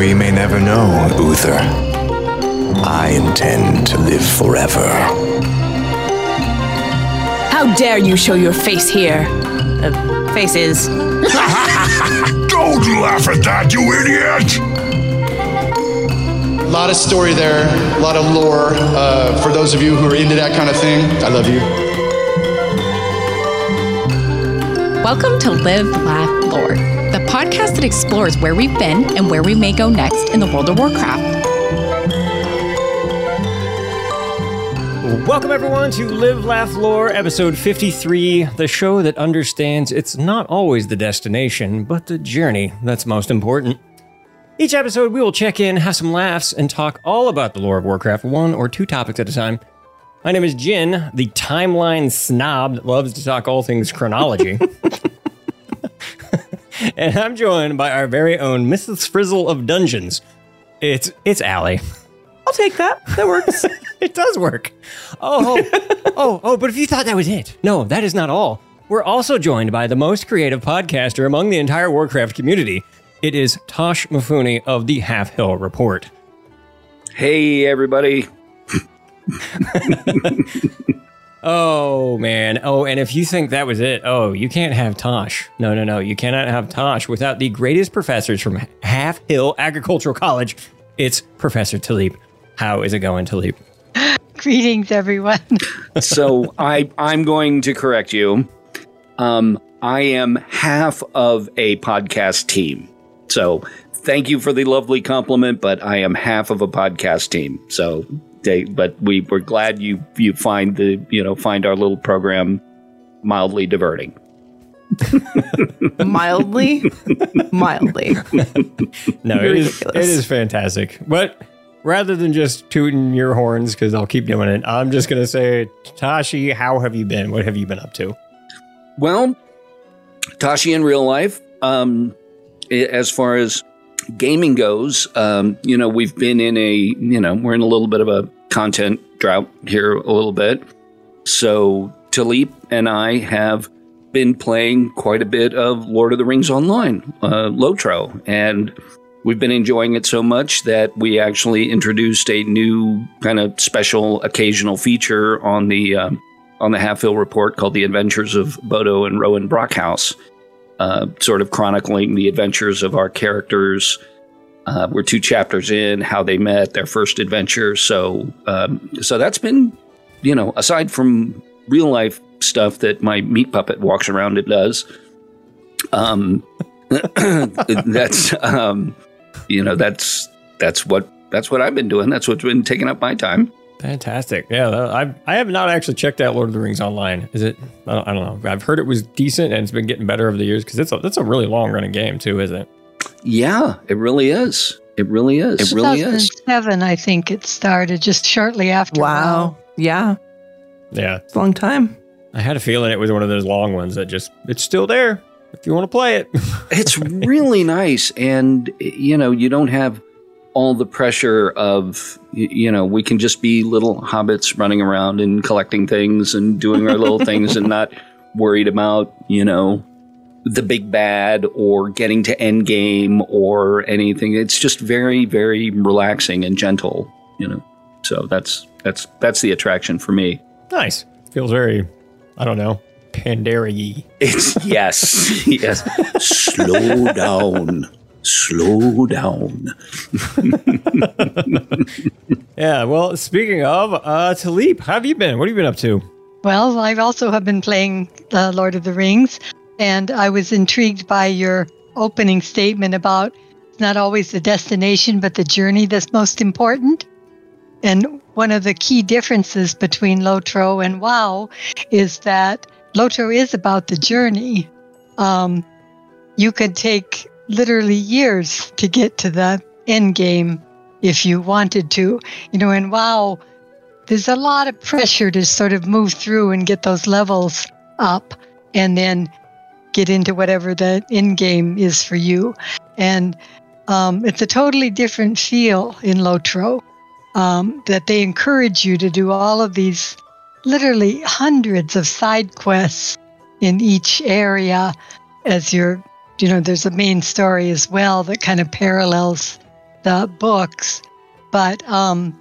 We may never know, Uther. I intend to live forever. How dare you show your face here? Uh, faces. Don't laugh at that, you idiot! A lot of story there, a lot of lore. Uh, for those of you who are into that kind of thing, I love you. Welcome to Live, Laugh, Lore, the podcast that explores where we've been and where we may go next in the world of Warcraft. Welcome, everyone, to Live, Laugh, Lore, episode 53, the show that understands it's not always the destination, but the journey that's most important. Each episode, we will check in, have some laughs, and talk all about the lore of Warcraft, one or two topics at a time. My name is Gin, the timeline snob that loves to talk all things chronology. and I'm joined by our very own Mrs. Frizzle of Dungeons. It's it's Ali. I'll take that. That works. it does work. Oh, oh, oh, oh, but if you thought that was it, no, that is not all. We're also joined by the most creative podcaster among the entire Warcraft community. It is Toshmifune of the Halfhill Report. Hey, everybody. Oh man. Oh, and if you think that was it, oh, you can't have Tosh. No, no, no. You cannot have Tosh without the greatest professors from Halfhill Agricultural College. It's Professor Taliep. How is it going, Taliep? Greetings, everyone. so I I'm going to correct you. Um, I am half of a podcast team. So thank you for the lovely compliment, but I am half of a podcast team. So they, but we were glad you you find the you know find our little program mildly diverting. mildly, mildly. No, it is, it is fantastic. But rather than just tooting your horns, because I'll keep doing it, I'm just going to say, Tashi, how have you been? What have you been up to? Well, Tashi in real life, um, as far as gaming goes, um, you know, we've been in a, you know, we're in a little bit of a content drought here a little bit. So Taliep and I have been playing quite a bit of Lord of the Rings Online, uh, Lotro, and we've been enjoying it so much that we actually introduced a new kind of special occasional feature on the um, on the Halfhill Report called "The Adventures of Bodo and Rowan Brockhouse," uh, sort of chronicling the adventures of our characters. Uh, we're two chapters in how they met, their first adventure. So, um, so that's been, you know, aside from real life stuff that my meat puppet walks around and does. Um, that's um, you know that's that's what that's what I've been doing. That's what's been taking up my time. Fantastic. Yeah, I I have not actually checked out Lord of the Rings online. Is it? I don't, I don't know. I've heard it was decent and it's been getting better over the years because it's a that's a really long running game too, isn't it? Yeah, it really is. It really is. It really is. 2007, I think it started just shortly after. Wow. Yeah. Yeah. It's a long time. I had a feeling it was one of those long ones that just it's still there if you want to play it. it's really nice and you know, you don't have all the pressure of you know, we can just be little hobbits running around and collecting things and doing our little things and not worried about, you know, the big bad or getting to end game or anything. It's just very, very relaxing and gentle, you know. So that's that's that's the attraction for me. Nice. Feels very I don't know, Pandaria It's yes, yes. Slow down. Slow down. yeah, well, speaking of, uh Taliep, how have you been? What have you been up to? Well, I've also have been playing uh, Lord of the Rings, and I was intrigued by your opening statement about it's not always the destination, but the journey that's most important. And one of the key differences between Lotro and WoW is that Lotro is about the journey. Um, you could take literally years to get to the end game if you wanted to. You know, and WoW, there's a lot of pressure to sort of move through and get those levels up and then get into whatever the end game is for you. And um, it's a totally different feel in Lotro um, that they encourage you to do all of these literally hundreds of side quests in each area as you're, you know, there's a main story as well that kind of parallels the books, but um,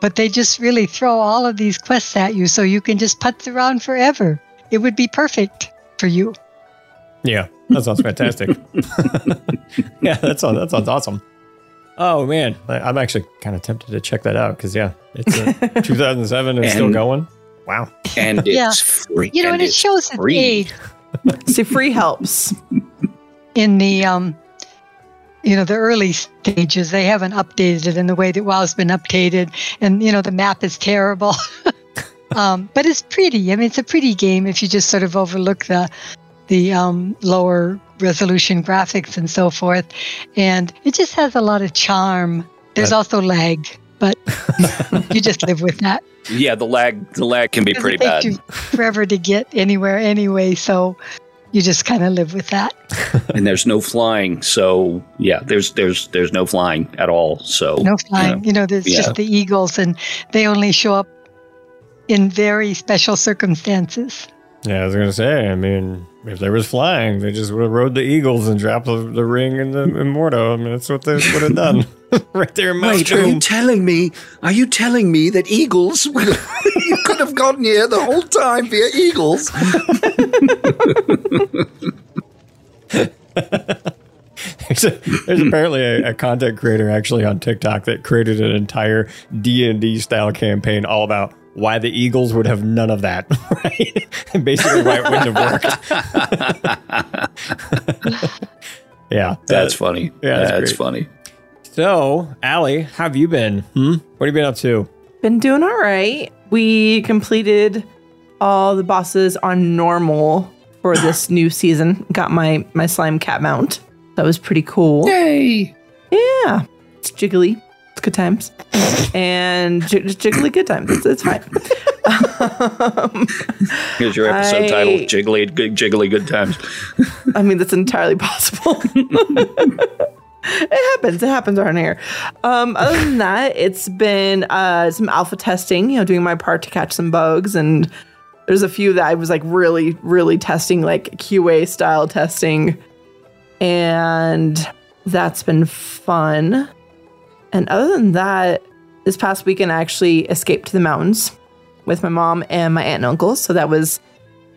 but they just really throw all of these quests at you, so you can just putz around forever. It would be perfect for you. Yeah, that sounds fantastic. yeah, that sounds that sounds awesome. Oh man, I, I'm actually kind of tempted to check that out because yeah, it's uh, 2007 and it's still going. Wow. And Yeah. it's free. You know, and, it it's shows its free. age See, free helps. In the um, you know, the early stages. They haven't updated it in the way that WoW's been updated, and you know, the map is terrible. um, but it's pretty. I mean, it's a pretty game if you just sort of overlook the the um, lower resolution graphics and so forth, and it just has a lot of charm. There's Right. also lag, but you just live with that. Yeah, the lag the lag can be pretty it takes bad. you forever to get anywhere anyway, so you just kind of live with that. and there's no flying. So yeah, there's there's there's no flying at all. So No flying. You know, there's Yeah. just the eagles, and they only show up in very special circumstances. Yeah, I was gonna say. I mean, if there was flying, they just would have rode the eagles and dropped the, the ring and the immortal. I mean, that's what they would have done right there in Mount Wait, are you telling me? Are you telling me that eagles? you could have gotten here the whole time via eagles. There's, a- there's apparently a, a content creator actually on TikTok that created an entire D and D style campaign all about why the Eagles would have none of that, right? And basically why it wouldn't have worked. yeah, That's that- funny. yeah, that's that's funny. So, Ali, how have you been? Hmm? What have you been up to? Been doing all right. We completed all the bosses on normal for this new season. Got my my slime cat mount. That was pretty cool. Yay! Yeah, it's jiggly. It's good times. and j- just jiggly good times. It's, it's fine. um, Here's your episode I- title: "Jiggly, good, jiggly, good times." I mean, that's entirely possible. it happens. It happens around here. Um, other than that, it's been uh, some alpha testing. You know, doing my part to catch some bugs, and there's a few that I was like really, really testing, like QA style testing, and that's been fun. And other than that, this past weekend I actually escaped to the mountains with my mom and my aunt and uncle. So that was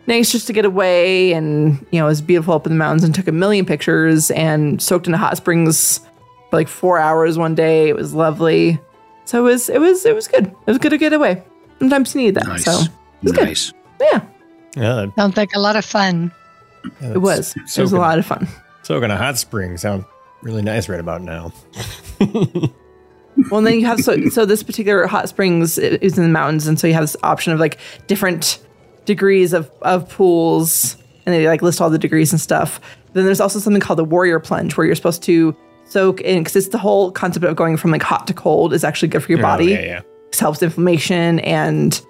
nice just to get away and you know it was beautiful up in the mountains and took a million pictures and soaked in the hot springs for like four hours one day it was lovely so it was it was it was good it was good to get away sometimes you need that Nice, so was good. nice. yeah Yeah, Sounds like a lot of fun. it was it was a lot of fun Soaking a hot spring sounds really nice right about now. well and then you have so so this particular hot springs is in the mountains and so you have this option of like different degrees of of pools and they like list all the degrees and stuff then there's also something called the warrior plunge where you're supposed to soak in because it's the whole concept of going from like hot to cold is actually good for your body Oh, yeah, yeah. It helps inflammation and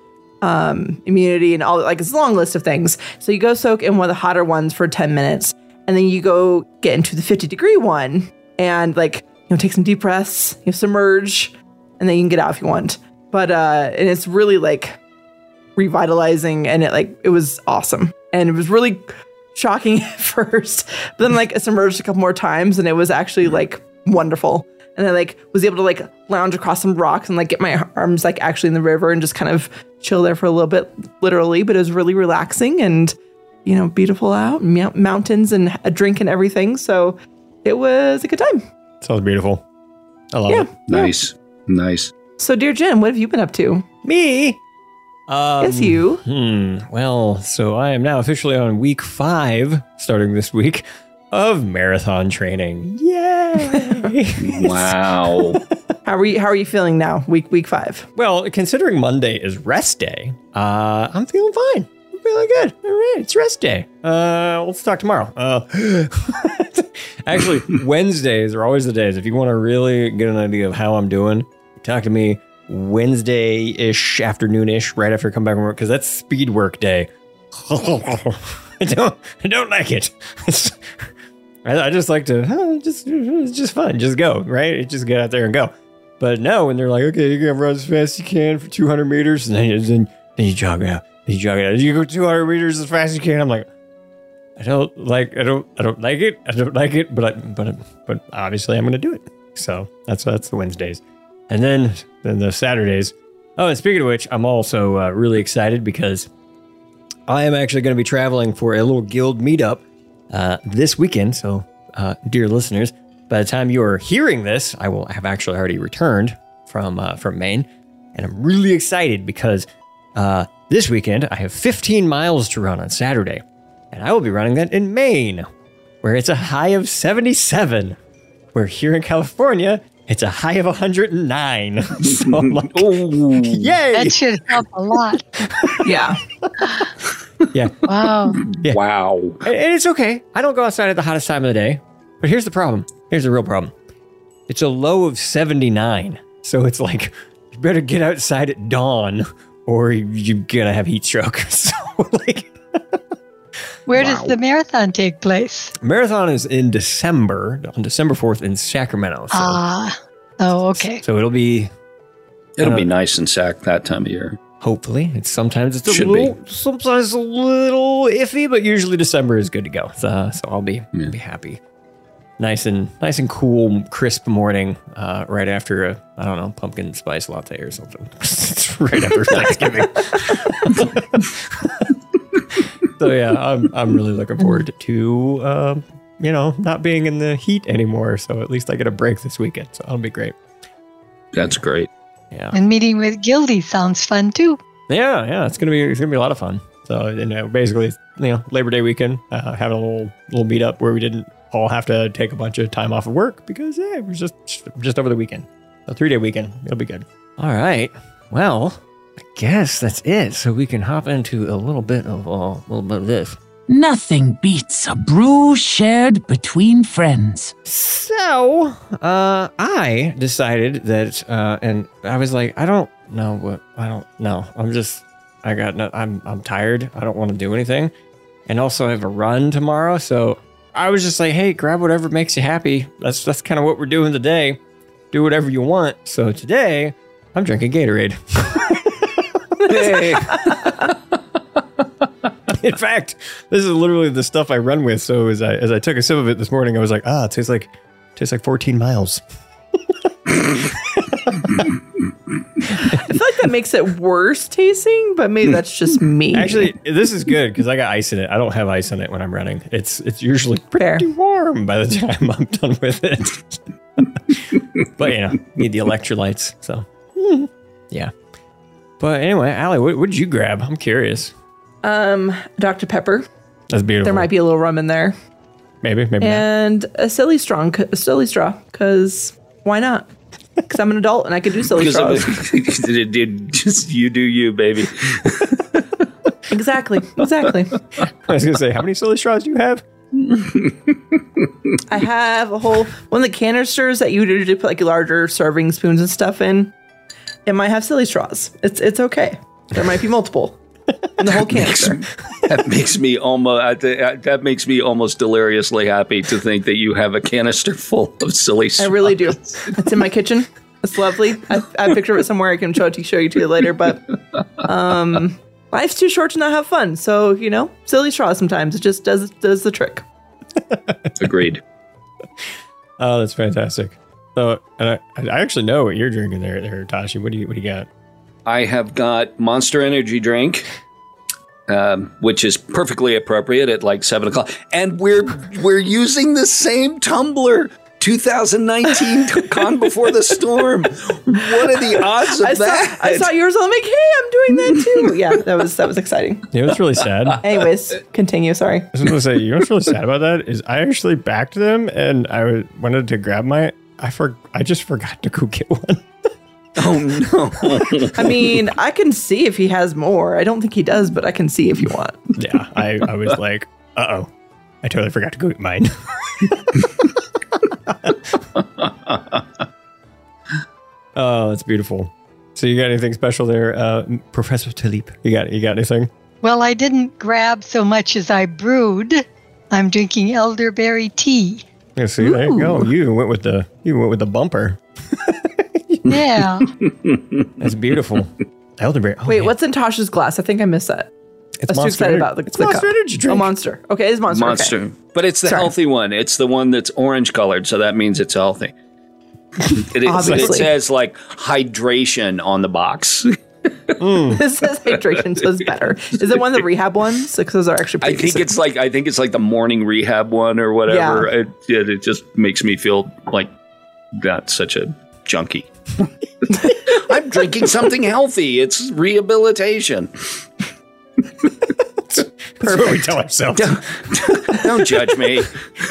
um, immunity and all like it's a long list of things. So you go soak in one of the hotter ones for 10 minutes, and then you go get into the 50 degree one and like know take some deep breaths, you know, submerge, and then you can get out if you want. But uh, and it's really like revitalizing, and it like it was awesome, and it was really shocking at first, but then like I submerged a couple more times, and it was actually like wonderful and I like was able to like lounge across some rocks and like get my arms like actually in the river and just kind of chill there for a little bit, literally. But it was really relaxing and you know beautiful out, mount- mountains and a drink and everything. So it was a good time. Sounds beautiful. I love Yeah. it. Nice, nice. So dear Gin, what have you been up to? Me? Um, yes, you. Hmm. Well, so I am now officially on week five, starting this week, of marathon training. Yay! Wow. How are you? How are you feeling now? Week week five. well, considering Monday is rest day, uh, I'm feeling fine. Feeling good. All right, it's rest day. Uh, let's talk tomorrow. Uh, actually, Wednesdays are always the days. If you want to really get an idea of how I'm doing, talk to me Wednesday ish, afternoon ish, right after I come back from work, because that's speed work day. I don't, I don't like it. I, I just like to, huh, just, it's just fun. Just go, right? Just get out there and go. But no, when they're like, okay, you're gonna run as fast as you can for 200 meters, and then, you- then, then you jog out. Jog it out. You go 200 meters as fast as you can. I'm like, I don't like, I don't, I don't like it. I don't like it. But, I, but, but obviously, I'm gonna do it. So that's that's the Wednesdays, and then then the Saturdays. Oh, and speaking of which, I'm also uh, really excited because I am actually going to be traveling for a little guild meetup uh, this weekend. So, uh, dear listeners, by the time you are hearing this, I will have actually already returned from uh, from Maine, and I'm really excited because uh, this weekend I have 15 miles to run on Saturday, and I will be running that in Maine, where it's a high of 77. Where here in California, it's a high of 109. so I'm like, yay! That should help a lot. Yeah. Yeah. Wow. Yeah. Wow. And and it's okay. I don't go outside at the hottest time of the day. But here's the problem. Here's the real problem. It's a low of 79. So it's like, you better get outside at dawn or you're going to have heat stroke. So, like, Where does the marathon take place? marathon is in December, on December 4th in Sacramento. So, Ah. oh, okay. so it'll be, It'll Uh, be nice in Sac that time of year. hopefully, it's sometimes it's a Should little, sometimes a little iffy, but usually December is good to go. So, so I'll be, Yeah. be happy. Nice and nice and cool, crisp morning, uh, right after a I don't know pumpkin spice latte or something. it's right after Thanksgiving. so yeah, I'm I'm really looking forward to um, you know not being in the heat anymore. So at least I get a break this weekend. So that'll be great. That's great. Yeah, And meeting with Gildy sounds fun too. yeah, yeah. It's gonna be it's gonna be a lot of fun. So you know, basically, you know, Labor Day weekend, uh, having a little little meetup where we didn't all have to take a bunch of time off of work because yeah, it was just just over the weekend, a three day weekend. It'll be good. All right. Well, I guess that's it. So we can hop into a little bit of uh, a little bit of this. Nothing beats a brew shared between friends. So, uh, I decided that, uh, and I was like, I don't know what, I don't know. I'm just, I got, no, I'm, I'm tired. I don't want to do anything. And also I have a run tomorrow. So I was just like, hey, grab whatever makes you happy. That's, that's kind of what we're doing today. Do whatever you want. So today I'm drinking Gatorade. In fact, this is literally the stuff I run with. So as I, as I took a sip of it this morning, I was like, ah, it tastes like, tastes like 14 miles. I feel like that makes it worse tasting, but maybe that's just me. Actually, this is good because I got ice in it. I don't have ice in it when I'm running. It's it's usually pretty Fair. warm by the time I'm done with it. but you know, need the electrolytes. So hmm, yeah. But anyway, Ali, what what did you grab? I'm curious. um, Dr. Pepper. That's beautiful. There might be a little rum in there, maybe maybe not. and a silly straw. A silly straw, because why not? Because I'm an adult and I can do silly Because straws. it, it did just you do you, baby. exactly, exactly. I was gonna say, how many silly straws do you have? I have a whole one of the canisters that you usually put like larger serving spoons and stuff in. It might have silly straws. It's it's okay. There might be multiple in the whole canister. That makes me almost I, I, that makes me almost deliriously happy to think that you have a canister full of silly. I really do. It's in my kitchen. It's lovely. I, I have a picture of it somewhere. I can show it to show you to you later. But um, life's too short to not have fun. So you know, silly straws sometimes it just does does the trick. Agreed. Oh, that's fantastic. So, and I, I actually know what you're drinking there, there, Tashi. What do you what do you got? I have got Monster Energy drink, um, which is perfectly appropriate at like seven o'clock, and we're we're using the same tumbler. 2019 t- Con Before the Storm. What are the odds of I saw, that? I saw yours. I'm like, hey, I'm doing that too. Yeah, that was that was exciting. You know, it's really sad. Anyways, continue. Sorry. I was going to say, you know what's really sad about that is I actually backed them and I wanted to grab my. I for I just forgot to go get one. oh no! I mean, I can see if he has more. I don't think he does, but I can see if you want. yeah, I, I was like, uh oh, I totally forgot to go get mine. oh, that's beautiful. So you got anything special there, uh, Professor Taliep? You got you got anything? Well, I didn't grab so much as I brewed. I'm drinking elderberry tea. Yeah, see, there you go. You went with the you went with the bumper. Yeah. That's beautiful. Elderberry. Oh, Wait, man. what's in Tasha's glass? I think I missed that. It's I was too Monster excited about the, it's the Monster cup. Energy drink. A monster. Okay, it's monster. Monster. Okay. But it's the Sorry. healthy one. It's the one that's orange colored, so that means it's healthy. It, it, Obviously. it says like hydration on the box. Mm. this says hydration, so it's better. Is it one of the rehab ones? Because those are actually I think decent. it's like I think it's like the morning rehab one or whatever. It, it, it just makes me feel like not such a junkie. I'm drinking something healthy. It's rehabilitation. That's what we tell ourselves. Don't judge me.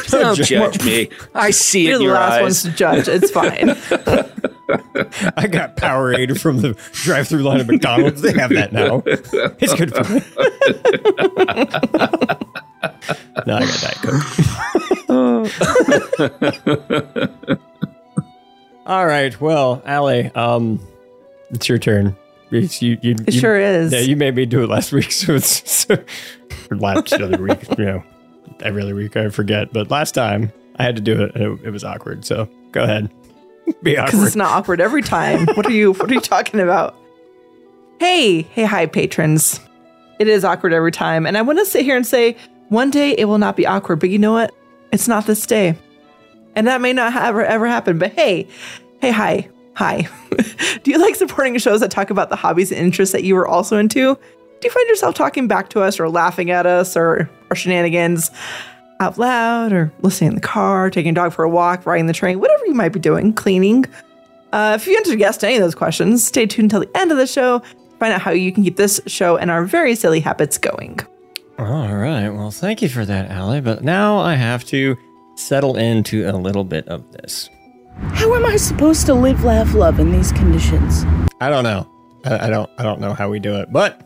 Don't judge- judge me. I see it You're in the last ones to judge. It's fine. I got Powerade from the drive-through line at McDonald's. They have that now. It's good for me. no, I got that Coke. All right. Well, Ali, um, it's your turn. It's, you, you, It you- sure is. Yeah, you made me do it last week, so it's so, last other week. You know, every other week I forget, but last time I had to do it, and it, it was awkward. So go ahead, be Because awkward. it's not awkward every time. What are you what are you talking about? Hey, hey, hi, patrons. It is awkward every time. And I want to sit here and say, one day it will not be awkward, but you know what? It's not this day. And that may not ever ever happen. But hey, hey, hi, hi. Do you like supporting shows that talk about the hobbies and interests that you were also into? Do you find yourself talking back to us or laughing at us or our shenanigans out loud or listening in the car, taking a dog for a walk, riding the train, whatever you might be doing, cleaning? Uh, if you answered yes to any of those questions, stay tuned until the end of the show to find out how you can keep this show and our very silly habits going. All right. Well, thank you for that, Ali. But now I have to settle into a little bit of this. How am I supposed to live, laugh, love in these conditions? I don't know. I, I don't. I don't know how we do it, but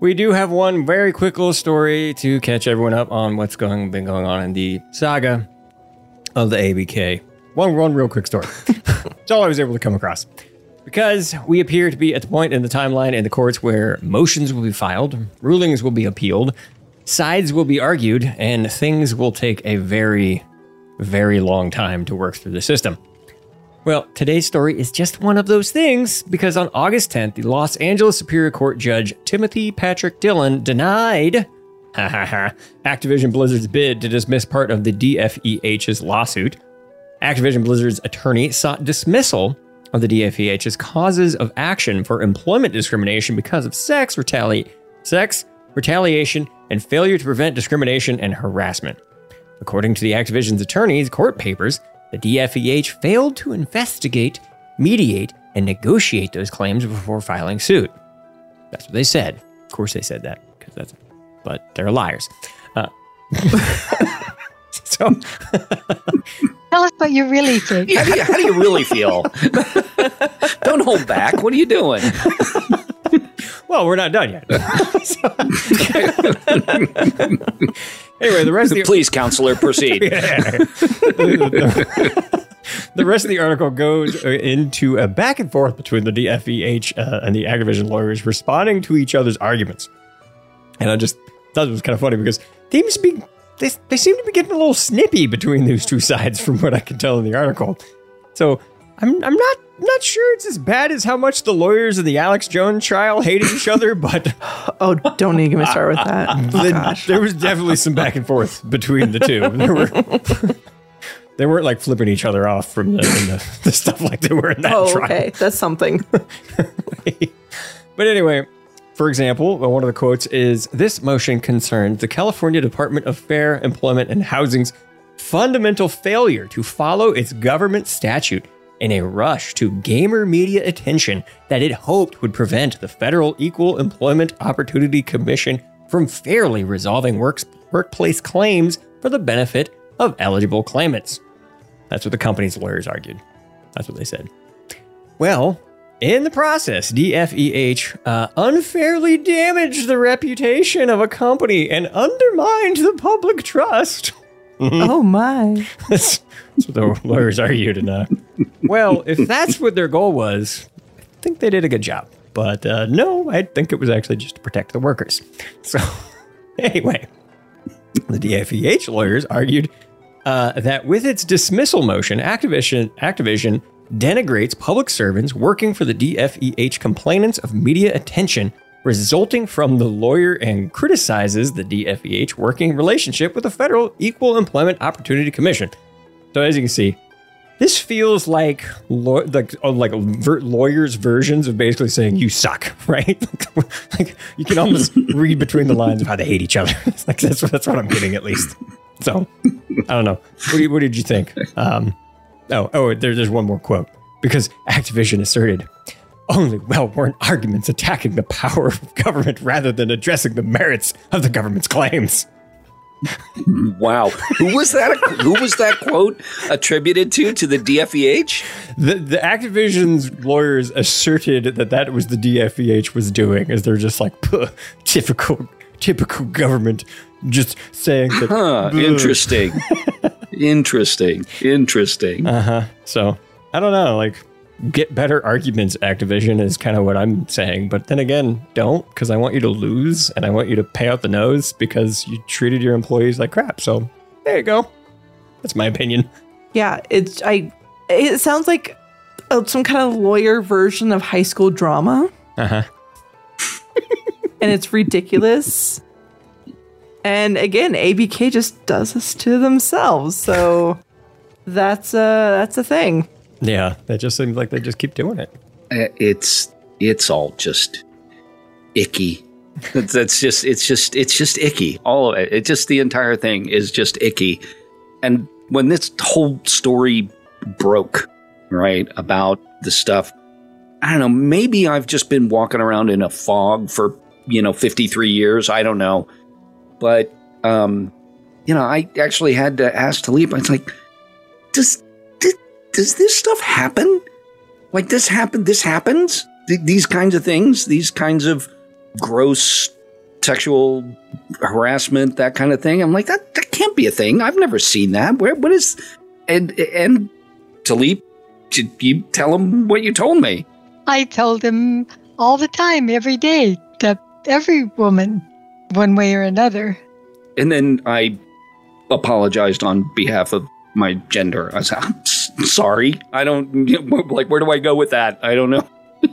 we do have one very quick little story to catch everyone up on what's going been going on in the saga of the ABK. One one real quick story. It's all I was able to come across. Because we appear to be at the point in the timeline in the courts where motions will be filed, rulings will be appealed, sides will be argued, and things will take a very, very long time to work through the system. Well, today's story is just one of those things because on August 10th, the Los Angeles Superior Court Judge Timothy Patrick Dillon denied Activision Blizzard's bid to dismiss part of the DFEH's lawsuit. Activision Blizzard's attorney sought dismissal of the DFEH's causes of action for employment discrimination because of sex, retali- sex, retaliation, and failure to prevent discrimination and harassment. According to the Activision's attorney's court papers, the DFEH failed to investigate, mediate, and negotiate those claims before filing suit. That's what they said. Of course, they said that because that's, but they're liars. Uh, so, Tell us what you really think. Yeah, how, do you, how do you really feel? Don't hold back. What are you doing? Well, we're not done yet. Anyway, the rest of the Please, counselor, proceed. the rest of the article goes into a back and forth between the DFEH uh, and the Activision lawyers responding to each other's arguments. And I just thought it was kind of funny because be they, they seem to be getting a little snippy between those two sides from what I can tell in the article. So I'm I'm not not sure it's as bad as how much the lawyers in the Alex Jones trial hated each other, but Oh, don't even me with that. Oh, the- there was definitely some back and forth between the two. There were they weren't like flipping each other off from the, the, the stuff like they were in that Oh, trial. okay. That's something. But anyway, for example, one of the quotes is This motion concerns the California Department of Fair Employment and Housing's fundamental failure to follow its government statute in a rush to gamer media attention that it hoped would prevent the Federal Equal Employment Opportunity Commission from fairly resolving works, workplace claims for the benefit of eligible claimants. That's what the company's lawyers argued. That's what they said. Well, in the process, DFEH uh, unfairly damaged the reputation of a company and undermined the public trust. oh my. that's, that's what the lawyers argued. And, uh, well, if that's what their goal was, I think they did a good job. But uh, no, I think it was actually just to protect the workers. So, anyway, the DFEH lawyers argued uh, that with its dismissal motion, Activision, Activision denigrates public servants working for the DFEH complainants of media attention resulting from the lawyer and criticizes the DFEH working relationship with the Federal Equal Employment Opportunity Commission. So, as you can see, This feels like law- like oh, like ver- lawyers' versions of basically saying you suck, right? like you can almost read between the lines of how they hate each other. like that's that's what I'm getting at least. So I don't know. What, you, what did you think? Um, oh oh, there, there's one more quote because Activision asserted only well-worn arguments attacking the power of government rather than addressing the merits of the government's claims. Wow, who was that? who was that quote attributed to? To the DFEH? The the Activision's lawyers asserted that that was the DFEH was doing, as they're just like typical typical government, just saying that. Huh? Interesting. interesting. Interesting. Uh huh. So I don't know, like get better arguments. Activision is kind of what I'm saying, but then again, don't because I want you to lose and I want you to pay out the nose because you treated your employees like crap. So there you go. That's my opinion. Yeah, it's I. It sounds like uh, some kind of lawyer version of high school drama, Uh huh. and it's ridiculous. And again, ABK just does this to themselves, so that's uh that's a thing. Yeah, that just seems like they just keep doing it. Uh, It's it's all just icky. That's, that's just it's just it's just icky. All of it. It just the entire thing is just icky. And when this whole story broke, right, about the stuff, I don't know, maybe I've just been walking around in a fog for, you know, 53 years. I don't know. But um, you know, I actually had to ask Taliep, I was like, does does, this stuff happen? Like this happen this happens? Th- these kinds of things, these kinds of gross sexual harassment, that kind of thing. I'm like, that that can't be a thing. I've never seen that. Where what is and and Taliep, did you tell him what you told me? I told him all the time, every day, that every woman, one way or another. And then I apologized on behalf of my gender. I said, I'm sorry. I don't like. Where do I go with that? I don't know.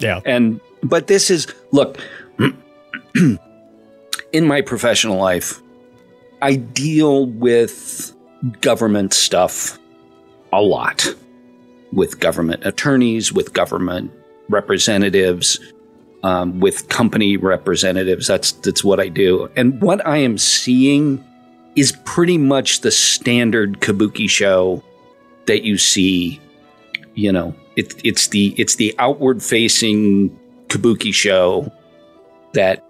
Yeah. And but this is look. in my professional life, I deal with government stuff a lot with government attorneys, with government representatives, um, with company representatives. That's that's what I do. And what I am seeing is pretty much the standard kabuki show that you see. You know, it, it's the it's the outward facing kabuki show that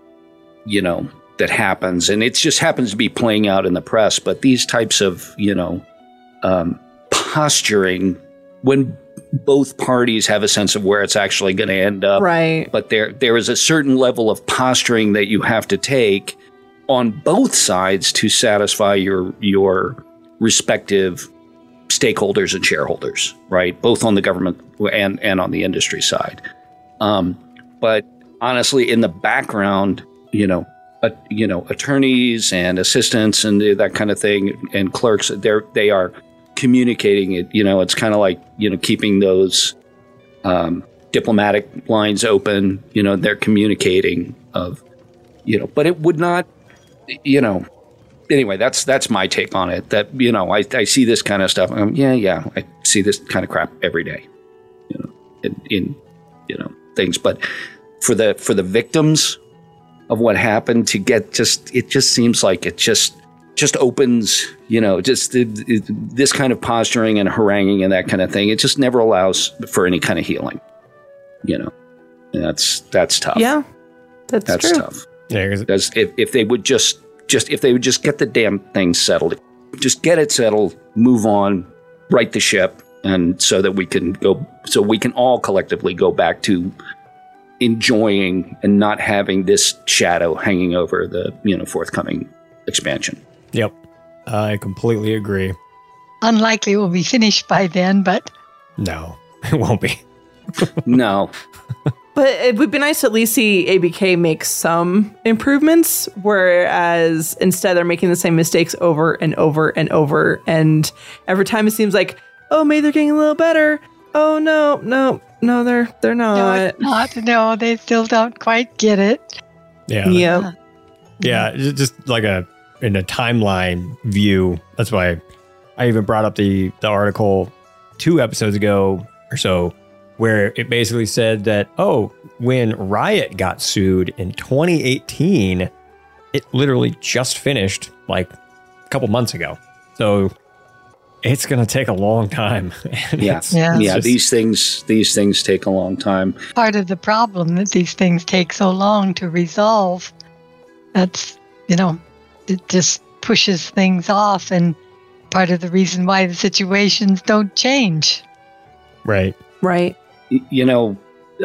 you know that happens, and it just happens to be playing out in the press. But these types of you know um, posturing when both parties have a sense of where it's actually going to end up Right. but there there is a certain level of posturing that you have to take on both sides to satisfy your your respective stakeholders and shareholders, right? Both on the government and and on the industry side. Um, but honestly, in the background, you know, uh, you know, attorneys and assistants and that kind of thing, and clerks, they're they are communicating it. You know, it's kind of like you know keeping those um, diplomatic lines open. You know, they're communicating of, you know, but it would not, you know. Anyway, that's that's my take on it. That you know, I, I see this kind of stuff. Um, yeah, yeah, I see this kind of crap every day. You know, in, in you know things, but for the for the victims of what happened to get just it just seems like it just just opens you know just it, it- this kind of posturing and haranguing and that kind of thing it just never allows for any kind of healing you know and that's that's tough Yeah, that's, that's true. tough Yeah, 'cause- because if, if they would just just if they would just get the damn thing settled just get it settled move on right the ship and so that we can go so we can all collectively go back to enjoying and not having this shadow hanging over the you know forthcoming expansion Yep. I completely agree. Unlikely we'll be finished by then, but No, it won't be. no But it would be nice to at least see ABK make some improvements, whereas instead they're making the same mistakes over and over and over. And every time it seems like, oh, maybe they're getting a little better. Oh no, no, no, they're they're no, not. it's not. No, they still don't quite get it. Yeah. Yep. Yeah, just like a in a timeline view. That's why I even brought up the the article two episodes ago or so, where it basically said that oh, when Riot got sued in 2018, it literally just finished like a couple months ago. So it's going to take a long time. And Yeah, it's- yeah. it's just- these things these things take a long time. Part of the problem that these things take so long to resolve. That's, you know, it just pushes things off and part of the reason why the situations don't change. right. Right. You know,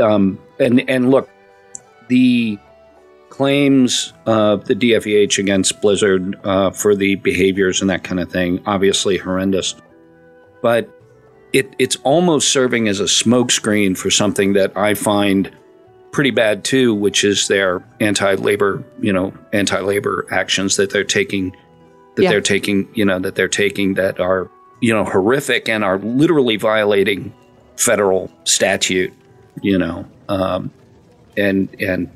um, and and look, the claims of the DFEH against Blizzard uh, for the behaviors and that kind of thing, obviously horrendous, but it it's almost serving as a smokescreen for something that I find pretty bad too, which is their anti-labor, you know, anti-labor actions that they're taking, that Yeah. they're taking, you know, that they're taking that are, you know, horrific and are literally violating federal statute, you know, um, and and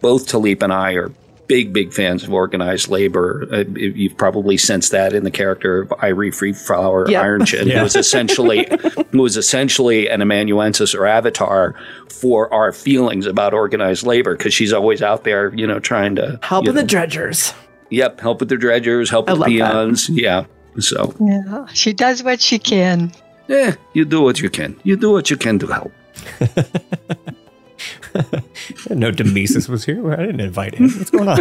both Taliep and I are big, big fans of organized labor. Uh, you've probably sensed that in the character of Irie Free Flower Yep. Iron Chin, Yeah. who was essentially who was essentially an amanuensis or avatar for our feelings about organized labor because she's always out there, you know, trying to Help you with the dredgers. Yep, help with the dredgers, help I with love that. Yeah. So, Yeah, she does what she can. Yeah, you do what you can. You do what you can to help. No, Demesis was here. I didn't invite him. What's going on?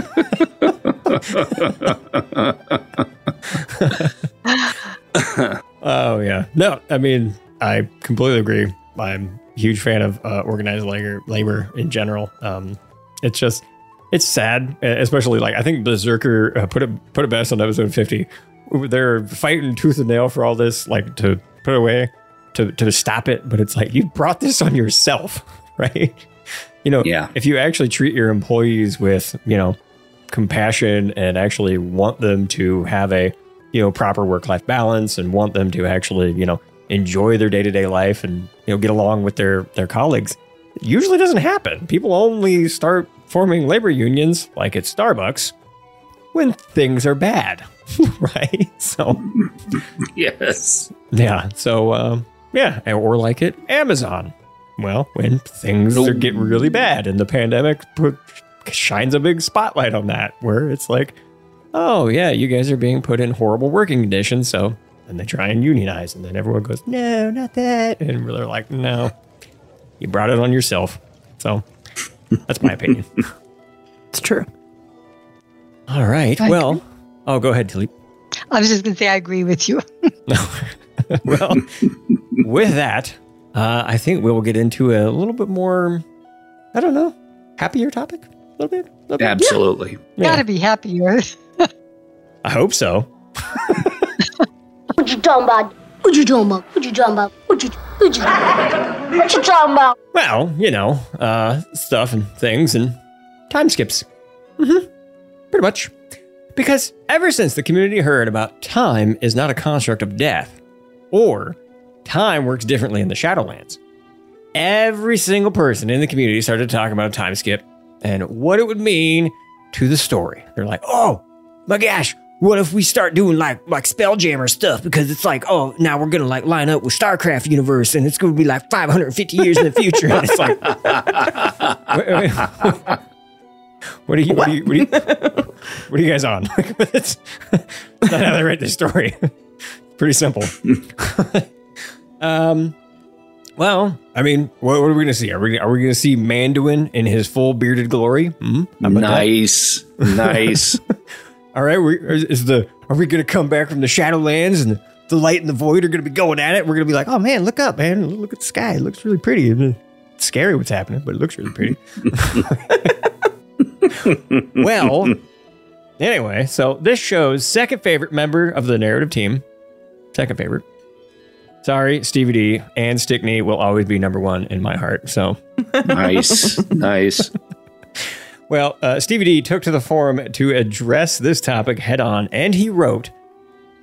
oh yeah. No, I mean I completely agree. I'm a huge fan of uh, organized labor, labor in general. Um, it's just it's sad, especially like I think Berserker uh, put it put it best on episode 50. They're fighting tooth and nail for all this, like to put away, to to stop it. But it's like you brought this on yourself, right? You know, Yeah. if you actually treat your employees with, you know, compassion and actually want them to have a, you know, proper work-life balance and want them to actually, you know, enjoy their day-to-day life and, you know, get along with their their colleagues, it usually doesn't happen. People only start forming labor unions like at Starbucks when things are bad, right? So, Yes. yeah. So, um, yeah, or like it, Amazon. Well, when things are, get really bad and the pandemic put, shines a big spotlight on that, where it's like, oh, yeah, you guys are being put in horrible working conditions. So then they try and unionize, and then everyone goes, no, not that. And they're like, no, you brought it on yourself. So that's my opinion. It's true. All right. I Well, oh, go ahead, Taliep. I was just going to say I agree with you. well, with that, uh, I think we'll get into a little bit more, I don't know, happier topic? A little bit? A little bit? Absolutely. Yeah. Gotta be happier. I hope so. What you talking about? What you talking about? What you talking about? What you what you what you talking about? Well, you know, uh, stuff and things and time skips. hmm Pretty much. Because ever since the community heard about time is not a construct of death, or time works differently in the Shadowlands, every single person in the community started talking about a time skip and what it would mean to the story. They're like, oh my gosh, what if we start doing like like Spelljammer stuff? Because it's like, oh, now we're gonna like line up with StarCraft universe, and it's gonna be like 550 years in the future. And it's like, what are you, what are you, what are you, what are you guys on? it's not how they write this story. Pretty simple. um, well, I mean, what, what are we gonna see? Are we are we gonna see Anduin in his full bearded glory? Hmm? How about that? Nice. Nice. All right, we, is, is the are we going to come back from the Shadowlands and the light and the void are going to be going at it? We're going to be like, oh man, look up, man, look at the sky, it looks really pretty. And, It's scary what's happening, but it looks really pretty. well, anyway, so this show's second favorite member of the narrative team, second favorite. Sorry, Stevie D and Stickney will always be number one in my heart. So nice. Nice. Well, uh, Stevie D took to the forum to address this topic head on, and he wrote,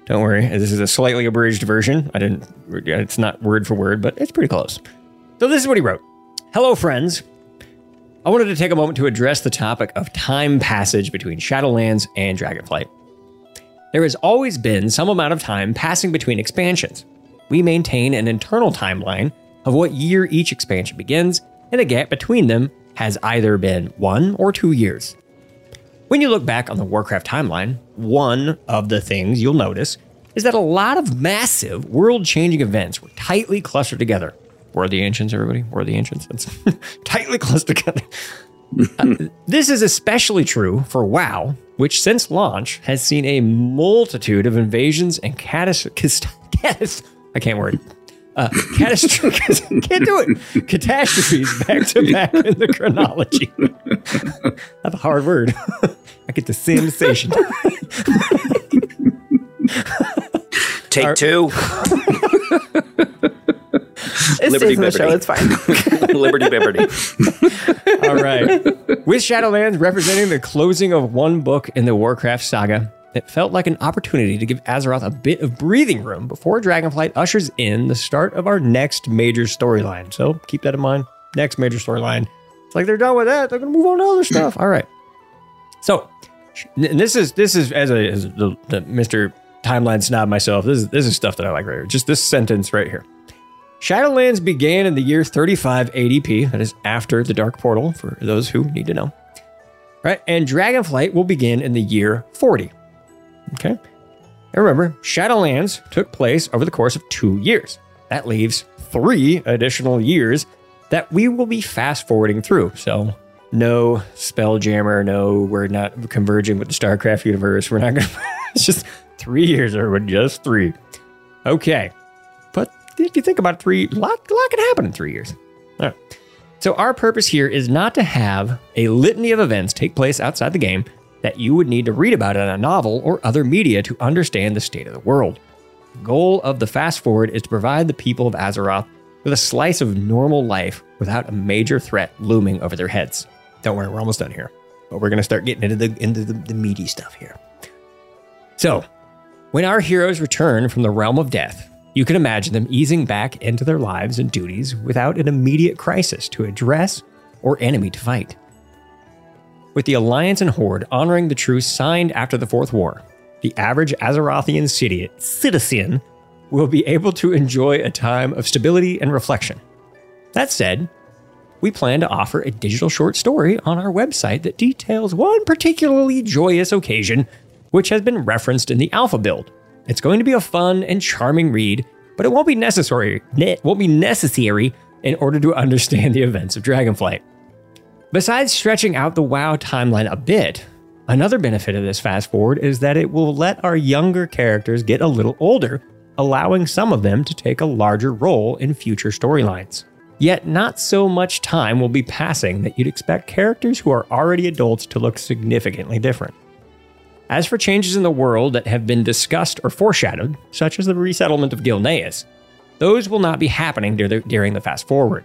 Don't worry, this is a slightly abridged version. I didn't, it's not word for word, but it's pretty close. So this is what he wrote Hello, friends. I wanted to take a moment to address the topic of time passage between Shadowlands and Dragonflight. There has always been some amount of time passing between expansions. We maintain an internal timeline of what year each expansion begins, and the gap between them has either been one or two years. When you look back on the Warcraft timeline, one of the things you'll notice is that a lot of massive world changing events were tightly clustered together. Where are the ancients, everybody? Where are the ancients? It's tightly close together. Uh, this is especially true for WoW, which since launch has seen a multitude of invasions and catastrophes. I can't word. Uh, catastrophes. can't do it. Catastrophes back to back in the chronology. That's a hard word. I get the sensation. Take two. It's Liberty Liberty the show. It's fine. Liberty Bibberty. All right. With Shadowlands representing the closing of one book in the Warcraft saga, it felt like an opportunity to give Azeroth a bit of breathing room before Dragonflight ushers in the start of our next major storyline. So keep that in mind. Next major storyline. It's like they're done with that. They're going to move on to other stuff. All right. So, and this is this is as a as the, the Mr. Timeline snob myself. This is this is stuff that I like right here. Just this sentence right here. Shadowlands began in the year 35 ADP, that is after the Dark Portal, for those who need to know. Right? And Dragonflight will begin in the year 40. Okay? And remember, Shadowlands took place over the course of two years. That leaves three additional years that we will be fast forwarding through. So, no Spelljammer, no, we're not converging with the StarCraft universe. We're not going to, it's just three years, or just three. Okay. If you think about it, three, a lot, a lot can happen in three years. All right. So our purpose here is not to have a litany of events take place outside the game that you would need to read about in a novel or other media to understand the state of the world. The goal of the fast forward is to provide the people of Azeroth with a slice of normal life without a major threat looming over their heads. Don't worry, we're almost done here. But we're going to start getting into the into the, the meaty stuff here. So, when our heroes return from the realm of death, you can imagine them easing back into their lives and duties without an immediate crisis to address or enemy to fight. With the Alliance and Horde honoring the truce signed after the Fourth War, the average Azerothian city, citizen will be able to enjoy a time of stability and reflection. That said, we plan to offer a digital short story on our website that details one particularly joyous occasion which has been referenced in the alpha build. It's going to be a fun and charming read, but it won't be necessary. It won't be necessary in order to understand the events of Dragonflight. Besides stretching out the WoW timeline a bit, another benefit of this fast forward is that it will let our younger characters get a little older, allowing some of them to take a larger role in future storylines. Yet, not so much time will be passing that you'd expect characters who are already adults to look significantly different. As for changes in the world that have been discussed or foreshadowed, such as the resettlement of Gilneas, those will not be happening during the fast forward.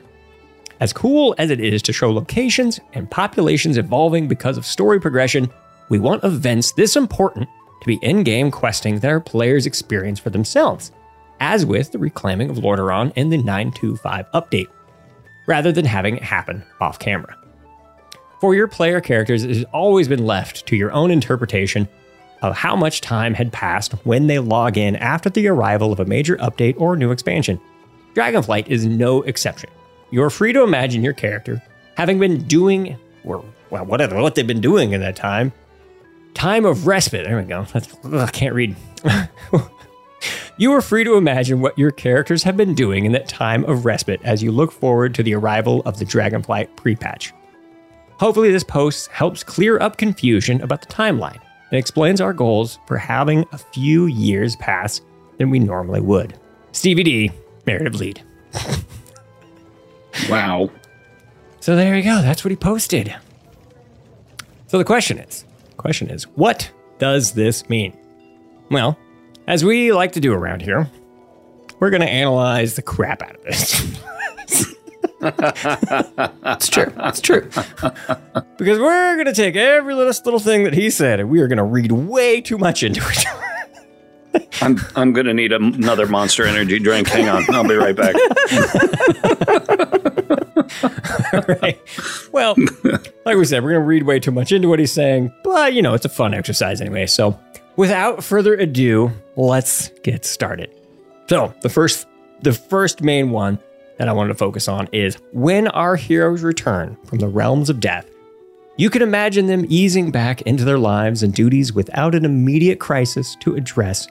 As cool as it is to show locations and populations evolving because of story progression, we want events this important to be in game questing that our players experience for themselves, as with the reclaiming of Lordaeron in the 925 update, rather than having it happen off camera. For your player characters, it has always been left to your own interpretation of how much time had passed when they log in after the arrival of a major update or new expansion. Dragonflight is no exception. You're free to imagine your character having been doing, or well, whatever, what they've been doing in that time. Time of respite. There we go. Ugh, I can't read. you are free to imagine what your characters have been doing in that time of respite as you look forward to the arrival of the Dragonflight pre patch. Hopefully, this post helps clear up confusion about the timeline and explains our goals for having a few years pass than we normally would. Stevie D, narrative lead. wow. So there you go. That's what he posted. So the question is, question is, what does this mean? Well, as we like to do around here, we're going to analyze the crap out of this. it's true. It's true. because we're going to take every little, little thing that he said and we are going to read way too much into it. I'm I'm gonna need another Monster Energy drink. Hang on, I'll be right back. right. Well, like we said, we're going to read way too much into what he's saying, but you know, it's a fun exercise anyway. So, without further ado, let's get started. So, the first the first main one that I wanted to focus on is when our heroes return from the realms of death, you can imagine them easing back into their lives and duties without an immediate crisis to address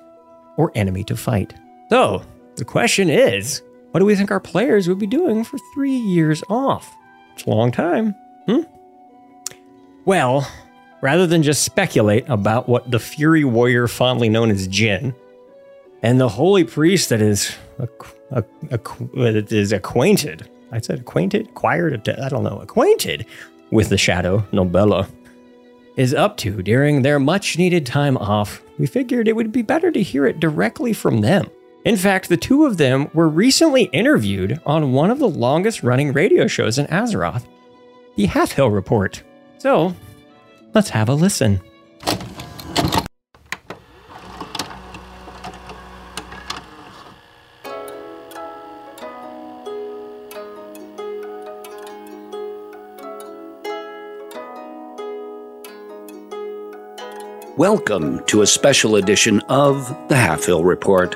or enemy to fight. So, the question is, what do we think our players would be doing for 3 years off? It's a long time. Hmm? Well, rather than just speculate about what the Fury Warrior fondly known as Jin and the holy priest that is a, a, a, is acquainted. I said acquainted, acquired. I don't know, acquainted with the shadow Nobella is up to during their much needed time off. We figured it would be better to hear it directly from them. In fact, the two of them were recently interviewed on one of the longest running radio shows in Azeroth, the Halfhill Report. So, let's have a listen. Welcome to a special edition of the Halfhill Report.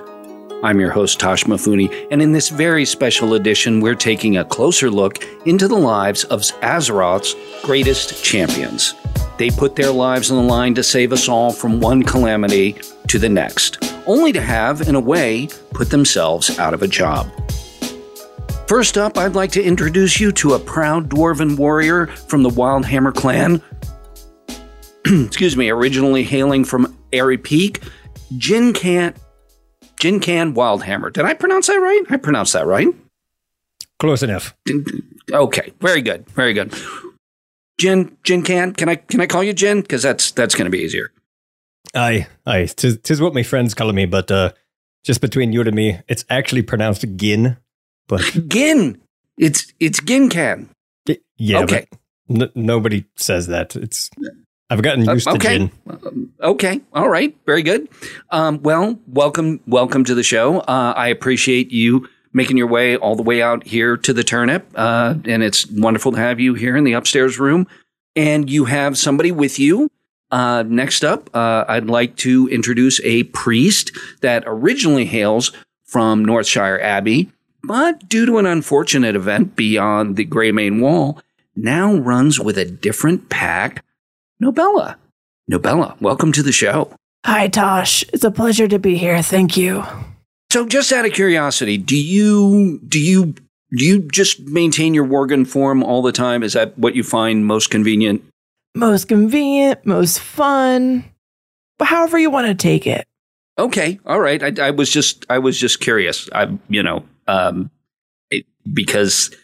I'm your host, Toshmifune, and in this very special edition, we're taking a closer look into the lives of Azeroth's greatest champions. They put their lives on the line to save us all from one calamity to the next, only to have, in a way, put themselves out of a job. First up, I'd like to introduce you to a proud dwarven warrior from the Wildhammer clan excuse me, originally hailing from Aerie Peak, Jin Can Jin Can Wildhammer. Did I pronounce that right? I pronounced that right. Close enough. Okay, very good, very good. Jin Jin Can, can I can I call you Jin? Because that's that's going to be easier. Aye, aye. Tis, tis what my friends call me, but uh, just between you and me, it's actually pronounced Gin. But Gin, it's it's Gin Can. Yeah, okay. N- nobody says that. It's I've gotten used uh, okay. to gin. Okay. All right. Very good. Um, well, welcome, welcome to the show. Uh, I appreciate you making your way all the way out here to the turnip. Uh, and it's wonderful to have you here in the upstairs room. And you have somebody with you. Uh, next up, uh, I'd like to introduce a priest that originally hails from Northshire Abbey, but due to an unfortunate event beyond the Greymane Wall, now runs with a different pack Nobella. Nobella, welcome to the show. Hi, Tosh. It's a pleasure to be here. Thank you. So, just out of curiosity, do you do you do you just maintain your Worgen form all the time? Is that what you find most convenient? Most convenient, most fun, but however you want to take it. Okay, all right. I, I was just I was just curious. I you know um, it, because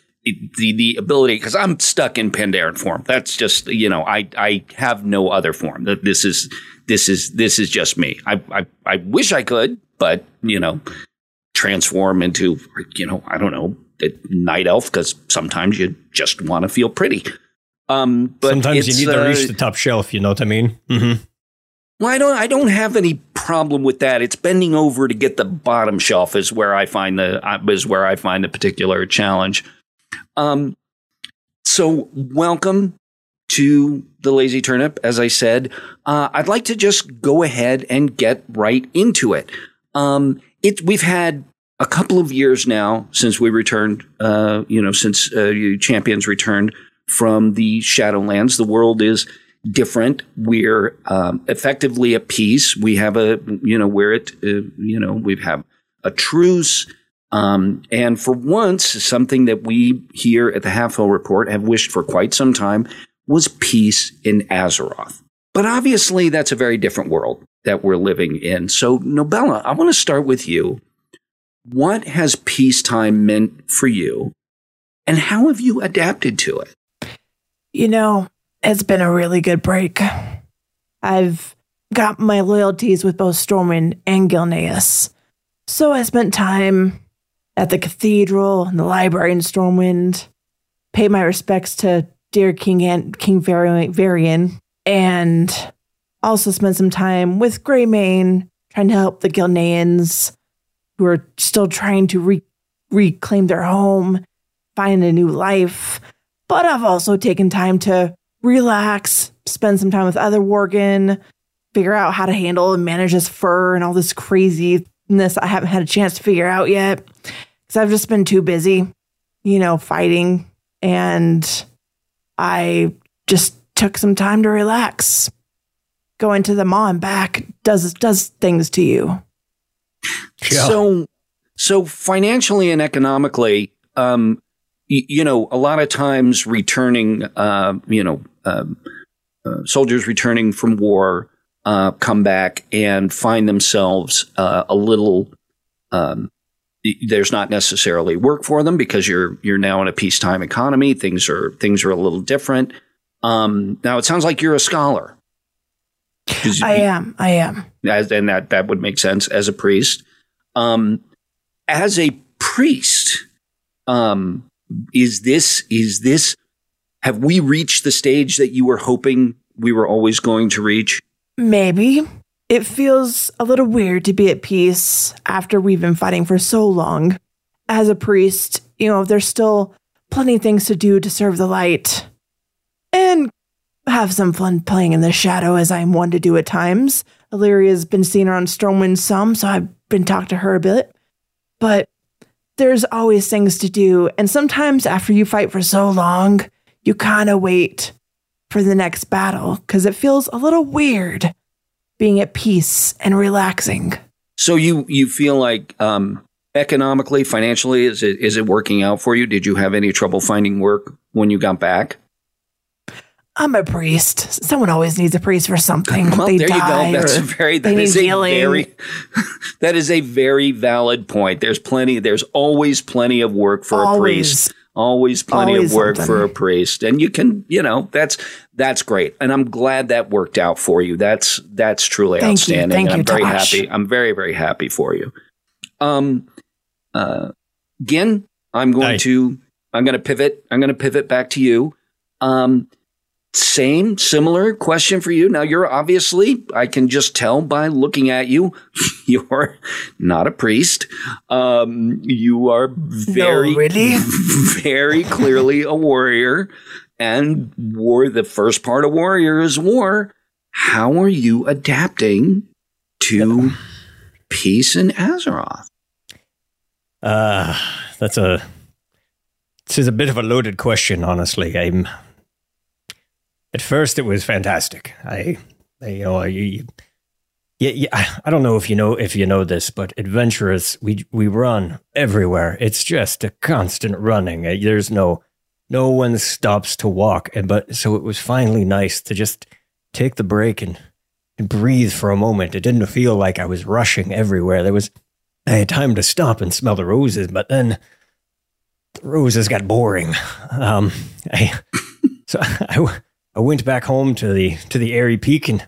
the the ability because I'm stuck in Pandaren form. That's just you know I I have no other form. That this is this is this is just me. I I I wish I could, but you know, transform into you know I don't know night elf because sometimes you just want to feel pretty. Um, but sometimes you need to reach uh, the top shelf. You know what I mean? Mm-hmm. Well, I don't. I don't have any problem with that. It's bending over to get the bottom shelf is where I find the uh, is where I find the particular challenge. Um, so welcome to the Lazy Turnip. As I said, uh, I'd like to just go ahead and get right into it. Um, it we've had a couple of years now since we returned. Uh, you know, since uh, champions returned from the Shadowlands, the world is different. We're um, effectively at peace. We have a, you know, we're at, uh, you know, we have a truce. Um, and for once, something that we here at the Halfhill Report have wished for quite some time was peace in Azeroth. But obviously, that's a very different world that we're living in. So, Nobella, I want to start with you. What has peacetime meant for you, and how have you adapted to it? You know, it's been a really good break. I've got my loyalties with both Stormwind and Gilneas. So I spent time at the cathedral and the library in Stormwind, pay my respects to dear King Ant- King Varian, and also spend some time with Greymane, trying to help the Gilneans who are still trying to re- reclaim their home, find a new life. But I've also taken time to relax, spend some time with other Worgen, figure out how to handle and manage this fur and all this craziness I haven't had a chance to figure out yet. Because I've just been too busy, you know, fighting. And I just took some time to relax. Going to the Maw and back does does things to you. So, so financially and economically, um, y- you know, a lot of times returning, uh, you know, um, uh, soldiers returning from war uh, come back and find themselves uh, a little. Um, y- there's not necessarily work for them because you're you're now in a peacetime economy. Things are things are a little different. Um, now it sounds like you're a scholar. I am. I am. as, and that that would make sense as a priest. Um, as a priest, um, is this is this? Have we reached the stage that you were hoping we were always going to reach? Maybe. It feels a little weird to be at peace after we've been fighting for so long. As a priest, you know, there's still plenty of things to do to serve the light and have some fun playing in the shadow as I'm one to do at times. Illyria's been seen around Stormwind some, so I've been talking to her a bit. But there's always things to do. And sometimes after you fight for so long, you kind of wait for the next battle because it feels a little weird being at peace and relaxing. So you you feel like um, economically, financially, is it is it working out for you? Did you have any trouble finding work when you got back? I'm a priest. Someone always needs a priest for something. Well, they there you go. That's very that is a healing. very that is a very valid point. There's plenty. There's always plenty of work for a priest. Always plenty Always of work something. for a priest, and you can, you know, that's that's great, and I'm glad that worked out for you. That's that's truly Thank you. outstanding. Thank and I'm you, very Tosh. happy. I'm very very happy for you. Um, uh, Gin, I'm going Aye. to I'm going to pivot. I'm going to pivot back to you. Um, same, similar question for you. Now, you're obviously, I can just tell by looking at you, you're not a priest. Um, you are very, really? very clearly a warrior. And war, the first part of warrior is war. How are you adapting to peace in Azeroth? Uh, that's a. This is a bit of a loaded question, honestly. I'm. At first, it was fantastic. I, I you know, I, you, yeah. I- don't know if you know if you know this, but adventurers, we we run everywhere. It's just a constant running. Uh, There's no, no one stops to walk. And but so it was finally nice to just take the break and and breathe for a moment. It didn't feel like I was rushing everywhere. There was I had time to stop and smell the roses, but then the roses got boring. Um, I so I, I went back home to the to the Aerie Peak and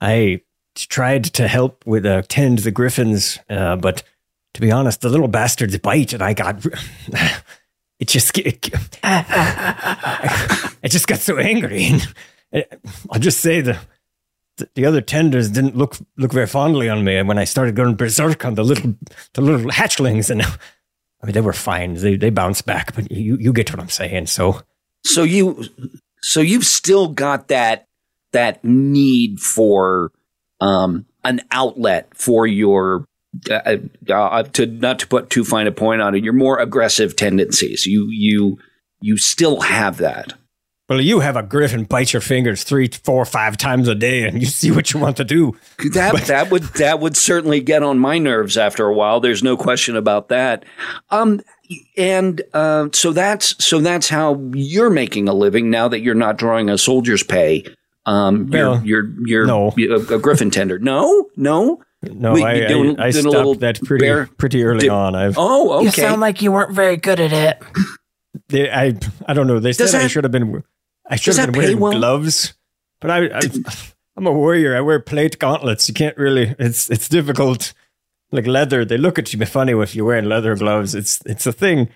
I tried to help with uh, tend the griffins, uh, but to be honest, the little bastards bite, and I got it just it, I just got so angry. And I'll just say the the- the other tenders didn't look look very fondly on me when I started going berserk on the little the little hatchlings and I mean they were fine they they bounced back but you you get what I'm saying so So you, so you've still got that that need for um, an outlet for your uh, uh, to not to put too fine a point on it. Your more aggressive tendencies. You you you still have that. Well you have a griffin bite your fingers three four five times a day and you see what you want to do That that would that would certainly get on my nerves after a while. There's no question about that. Um, and uh, so that's so that's how you're making a living now that you're not drawing a soldier's pay. Um, Well, you're you're, you're no. a, a griffin tender. No, no, no Wait, I, you doing- I, I a stopped little that pretty bear- pretty early did- on I've Oh, okay. You sound like you weren't very good at it. they, I I don't know they Does said I should have been I should does have been wearing well? gloves but I, I I'm a warrior. I wear plate gauntlets. You can't really it's it's difficult. Like leather they look at you funny if you're wearing leather gloves. It's it's a thing.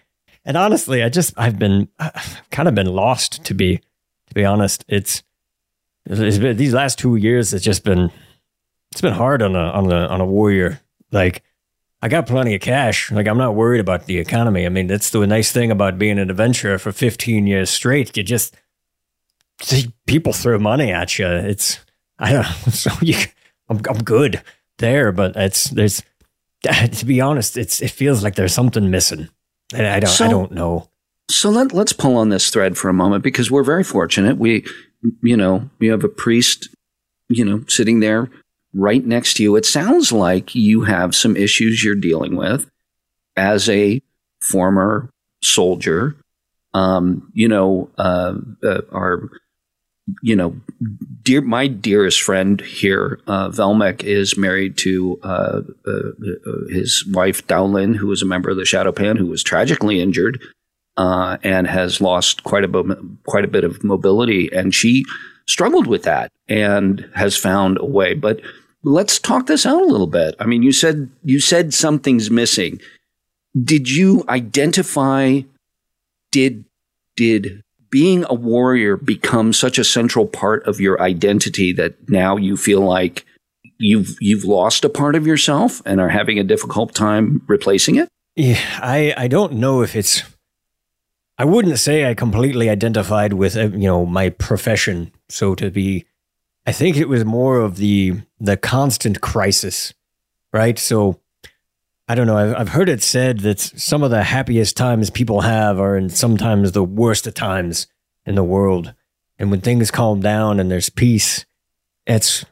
And honestly i just i've been I've kind of been lost to be to be honest. It's, it's been, these last two years it's just been it's been hard on a on a on a warrior. Like i got plenty of cash. Like i'm not worried about the economy. I mean that's the nice thing about being an adventurer for 15 years straight. You just see people throw money at you it's i don't know so you I'm, I'm good there, but it's there's to be honest, it's it feels like there's something missing. And I don't So- I don't know. So let, let's pull on this thread for a moment because we're very fortunate. We, you know, we have a priest, you know, sitting there right next to you. It sounds like you have some issues you're dealing with as a former soldier. Um, you know, uh, uh, our, you know, dear, my dearest friend here, uh, Velmek, is married to uh, uh, uh, his wife Dowlin, who was a member of the Shado-Pan, who was tragically injured uh, and has lost quite a bo- quite a bit of mobility, and she struggled with that and has found a way. But let's talk this out a little bit. I mean, you said you said something's missing. Did you identify? Did did being a warrior becomes such a central part of your identity that now you feel like you've you've lost a part of yourself and are having a difficult time replacing it? Yeah, I I don't know if it's. I wouldn't say I completely identified with uh, you know my profession, so to be. I think it was more of the the constant crisis, right? So I don't know. I've, I've heard it said that some of the happiest times people have are in sometimes the worst of times in the world, and when things calm down and there's peace, it's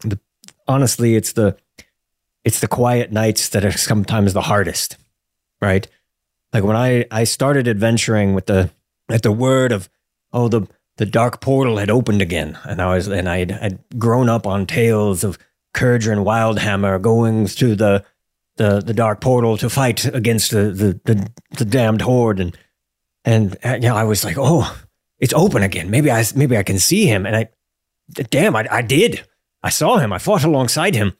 the honestly it's the it's the quiet nights that are sometimes the hardest right? Like when I I started adventuring with the at the word of oh the the dark portal had opened again, and I was and I'd had grown up on tales of Kurger and Wildhammer going through the the the dark portal to fight against the the the, the damned horde, and and uh, you know I was like oh it's open again, maybe I maybe I can see him, and I damn I I did I saw him, I fought alongside him,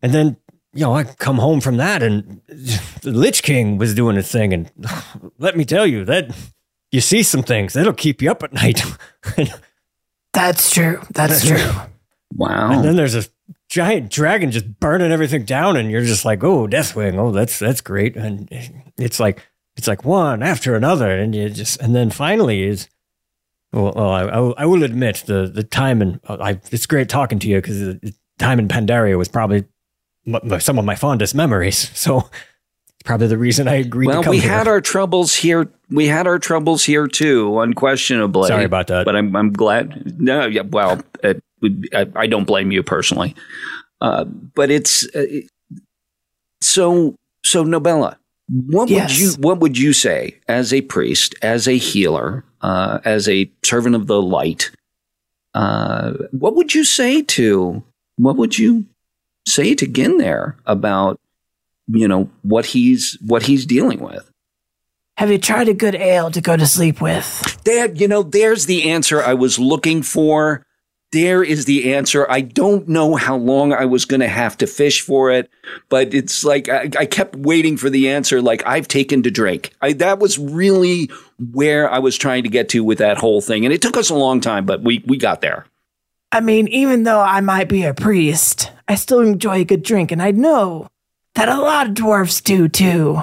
and then you know, I come home from that and the Lich King was doing a thing. And let me tell you that you see some things that'll keep you up at night. That's true. That's true. Wow. And then there's a giant dragon just burning everything down, and you're just like, oh, Deathwing, oh, that's that's great. And it's like it's like one after another, and you just and then finally is. Well, well I, I will- admit the the time and uh, I, it's great talking to you because the time in Pandaria was probably some of my fondest memories. So it's probably the reason I agreed Well, to come we here. had our troubles here. We had our troubles here too, unquestionably. Sorry about that. But I'm I'm glad. No, yeah. Well, it, I, I don't blame you personally. Uh, but it's uh, so so. Nobella, what Yes. would you what would you say as a priest, as a healer, uh, as a servant of the light? Uh, what would you say to what would you say to Gin there about you know what he's what he's dealing with? Have you tried a good ale to go to sleep with? There, you know, there's the answer I was looking for. There is the answer. I don't know how long I was going to have to fish for it, but it's like I, I kept waiting for the answer. Like I've taken to drink. I, that was really where I was trying to get to with that whole thing, and it took us a long time, but we we got there. I mean, even though I might be a priest, I still enjoy a good drink, and I know that a lot of dwarves do too.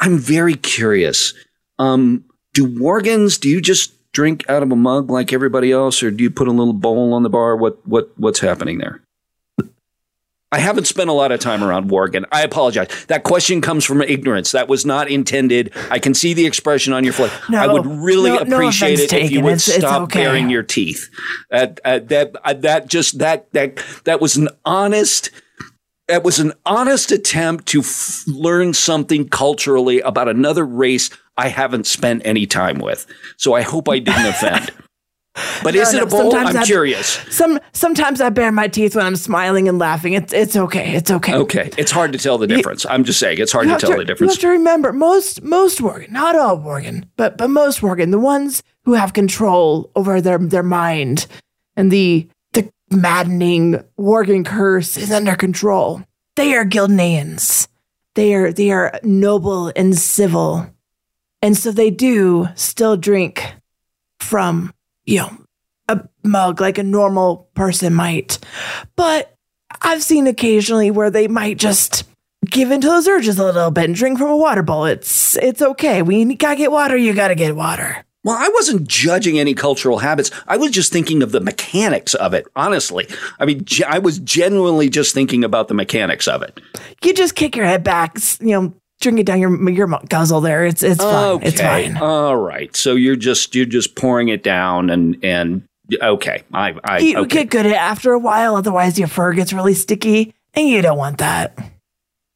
I'm very curious. Um, do Worgens? Do you just drink out of a mug like everybody else, or do you put a little bowl on the bar? What what what's happening there? I haven't spent a lot of time around Worgen. I apologize. That question comes from ignorance. That was not intended. I can see the expression on your face. No, I would really no- no appreciate offense it if you would It's- it's stop okay. baring your teeth. Uh, uh, that uh, that just that that that was an honest it was an honest attempt to f- learn something culturally about another race I haven't spent any time with. So I hope I didn't offend. But is No, it a no, bowl? I'm I- curious. Some sometimes I bare my teeth when I'm smiling and laughing. It's it's okay. It's okay. Okay, it's hard to tell the difference. I'm just saying it's hard to tell the difference. You have to remember most most Worgen, not all Worgen, but but most Worgen, the ones who have control over their their mind and the the maddening Worgen curse is under control. They are Gilneans. They are they are noble and civil. And so they do still drink from, you know, a mug like a normal person might. But I've seen occasionally where they might just give into those urges a little bit and drink from a water bowl. It's it's okay. We gotta get water. You gotta get water. Well, I wasn't judging any cultural habits. I was just thinking of the mechanics of it, honestly. I mean, I was genuinely just thinking about the mechanics of it. You just kick your head back, you know, drink it down your your guzzle there. It's it's fine. It's fine. All right. So you're just you're just pouring it down and and okay. I I You okay. get good at it after a while, otherwise your fur gets really sticky, and you don't want that.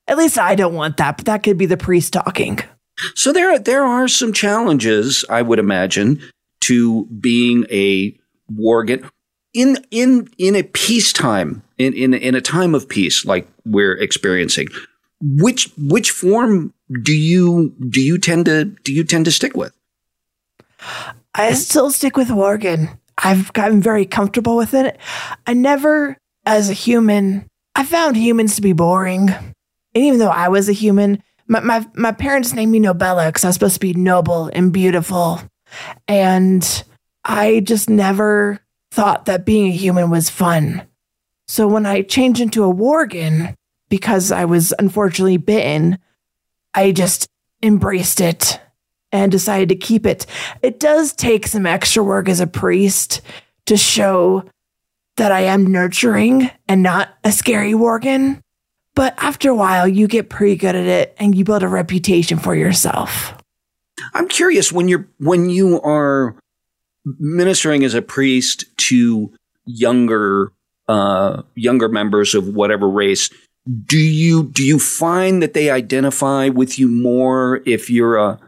At least I don't want that, but that could be the priest talking. So there there are some challenges, I would imagine, to being a wargate in in in a peacetime in in in a time of peace like we're experiencing. Which which form do you do you tend to do you tend to stick with? I still stick with Worgen. I've gotten very comfortable with it. I never, as a human, I found humans to be boring. And even though I was a human, my, my, my parents named me Nobella because I was supposed to be noble and beautiful. And I just never thought that being a human was fun. So when I changed into a Worgen, because I was unfortunately bitten, I just embraced it and decided to keep it. It does take some extra work as a priest to show that I am nurturing and not a scary Worgen. But after a while, you get pretty good at it and you build a reputation for yourself. I'm curious when you're when you are ministering as a priest to younger uh, younger members of whatever race. Do you do you find that they identify with you more if you're a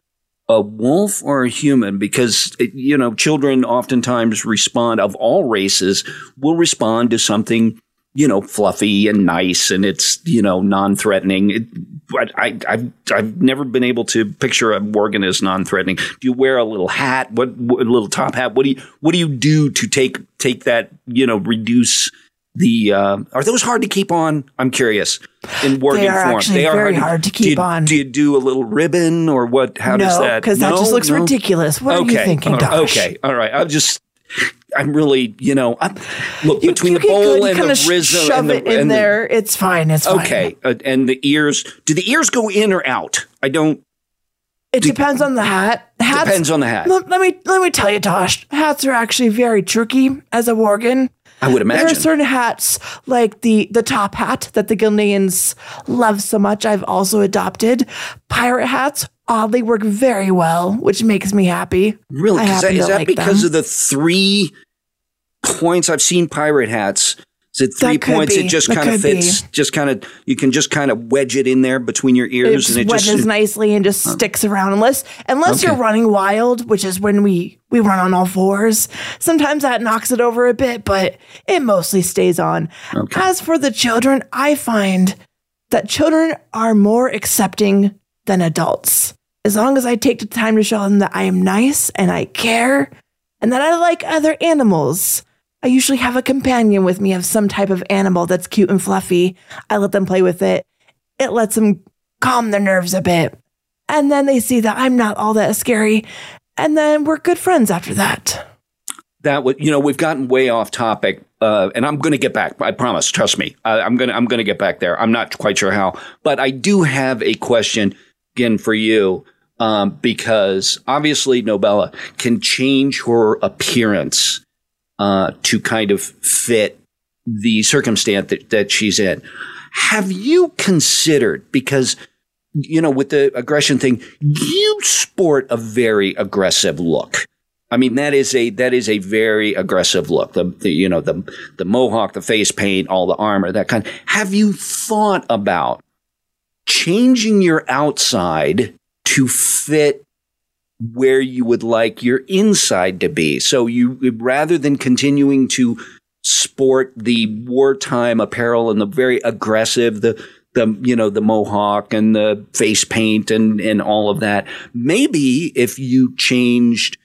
a wolf or a human? Because you know, children oftentimes respond of all races will respond to something you know fluffy and nice, and it's you know non-threatening. It, I, I've I've never been able to picture a Worgen as non-threatening. Do you wear a little hat? What, what a little top hat? What do you what do you do to take take that you know reduce the uh, are those hard to keep on? I'm curious. In working They are form, actually very hard to Do keep you- on. Do you do a little ribbon or what? How does that? No, that? just looks ridiculous. What are you okay. thinking, uh, Okay, all right. I'm just. I'm really, you know, I'm, look You, between you the bowl and the rizzo and the it in and the- there. It's fine. It's fine. Okay, uh, and the ears. Do the ears go in or out? I don't. It depends on the hat. Hats, Depends on the hat. Let, let me let me tell you, Tosh. Hats are actually very tricky as a Worgen. I would imagine There are certain hats, like the the top hat that the Gilneans love so much. I've also adopted. Pirate hats oddly work very well, which makes me happy. Really? Is that, is that like because them. of the three points I've seen pirate hats? Is it three points? be. It just kind of fits. Just kind of you can just kind of wedge it in there between your ears, and it wedges just nicely and just oh. sticks around unless unless Okay. you're running wild which is when we we run on all fours sometimes that knocks it over a bit but it mostly stays on as for the children i find that children are more accepting than adults as long as i take the time to show them that i am nice and i care and that i like other animals I usually have a companion with me of some type of animal that's cute and fluffy. I let them play with it. It lets them calm their nerves a bit. And then they see that I'm not all that scary. And then we're good friends after that. that would you know we've gotten way off topic uh, and i'm going to get back i promise trust me I, i'm going to i'm going to get back there i'm not quite sure how but i do have a question again for you um, because obviously nobella can change her appearance uh, to kind of fit the circumstance that, that she's in have you considered because you know with the aggression thing you sport a very aggressive look I mean that is a that is a very aggressive look. The, the you know the the mohawk, the face paint, all the armor, that kind. Have you thought about changing your outside to fit where you would like your inside to be? So you rather than continuing to sport the wartime apparel and the very aggressive the the you know the mohawk and the face paint and and all of that maybe if you changed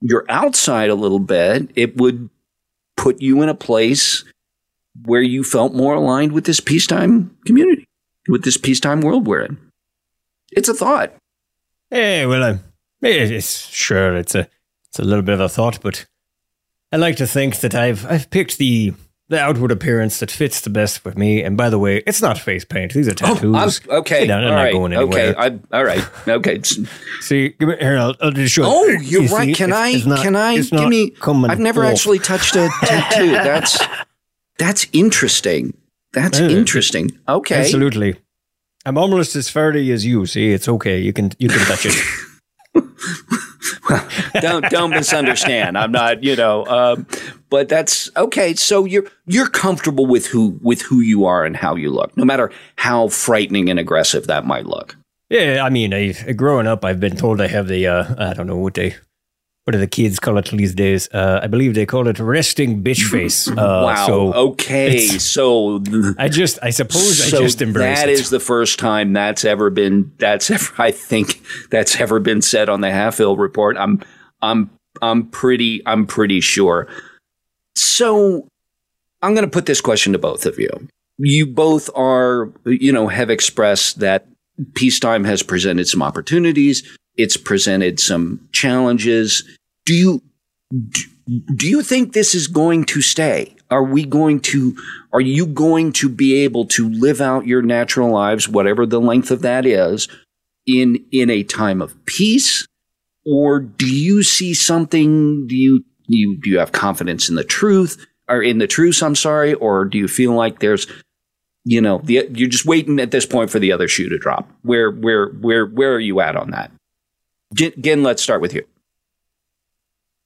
your outside a little bit, it would put you in a place where you felt more aligned with this peacetime community, with this peacetime world we're in. It's a thought. Hey, well, I'm, it's sure it's a it's a little bit of a thought, but I like to think that I've I've picked the the outward appearance that fits the best with me. And by the way, it's not face paint; these are oh, tattoos. I'm, okay, Sit down, I'm all not right, going okay, anywhere. I, all right, okay. See, give me, here, I'll, I'll just show. You. Oh, you. you're You right. see, can it's- I? it's not- can I? Give me. I've never off. actually touched a tattoo. That's that's interesting. That's Yeah. interesting. Okay. Absolutely. I'm almost as furry as you. See, it's okay. You can you can touch it. don't don't misunderstand. I'm not, you know, um, but that's okay. So you're you're comfortable with who with who you are and how you look, no matter how frightening and aggressive that might look. Yeah, I mean, I, growing up, I've been told I have the uh, I don't know what they what do the kids call it these days? Uh, I believe they call it resting bitch face. Uh, wow. So okay. So I just I suppose so I just embrace that it. is the first time that's ever been that's ever I think that's ever been said on the Halfhill report. I'm I'm I'm pretty I'm pretty sure. So I'm going to put this question to both of you. You both are you know have expressed that peacetime has presented some opportunities. It's presented some challenges. Do you do you think this is going to stay? Are we going to, are you going to be able to live out your natural lives, whatever the length of that is, in, in a time of peace? Or do you see something, do you, you, do you have confidence in the truth or in the truth? I'm sorry. Or do you feel like there's, you know, the, you're just waiting at this point for the other shoe to drop? Where, where, where, where are you at on that? Again, let's start with you.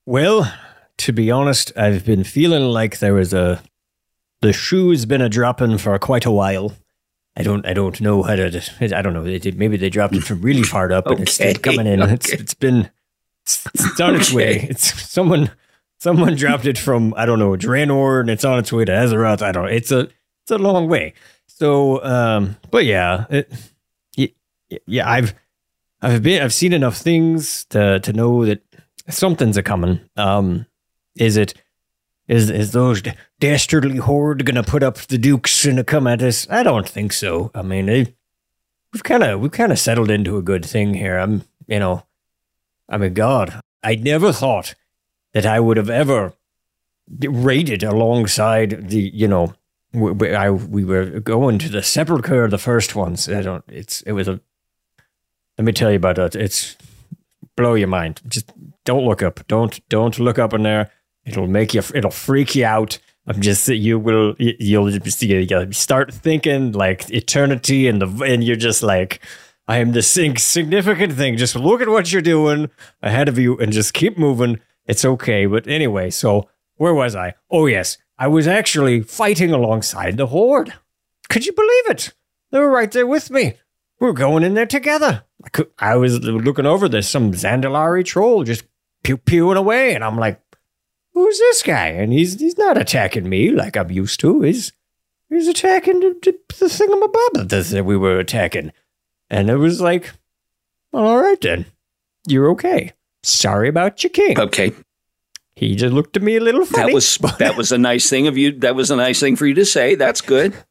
Well, to be honest, I've been feeling like there was a the shoe's been a dropping for quite a while. I don't I don't know how to I don't know. It, maybe they dropped it from really far up and it's still coming in. It's it's been it's, on its way. It's someone someone dropped it from I don't know Draenor and it's on its way to Azeroth. I don't. know. It's a it's a long way. So, um, but yeah, it, y- y- yeah, I've I've been I've seen enough things to to know that something's a coming. Um, is it is is those dastardly horde gonna put up the dukes and come at us? I don't think so. I mean, they, we've kind of we've kind of settled into a good thing here. I'm you know, I mean, God, I never thought that I would have ever raided alongside the you know. We, I, we were going to the sepulcher, the first ones. I don't. It's it was a. Let me tell you about that. It's blow your mind. Just don't look up. Don't don't look up in there. It'll make you. It'll freak you out. I'm just you will you- you'll start thinking like eternity and the and you're just like I am the sig- significant thing. Just look at what you're doing ahead of you and just keep moving. It's okay. But anyway, so where was I? Oh yes, I was actually fighting alongside the horde. Could you believe it? They were right there with me. We were going in there together. I, could, I was looking over this, some Zandalari troll just pew pewing away, and I'm like, "Who's this guy?" And he's he's not attacking me like I'm used to. He's he's attacking the, the, the thingamabob that we were attacking, and it was like, well, "All right then, you're okay. Sorry about your king." Okay. He just looked at me a little funny. That was that was a nice thing of you. That was a nice thing for you to say. That's good.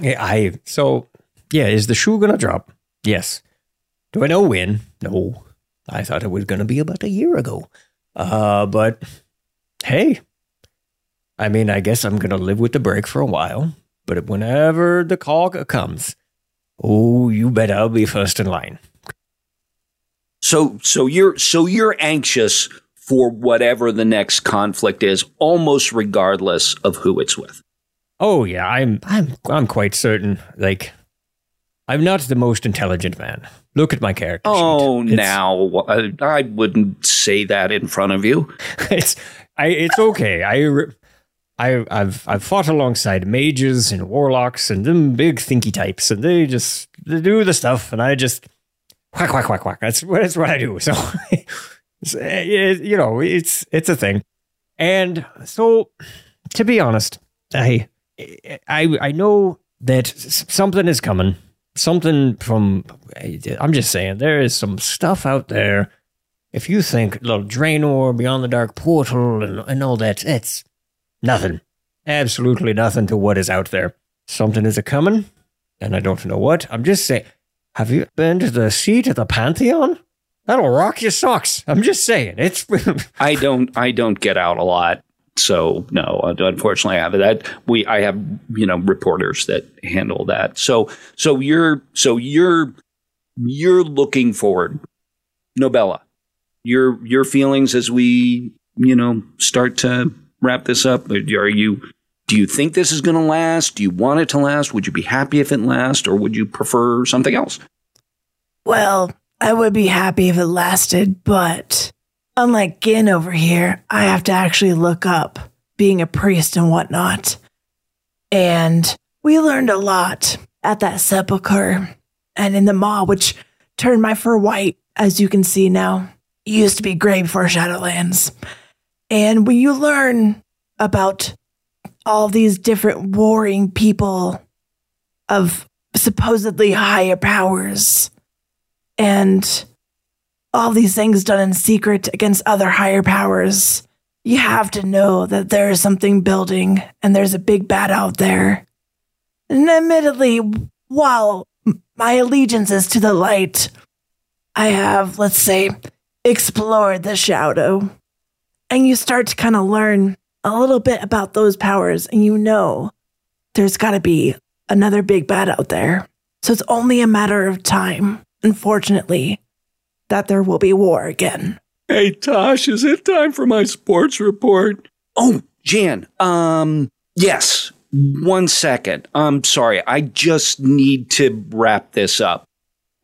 Yeah, I so yeah. Is the shoe gonna drop? Yes. Do I know when? No. I thought it was gonna be about a year ago. Uh, but hey, I mean, I guess I'm gonna live with the break for a while. But whenever the call comes, oh, you bet I'll be first in line. So so you're so you're anxious for whatever the next conflict is, almost regardless of who it's with. Oh yeah, I'm I'm I'm quite certain. Like, I'm not the most intelligent man. Look at my character. Oh, It's- now I, I wouldn't say that in front of you. it's I it's okay. I I I've I've fought alongside mages and warlocks and them big thinky types, and they just they do the stuff, and I just whack whack whack whack. That's what that's what I do. So, you know, it's it's a thing. And so, to be honest, I I I know that something is coming. Something from I'm just saying there is some stuff out there if you think little Draenor beyond the dark portal and, and all that, it's nothing. Absolutely nothing to what is out there. Something is a coming, and I don't know what. I'm just saying. Have you been to the seat of the Pantheon? That'll rock your socks. I'm just saying. It's I don't I don't get out a lot. So no, unfortunately, I have that. We I have you know reporters that handle that. So so you're so you're you're looking forward, Nobella. Your your feelings as we you know start to wrap this up. Are you do you think this is going to last? Do you want it to last? Would you be happy if it lasts, or would you prefer something else? Well, I would be happy if it lasted, but unlike Gin over here, I have to actually look up being a priest and whatnot. And we learned a lot at that sepulchre and in the maw, which turned my fur white, as you can see now. It used to be gray before Shadowlands. And when you learn about all these different warring people of supposedly higher powers and all these things done in secret against other higher powers, you have to know that there is something building and there's a big bad out there. And admittedly, while my allegiance is to the light, I have, let's say, explored the shadow. And you start to kind of learn a little bit about those powers, and you know there's got to be another big bad out there. So it's only a matter of time, unfortunately, that there will be war again. Hey, Tosh, is it time for my sports report? Oh, Jan, um, yes. One second. I'm sorry. I just need to wrap this up.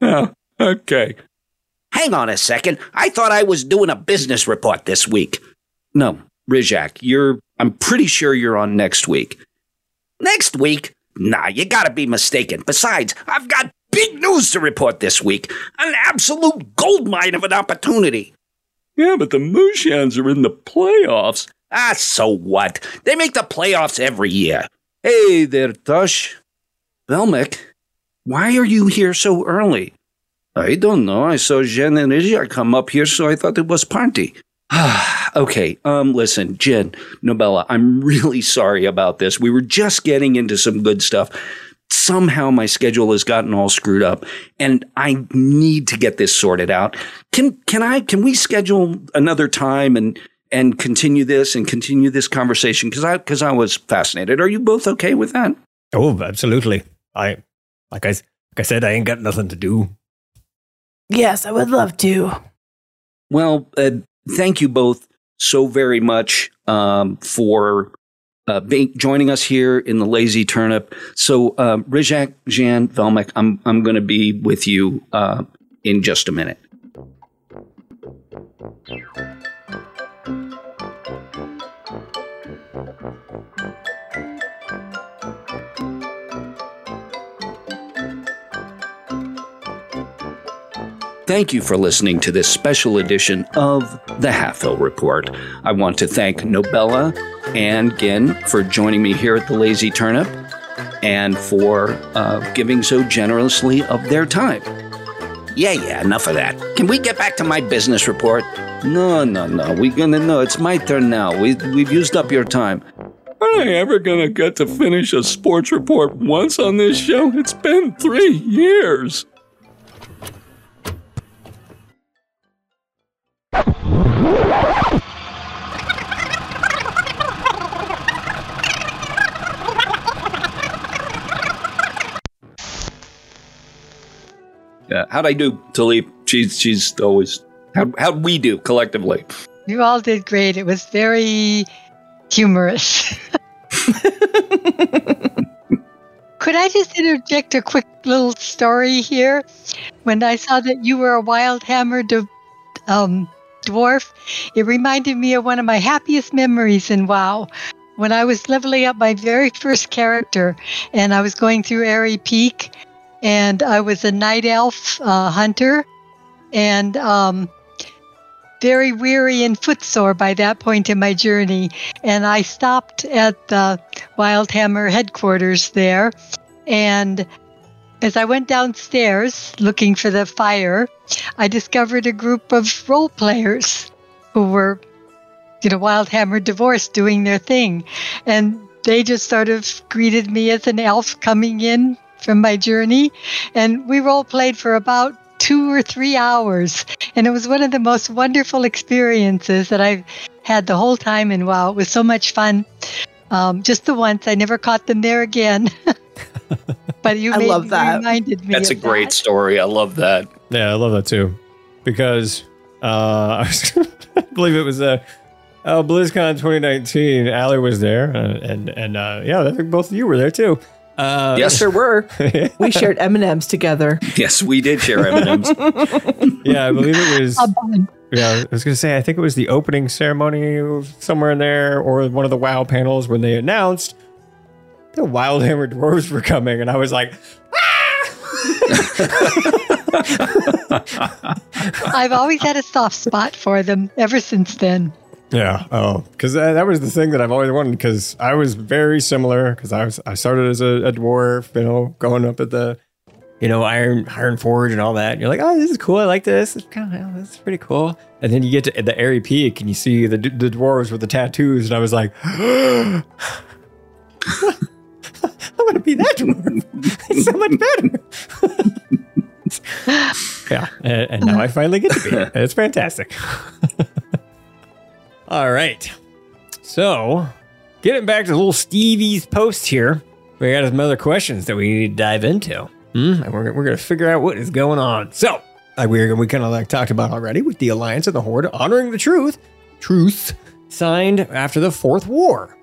Oh, okay. Hang on a second. I thought I was doing a business report this week. No, Rizak, you're, I'm pretty sure you're on next week. Next week? Nah, you gotta be mistaken. Besides, I've got big news to report this week. An absolute goldmine of an opportunity. Yeah, but the Mooshans are in the playoffs. Ah, so what? They make the playoffs every year. Hey there, Tush. Velmic, why are you here so early? I don't know. I saw Jen and Izia come up here, so I thought it was party. okay, um, listen, Jen, Nobella, I'm really sorry about this. We were just getting into some good stuff somehow my schedule has gotten all screwed up and I need to get this sorted out. Can can I can we schedule another time and and continue this and continue this conversation cuz I cuz I was fascinated. Are you both okay with that? Oh, absolutely. I like I like I said I ain't got nothing to do. Yes, I would love to. Well, uh, thank you both so very much um, for uh, joining us here in the Lazy Turnip. So, uh, Rizak, Jan, Velmic, I'm, I'm going to be with you uh, in just a minute. Thank you for listening to this special edition of the Halfhill Report. I want to thank Nobella and Gin for joining me here at the Lazy Turnip and for uh, giving so generously of their time. Yeah, yeah, enough of that. Can we get back to my business report? No, no, no. We're gonna no. It's my turn now. We we've used up your time. Am I ever gonna get to finish a sports report once on this show? It's been three years. Yeah, how'd I do, Taliep? She's she's always how how'd we do collectively? You all did great. It was very humorous. Could I just interject a quick little story here? When I saw that you were a wild hammer de- um, dwarf, it reminded me of one of my happiest memories in WoW. When I was leveling up my very first character and I was going through Aerie Peak, and I was a night elf uh, hunter, and um, very weary and footsore by that point in my journey. And I stopped at the Wildhammer headquarters there, and as I went downstairs looking for the fire, I discovered a group of role players who were, you know, Wildhammer divorced doing their thing. And they just sort of greeted me as an elf coming in from my journey. And we role played for about two or three hours. And it was one of the most wonderful experiences that I've had the whole time. And wow, it was so much fun. Um, just the once. I never caught them there again. but you I made, love that. reminded me. That's a of great story. I love that. Yeah, I love that too, because uh, I, was, I believe it was uh, uh, BlizzCon 2019. Ali was there, uh, and and uh, yeah, I think both of you were there too. Uh, Yes. there were. We shared M and M's together. Yes, we did share M&Ms. yeah, I believe it was. Yeah, I was gonna say I think it was the opening ceremony somewhere in there, or one of the WoW panels when they announced the Wildhammer dwarves were coming, and I was like, I've always had a soft spot for them ever since then. Yeah. Oh, because that, that was the thing that I've always wanted. Because I was very similar. Because I was I started as a, a dwarf, you know, going up at the, you know, Iron Iron Forge and all that. And you're like, oh, this is cool. I like this. It's kind of this is pretty cool. And then you get to the Aerie Peak and you see the the dwarves with the tattoos, and I was like, I want to be that dwarf. It's so much better. yeah, and, and now I finally get to be it. It's fantastic. All right. So, getting back to little Stevie's post here, we got some other questions that we need to dive into. Hmm? And we're, we're going to figure out what is going on. So, like we, we kind of like talked about already with the Alliance and the Horde honoring the truth, truth signed after the Fourth War.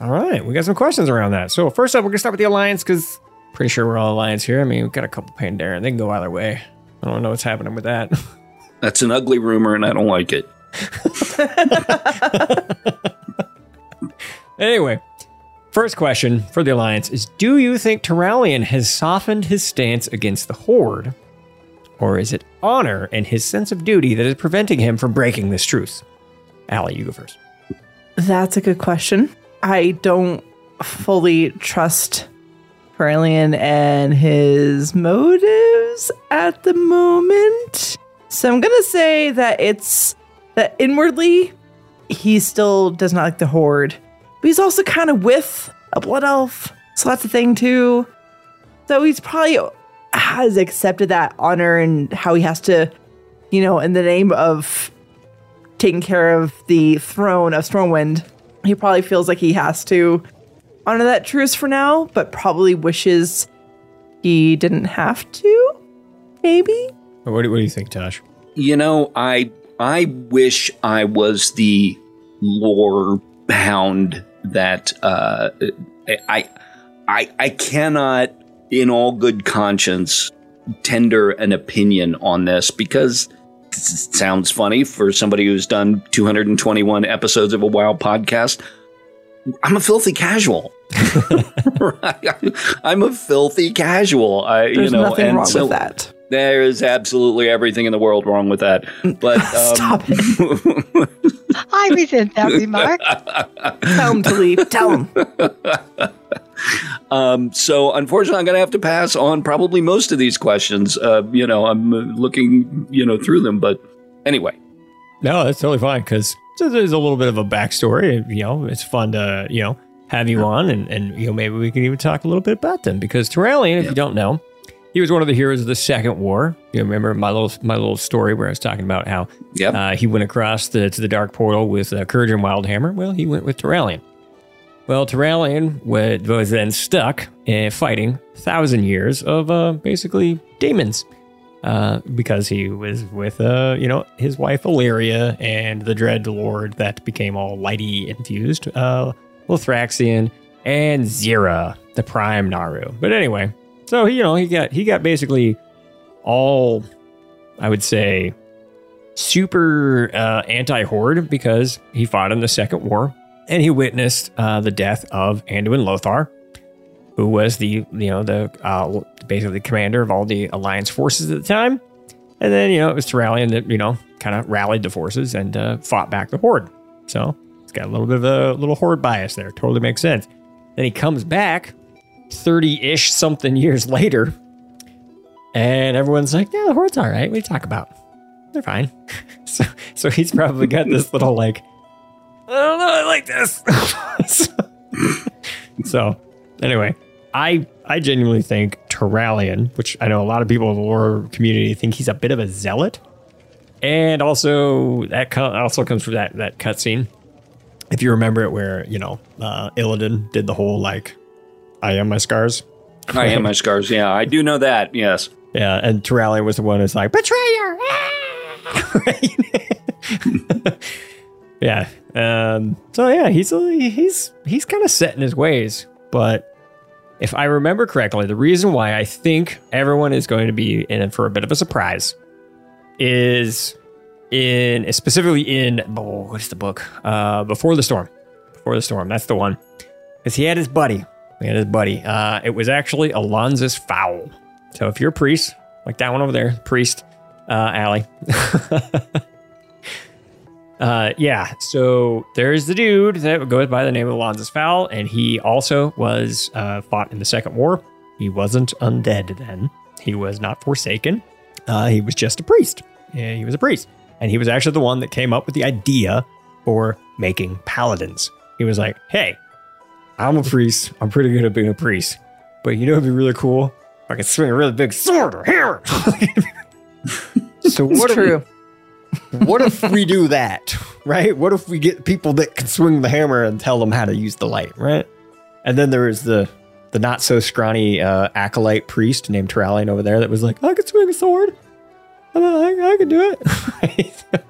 All right, we got some questions around that. So, first up, we're going to start with the Alliance because pretty sure we're all Alliance here. I mean, we've got a couple Pandaren. They can go either way. I don't know what's happening with that. That's an ugly rumor, and I don't like it. Anyway, first question for the Alliance is Do you think Turalyon has softened his stance against the Horde? Or is it honor and his sense of duty that is preventing him from breaking this truce? Ali, you go first. That's a good question. I don't fully trust Turalyon and his motives at the moment. So I'm going to say that it's that inwardly he still does not like the horde. But he's also kind of with a blood elf. So that's a thing too. So he's probably has accepted that honor and how he has to, you know, in the name of taking care of the throne of Stormwind, he probably feels like he has to honor that truce for now, but probably wishes he didn't have to. Maybe. What do, what do you think, Tosh? You know, I I wish I was the lore hound that uh, I I I cannot, in all good conscience, tender an opinion on this because it sounds funny for somebody who's done 221 episodes of a wild podcast. I'm a filthy casual. I'm a filthy casual. I, There's you know, nothing and wrong so with that. There is absolutely everything in the world wrong with that. But um, Stop I resent that remark. Tell him to leave. Tell him. um, so unfortunately, I'm going to have to pass on probably most of these questions. Uh, you know, I'm uh, looking, you know, through them. But anyway, No, that's totally fine because there's a little bit of a backstory. You know, it's fun to, you know, have you on and, and you know, maybe we can even talk a little bit about them because Turalyon, if you don't know, he was one of the heroes of the Second War. You remember my little my little story where I was talking about how Yep. uh, he went across the, to the Dark Portal with uh, Courage and Wildhammer. Well, he went with Turalyon. Well, Turalyon wa- was then stuck uh, fighting thousand years of uh, basically demons uh, because he was with uh, you know his wife Alleria and the Dread Lord that became all lighty infused, uh, Lothraxion and Xe'ra, the Prime Naaru. But anyway, so he you know he got he got basically all I would say super uh, anti-horde because he fought in the Second War and he witnessed uh, the death of Anduin Lothar, who was the you know the uh, basically commander of all the alliance forces at the time. And then you know it was Turalyon that you know kind of rallied the forces and uh, fought back the horde. So it's got a little bit of a little horde bias there. Totally makes sense. Then he comes back thirty-ish something years later, and everyone's like, "Yeah, the horde's all right. What do you talk about? They're fine." so so he's probably got this little like, I don't know, I like this. so, so anyway, I I genuinely think Turalyon, which I know a lot of people in the lore community think he's a bit of a zealot. And also that co- also comes from that that cutscene. If you remember it, where you know uh, Illidan did the whole like, "I am my scars." I am my scars. Yeah, I do know that. Yes. Yeah, and Turalyon was the one who's like, "Betrayer!" yeah. Um, so yeah, he's he's he's kind of set in his ways, but if I remember correctly, the reason why I think everyone is going to be in for a bit of a surprise is in specifically in oh, what's the book? Uh, Before the Storm. Before the Storm. That's the one. Because he had his buddy. He had his buddy. Uh, it was actually Alonsus Faol. So if you're a priest, like that one over there, priest, uh, Ali. uh, yeah, so there's the dude that goes by the name of Alonsus Faol, and he also was uh, fought in the Second War. He wasn't undead then. He was not forsaken. Uh, he was just a priest. Yeah, he was a priest. And he was actually the one that came up with the idea for making paladins. He was like, hey, I'm a priest. I'm pretty good at being a priest. But you know it'd be really cool? I could swing a really big sword or hammer. so what true. If, what if we do that? Right? What if we get people that can swing the hammer and tell them how to use the light, right? And then there is the the not so scrawny uh, acolyte priest named Turalyon over there that was like, I could swing a sword. I, I, I can do it.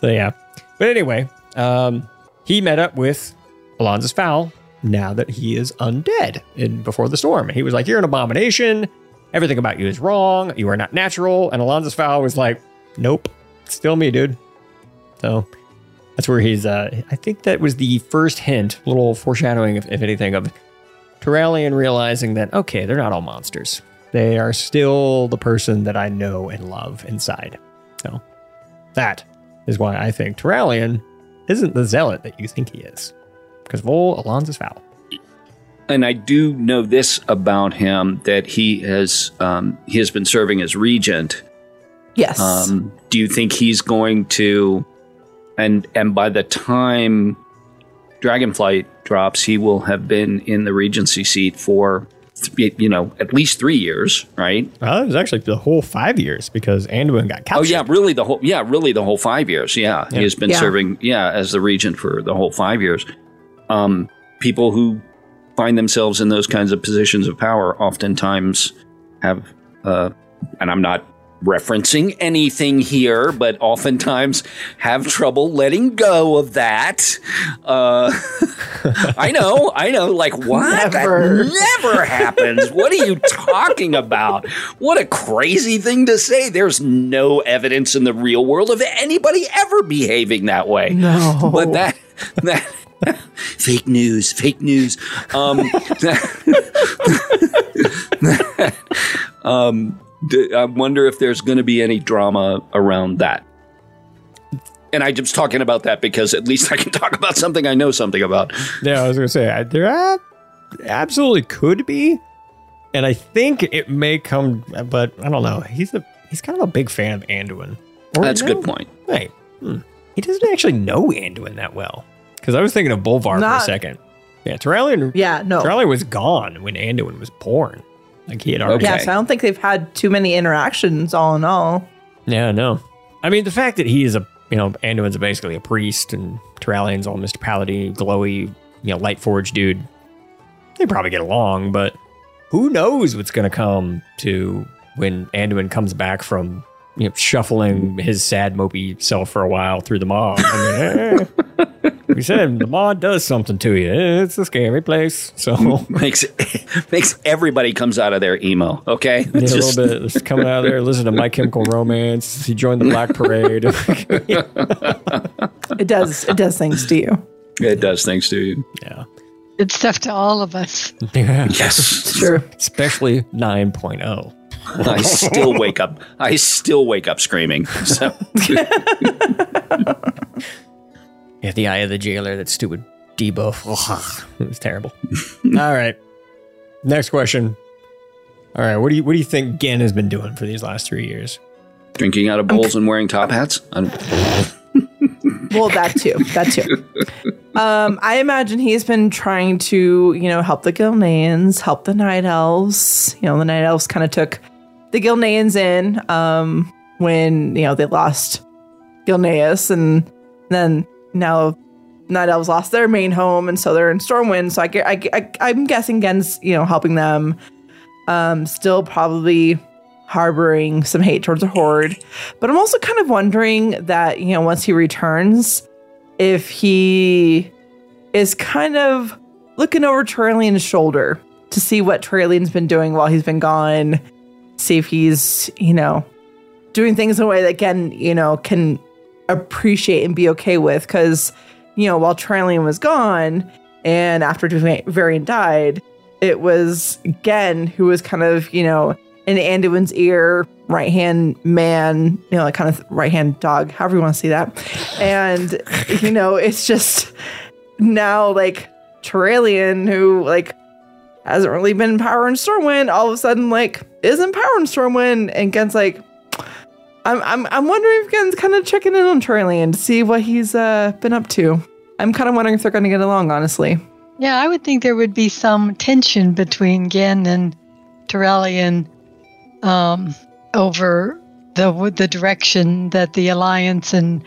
so yeah. But anyway, um, he met up with Alonsus Faol now that he is undead in Before the Storm. He was like, You're an abomination. Everything about you is wrong. You are not natural. And Alonsus Faol was like, Nope, still me, dude. So that's where he's, uh, I think that was the first hint, little foreshadowing, if, if anything, of Turalyon realizing that, okay, they're not all monsters. They are still the person that I know and love inside. So that is why I think Turalyon isn't the zealot that you think he is. Because Vol Alonsus Faol. And I do know this about him that he has um, he has been serving as regent. Yes. Um, do you think he's going to and and by the time Dragonflight drops, he will have been in the regency seat for th- you know at least three years, right? Well, it was actually the whole five years because Anduin got captured. Oh yeah, really the whole yeah, really the whole five years. Yeah, Yeah. he has been Yeah. serving yeah as the regent for the whole five years. Um, people who find themselves in those kinds of positions of power oftentimes have, uh, and I'm not referencing anything here, but oftentimes have trouble letting go of that. Uh, I know, I know. Like what? Never. That never happens. What are you talking about? What a crazy thing to say. There's no evidence in the real world of anybody ever behaving that way. No. But that that fake news, fake news. Um, um, I wonder if there's going to be any drama around that. And I'm just talking about that because at least I can talk about something I know something about. Yeah, I was going to say, I- there ab- absolutely could be. And I think it may come, but I don't know. He's a he's kind of a big fan of Anduin. Or That's a no, good point. Wait, hmm. he doesn't actually know Anduin that well. Because I was thinking of Bolvar for a second. Yeah, Turalyon. Yeah, no. Turalyon was gone when Anduin was born. Like he had already. Yeah, so I don't think they've had too many interactions all in all. Yeah, no. I mean, the fact that he is a, you know, Anduin's basically a priest and Turalyon's all Mr. Paladin, glowy, you know, light forged dude, they probably get along, but who knows what's going to come to when Anduin comes back from, you know, shuffling his sad mopey self for a while through the Maw. I mean, eh, we said the Maw does something to you. It's a scary place. So makes makes everybody comes out of their emo. Okay, yeah, Just. a little bit coming out of there. Listen to My Chemical Romance. He joined the Black Parade. it does. It does things to you. It does things to you. Yeah. It's tough to all of us. Yeah. Yes. sure. Especially 9.0. Okay. I still wake up. I still wake up screaming. So. yeah, the eye of the jailer. That stupid debuff. Ugh, it was terrible. All right. Next question. All right. What do you What do you think Genn has been doing for these last three years? Drinking out of bowls and wearing top hats. well, that too. That too. Um, I imagine he's been trying to, you know, help the Gilneans, help the Night Elves. You know, the Night Elves kind of took the Gilneans in um, when, you know, they lost Gilneas, and then now Night Elves lost their main home, and so they're in Stormwind. So I, I, I I'm guessing Genn's, you know, helping them. Um, still probably harboring some hate towards the Horde. But I'm also kind of wondering that, you know, once he returns, if he is kind of looking over Turalyon's shoulder to see what Turalyon's been doing while he's been gone, see if he's, you know, doing things in a way that Genn, you know, can appreciate and be okay with. Because, you know, while Turalyon was gone and after Varian died, it was Genn who was kind of, you know, in Anduin's ear, right hand man, you know, like kind of right hand dog, however you want to see that. And, you know, it's just now like Turalyon, who like hasn't really been in power in Stormwind, all of a sudden like is in power in Stormwind. And Genn's like, I'm I'm I'm wondering if Genn's kind of checking in on Turalyon to see what he's uh been up to. I'm kind of wondering if they're gonna get along, honestly. Yeah, I would think there would be some tension between Genn and Turalyon um, over the the direction that the alliance and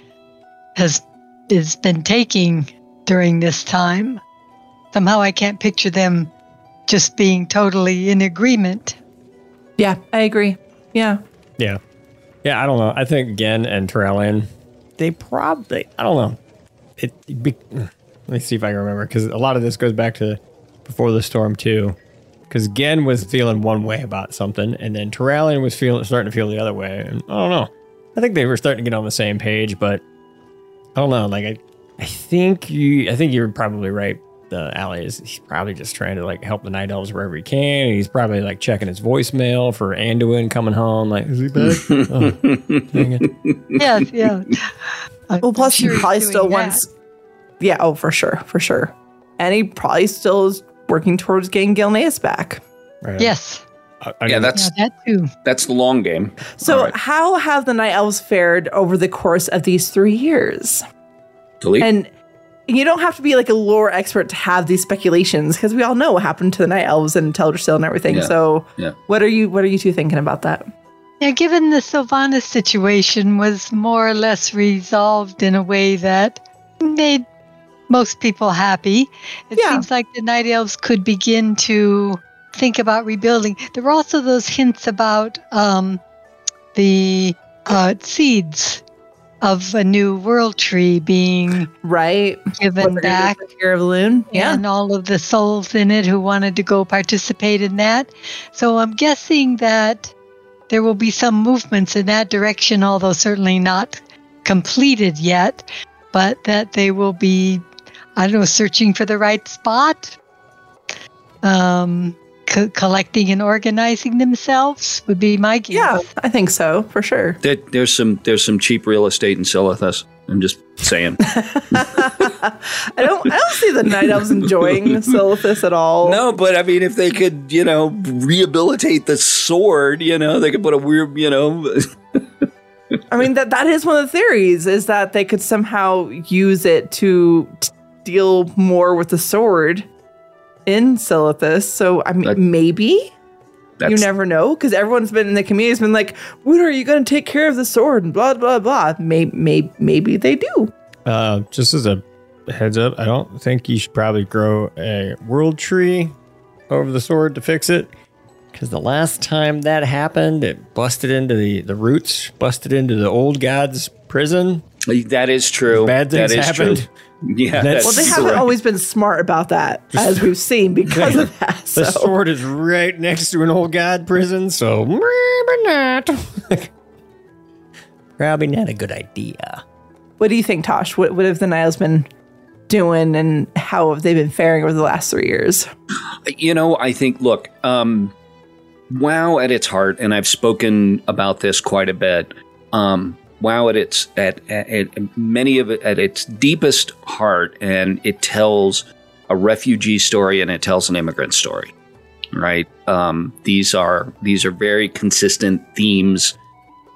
has has been taking during this time. Somehow, I can't picture them just being totally in agreement. Yeah, I agree. Yeah, Yeah. Yeah, I don't know. I think Genn and Turalyon, they probably, I don't know. It, be, let me see if I can remember because a lot of this goes back to before the storm too. Because Genn was feeling one way about something, and then Turalyon was feeling starting to feel the other way. And I don't know. I think they were starting to get on the same page, but I don't know. Like I, I think you, I think you're probably right. The alley is he's probably just trying to like help the night elves wherever he can. He's probably like checking his voicemail for Anduin coming home. Like, is he back? oh, dang it. Yes, yeah. well, plus he sure probably he's still doing wants. Yeah, oh, for sure, for sure. And he probably still is working towards getting Gilneas back. Right. Yes. yeah, that's Yeah, that too. that's the long game. So, All right. how have the Night Elves fared over the course of these three years? Delete. And you don't have to be like a lore expert to have these speculations because we all know what happened to the Night Elves and Teldrassil and everything. Yeah. So, Yeah. what are you what are you two thinking about that? Yeah, given the Sylvanas situation was more or less resolved in a way that made most people happy, it Yeah. seems like the Night Elves could begin to think about rebuilding. There were also those hints about um, the uh, seeds of a new world tree being Right? given back. Here of Loon. and all of the souls in it who wanted to go participate in that. So I'm guessing that there will be some movements in that direction, although certainly not completed yet, but that they will be, I don't know, searching for the right spot, um, co- collecting and organizing themselves would be my guess. Yeah, I think so for sure. There, there's some there's some cheap real estate in Silithus. I'm just saying. I don't I don't see the Night Elves enjoying Silithus at all. no, but I mean, if they could, you know, rehabilitate the sword, you know, they could put a weird, you know, I mean that that is one of the theories is that they could somehow use it to t- deal more with the sword in Silithus. So I mean, That- maybe you never know because everyone's been in the community has been like, "When are you going to take care of the sword?" and blah blah blah. Maybe maybe, maybe they do. Uh, just as a heads up, I don't think you should probably grow a world tree over the sword to fix it. Because the last time that happened, it busted into the, the roots, busted into the old god's prison. that is true. Bad things that is happened. True. Yeah, That's- Well, they haven't correct. always been smart about that, as we've seen because of that. So. The sword is right next to an old god prison, so maybe not. Probably not a good idea. What do you think, Tosh? What, what have the Niles been doing, and how have they been faring over the last three years? You know, I think, look, um, WoW at its heart, and I've spoken about this quite a bit. Um, WoW at its at, at, at many of it at its deepest heart, and it tells a refugee story and it tells an immigrant story. Right? Um, these are these are very consistent themes,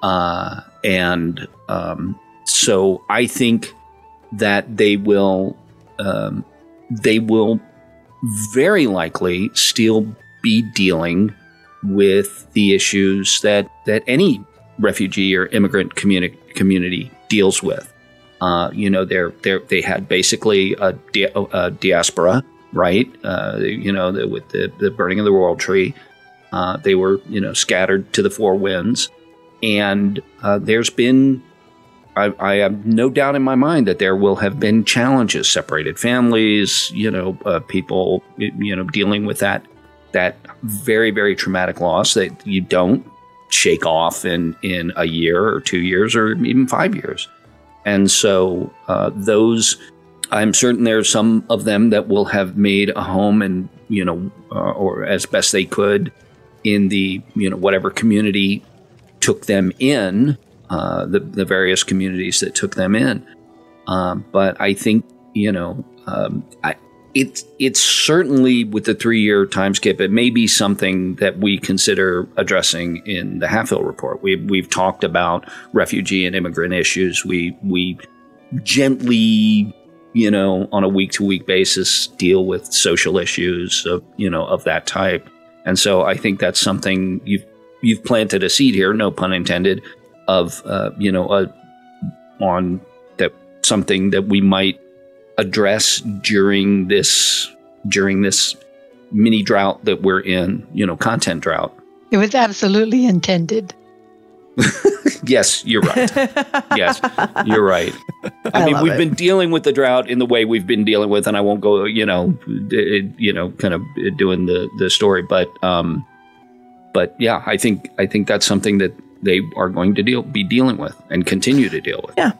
uh, and um, so I think that they will um, they will very likely still be dealing with the issues that that any refugee or immigrant communi- community deals with. Uh, you know, they're, they're, they had basically a, di- a diaspora, right? Uh, you know, the, with the, the burning of the World Tree, uh, they were, you know, scattered to the four winds. And uh, there's been, I, I, have no doubt in my mind that there will have been challenges, separated families, you know, uh, people, you know, dealing with that, that very, very traumatic loss that you don't shake off in, in a year or two years or even five years. And so uh, those, I'm certain there are some of them that will have made a home and, you know, uh, or as best they could in the, you know, whatever community took them in, uh, the, the various communities that took them in. Um, but I think, you know, um, I, it's it's certainly with the three year time skip, it may be something that we consider addressing in the Halfhill report. We we've talked about refugee and immigrant issues. We we gently, you know, on a week to week basis, deal with social issues of you know of that type. And so I think that's something you've you've planted a seed here, no pun intended, of uh, you know a, on that something that we might address during this during this mini drought that we're in, you know, content drought. It was absolutely intended. yes, you're right. yes, you're right. I, I mean, we've it. been dealing with the drought in the way we've been dealing with, and I won't go, you know, d- you know, kind of doing the the story, but um, but yeah, I think I think that's something that they are going to deal be dealing with and continue to deal with. Yeah.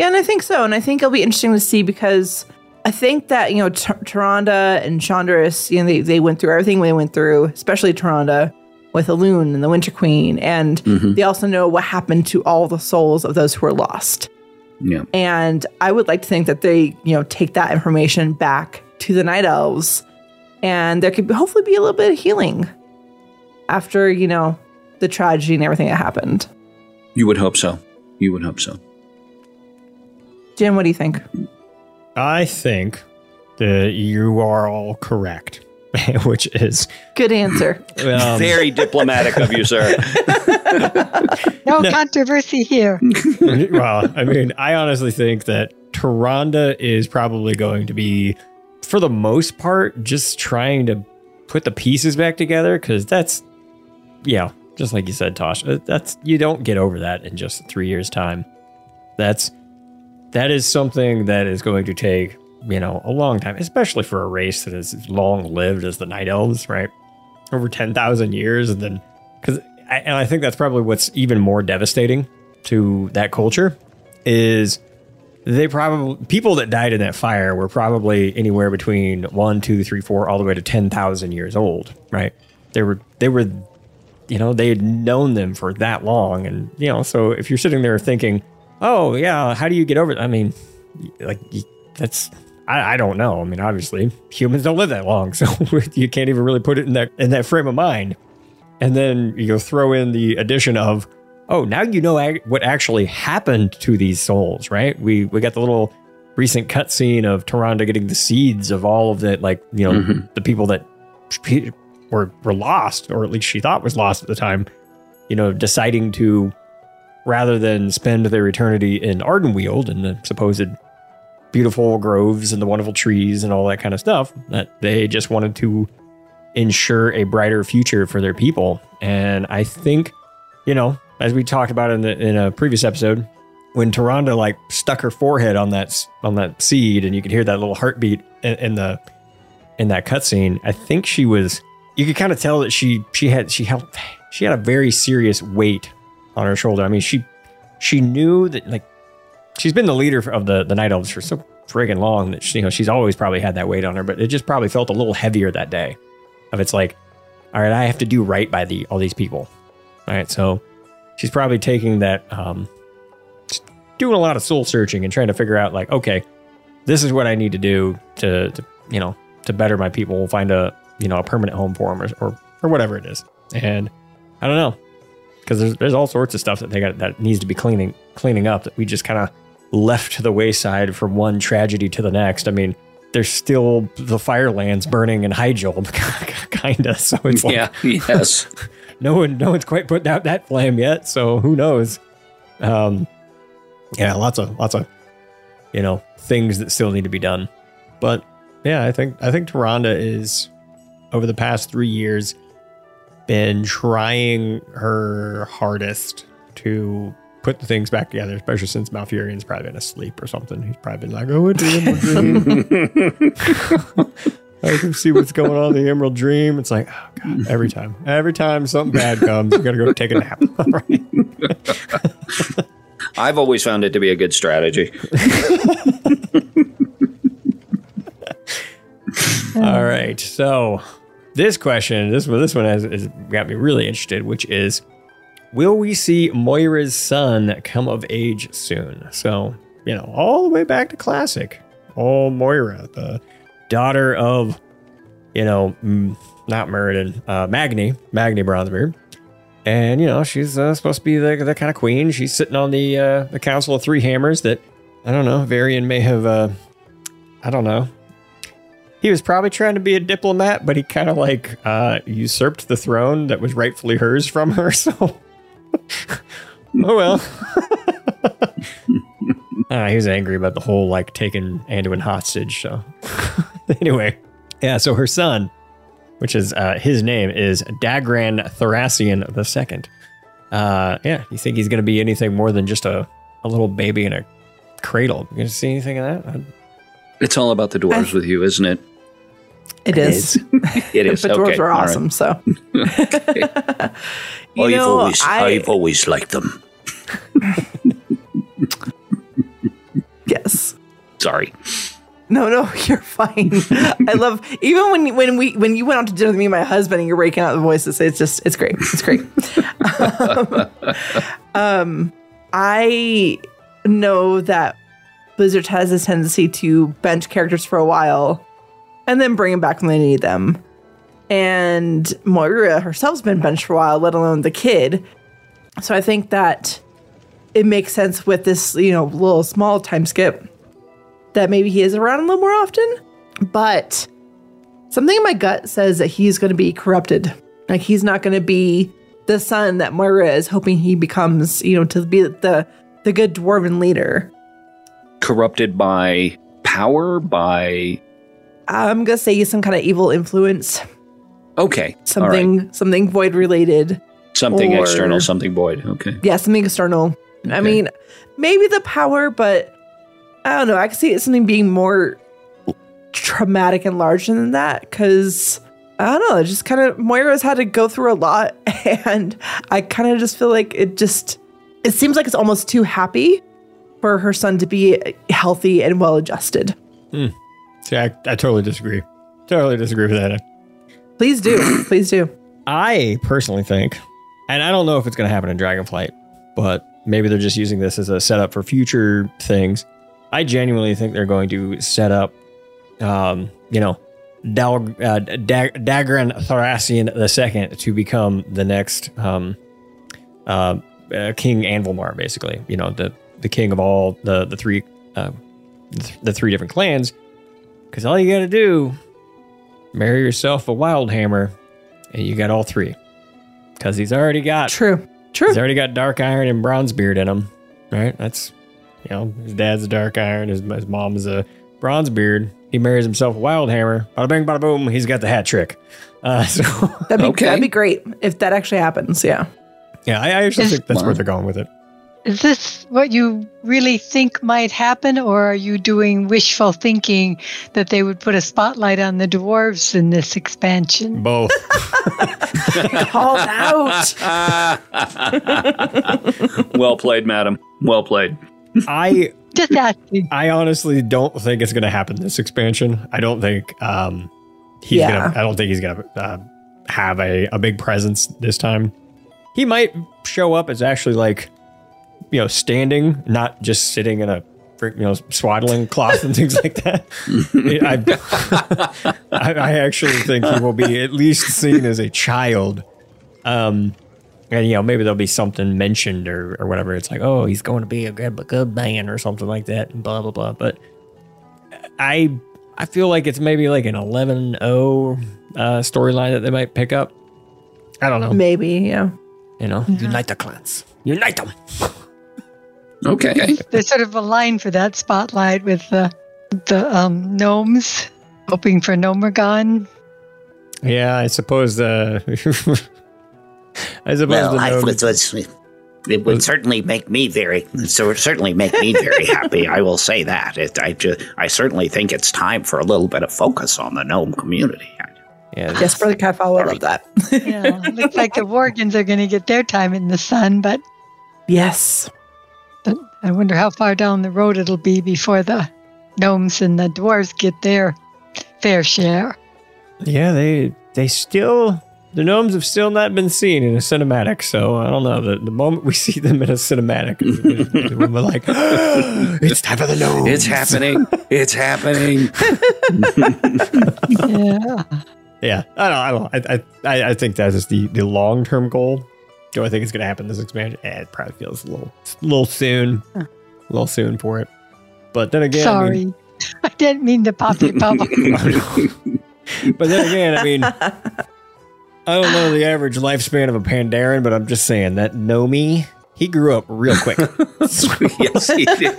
Yeah, and I think so. And I think it'll be interesting to see because I think that, you know, T- Tyrande and Shandris, you know, they, they went through everything they went through, especially Tyrande with Elune and the Winter Queen. And Mhm. they also know what happened to all the souls of those who were lost. Yeah. And I would like to think that they, you know, take that information back to the Night Elves and there could hopefully be a little bit of healing after, you know, the tragedy and everything that happened. You would hope so. You would hope so. Jim, what do you think? I think that you are all correct, which is Good answer. um, Very diplomatic of you, sir. No, controversy here. well, I mean, I honestly think that Tyrande is probably going to be, for the most part, just trying to put the pieces back together because that's, yeah, just like you said, Tosh, uh, that's you don't get over that in just three years' time. That's that is something that is going to take you know a long time, especially for a race that is long lived as the Night Elves, right? Over ten thousand years, and then because and I think that's probably what's even more devastating to that culture is they probably people that died in that fire were probably anywhere between one, two, three, four, all the way to ten thousand years old, right? They were they were you know they had known them for that long, and you know so if you're sitting there thinking, oh yeah, how do you get over? it? I mean, like that's I, I don't know. I mean, obviously humans don't live that long, so you can't even really put it in that in that frame of mind. And then you throw in the addition of, oh, now you know ac- what actually happened to these souls, right? We we got the little recent cutscene of Tyrande getting the seeds of all of that, like you know, Mhm. the people that were were lost, or at least she thought was lost at the time. You know, deciding to rather than spend their eternity in Ardenweald and the supposed beautiful groves and the wonderful trees and all that kind of stuff, that they just wanted to ensure a brighter future for their people. And I think, you know, as we talked about in the in a previous episode, when Tyrande like stuck her forehead on that on that seed, and you could hear that little heartbeat in, in the in that cutscene, I think she was. You could kind of tell that she she had she held she had a very serious weight on her shoulder. I mean, she she knew that like she's been the leader of the the night elves for so friggin' long that she, you know she's always probably had that weight on her, but it just probably felt a little heavier that day. Of it's like, all right, I have to do right by the all these people. All right, so she's probably taking that, um, doing a lot of soul searching and trying to figure out like, okay, this is what I need to do to, to you know, to better my people, find a you know a permanent home for them or or, or whatever it is. And I don't know because there's there's all sorts of stuff that they got that needs to be cleaning cleaning up that we just kind of left to the wayside from one tragedy to the next. I mean, there's still the Firelands burning in Hyjal, kinda. So it's like, Yeah, yes. no one, no one's quite put out that flame yet. So who knows? Um, yeah, lots of lots of you know things that still need to be done. But yeah, I think I think Tyrande is over the past three years been trying her hardest to put the things back together, especially since Malfurion's probably been asleep or something. He's probably been like, "Oh, it's the Emerald Dream." I can see what's going on in the Emerald Dream. It's like, oh god, every time, every time something bad comes, you gotta go take a nap. All right. I've always found it to be a good strategy. All right. So this question, this one, this one has, has got me really interested, which is, will we see Moira's son come of age soon? So you know, all the way back to classic. Oh, Moira, the daughter of, you know, not Meriden, uh, Magni, Magni Bronzebeard. And you know she's uh, supposed to be the, the kind of queen. She's sitting on the uh, the Council of Three Hammers that I don't know. Varian may have uh, I don't know. He was probably trying to be a diplomat, but he kind of like uh, usurped the throne that was rightfully hers from her. So, oh well. uh, he was angry about the whole like taking Anduin hostage. So, anyway, yeah. So her son, which is uh, his name, is Dagran Thaurissan the Second. Uh, yeah, you think he's going to be anything more than just a, a little baby in a cradle? You gonna see anything of that? It's all about the dwarves with you, isn't it? It is. It is. but dwarves okay. are all right. awesome. So, you I've know, always, I- I've always liked them. yes. Sorry. No, no, you're fine. I love even when when we when you went out to dinner with me and my husband and you're breaking out the voices. It's just it's great. It's great. um, um, I know that Blizzard has this tendency to bench characters for a while and then bring them back when they need them. And Moira herself's been benched for a while, let alone the kid. So I think that it makes sense with this, you know, little small time skip that maybe he is around a little more often. But something in my gut says that he's going to be corrupted. Like he's not going to be the son that Moira is hoping he becomes, you know, to be the the good dwarven leader. Corrupted by power, by I'm going to say some kind of evil influence, okay, all right. something something void related. something or- external, something void. Okay, Yeah, something external. I mean, maybe the power, but I don't know. I can see it something being more traumatic and larger than that because I don't know. It just kind of Moira's had to go through a lot, and I kind of just feel like it just it seems like it's almost too happy for her son to be healthy and well adjusted. Hmm. See, I, I totally disagree. Totally disagree with that. Please do, please do. I personally think, and I don't know if it's going to happen in Dragonflight, but maybe they're just using this as a setup for future things. I genuinely think they're going to set up, um, you know, Dal- uh, Dag- Dagran Thaurissan II to become the next um, uh, uh, King Anvilmar, basically. You know, the the king of all the the three uh, th- the three different clans. Because all you got to do, marry yourself a wild hammer, and you got all three. Because he's already got true, true. He's already got dark iron and bronze beard in him, right? That's you know his dad's a dark iron, his, his mom is a bronze beard. He marries himself a wild hammer. Bada bing, bada boom. He's got the hat trick. Uh, so That'd be that'd be great if that actually happens. Yeah. yeah, I, I actually think that's where they're going with it. Is this what you really think might happen, or are you doing wishful thinking that they would put a spotlight on the dwarves in this expansion? Both. Called out. well played, madam. Well played. I just asking. I honestly don't think it's going to happen this expansion. I don't think um he's Yeah. gonna. I don't think he's gonna uh, have a a big presence this time. He might show up as actually like you know standing, not just sitting in a you know swaddling cloth and things like that. I, I, I actually think he will be at least seen as a child. Um, and you know maybe there'll be something mentioned or, or whatever. It's like, oh, he's going to be a good, good man or something like that, and blah blah blah. But I I feel like it's maybe like an 11-0 uh, storyline that they might pick up. I don't know. Maybe, yeah. You know, unite the clans, unite them. Okay. There's sort of a line for that spotlight with the the um, gnomes hoping for Gnomeregan. Yeah, I suppose the. I suppose Well, the I gnome- was, was, it would certainly make me very, so it certainly make me very happy. I will say that. It, I just, I certainly think it's time for a little bit of focus on the gnome community. Yeah, Yes, Brother Catfall would love that. Yeah, looks like the Worgens are going to get their time in the sun, but Yes. But I wonder how far down the road it'll be before the gnomes and the dwarves get their fair share. Yeah, they they still the gnomes have still not been seen in a cinematic. So I don't know. The, the moment we see them in a cinematic, we're like, it's time for the gnomes. It's happening. It's happening. Yeah. Yeah, I don't. I don't. I I, I think that is the the long term goal. Do I think it's going to happen this expansion? Eh, it probably feels a little a little soon, a little soon for it. But then again, I Sorry. mean- I didn't mean to pop your bubble. but then again, I mean, I don't know the average lifespan of a Pandaren, but I'm just saying that Nomi, he grew up real quick. yes, he did.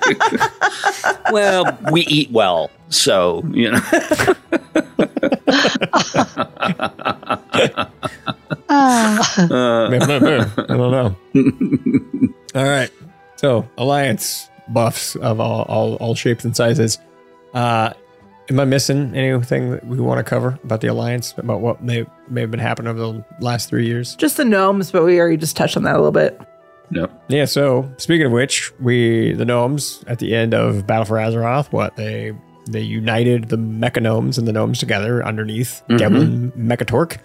well, we eat well, so you know. Ah. I don't know. all right. So alliance buffs of all, all all shapes and sizes. Uh am I missing anything that we want to cover about the alliance? About what may may have been happening over the last three years? Just the gnomes, but we already just touched on that a little bit. No. Yeah, so speaking of which, we the gnomes at the end of Battle for Azeroth, what they they united the mecha gnomes and the gnomes together underneath Mhm. Devlin Mekkatorque.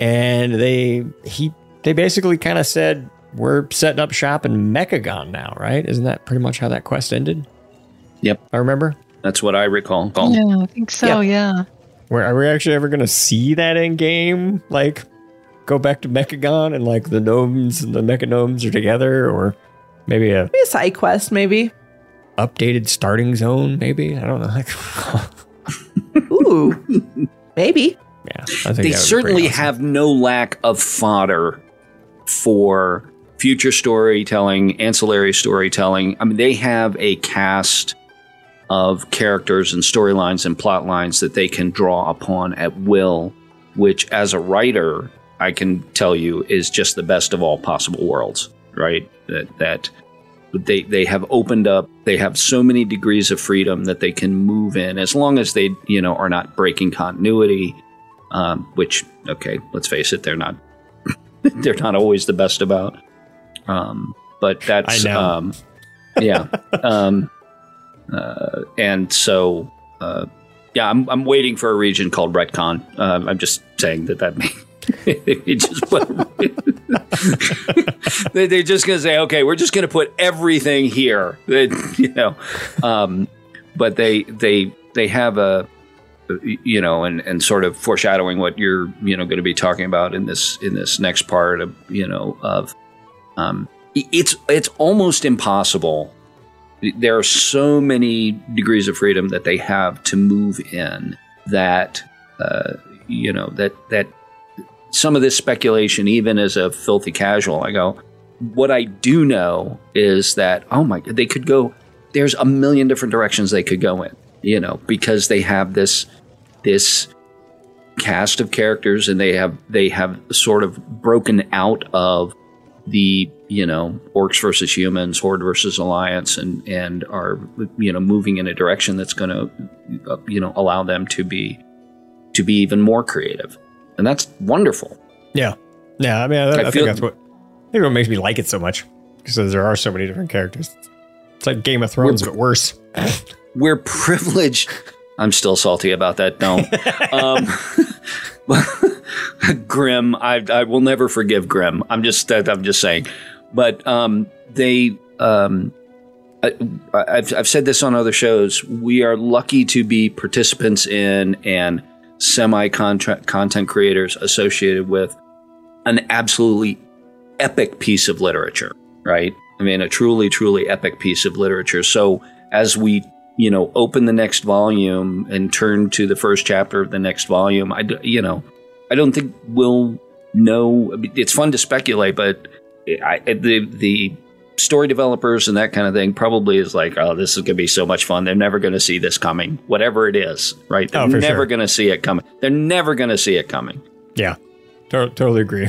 And they he they basically kind of said, We're setting up shop in Mechagon now, right? Isn't that pretty much how that quest ended? Yep. I remember. That's what I recall. yeah, I think so, yeah. Where are we actually ever gonna see that in game? Like go back to Mechagon and like the gnomes and the mecha gnomes are together, or maybe a Maybe a side quest, maybe. updated starting zone, maybe. I don't know. Ooh. maybe. Yeah. I think They that would be certainly awesome. have no lack of fodder for future storytelling, ancillary storytelling. I mean, they have a cast of characters and storylines and plot lines that they can draw upon at will, which, as a writer, I can tell you is just the best of all possible worlds, right? That, that they, they have opened up, they have so many degrees of freedom that they can move in as long as they, you know, are not breaking continuity um, which okay, let's face it, they're not they're not always the best about. Um, but that's um, yeah, um, uh, and so uh, yeah, I'm I'm waiting for a region called Retcon. Um, I'm just saying that that may. it just put, they, they're just going to say, okay, we're just going to put everything here, That, you know. Um, but they they they have a you know, and, and sort of foreshadowing what you're, you know, going to be talking about in this in this next part of, you know, of, um, it's it's almost impossible. There are so many degrees of freedom that they have to move in that, uh, you know, that that some of this speculation, even as a filthy casual, I go, what I do know is that oh my, god, they could go. There's a million different directions they could go in you know, because they have this this cast of characters and they have they have sort of broken out of the you know orcs versus humans, horde versus alliance, and and are you know moving in a direction that's going to you know allow them to be to be even more creative, and that's wonderful. Yeah. Yeah. I mean, I, I I, think feel- that's what I think what makes me like it so much because there are so many different characters. It's like Game of Thrones, but worse. we're privileged. I'm still salty about that. No, um, Grim. I I will never forgive Grim. I'm just I'm just saying, but um, they um, I, I've I've said this on other shows. We are lucky to be participants in and semi content creators associated with an absolutely epic piece of literature, right? I mean, a truly, truly epic piece of literature. So as we, you know, open the next volume and turn to the first chapter of the next volume, I, you know, I don't think we'll know. It's fun to speculate, but I, the the story developers and that kind of thing probably is like, oh, this is going to be so much fun. They're never going to see this coming, whatever it is, right? They're Oh, never sure. going to see it coming. They're never going to see it coming. Yeah, to- totally agree.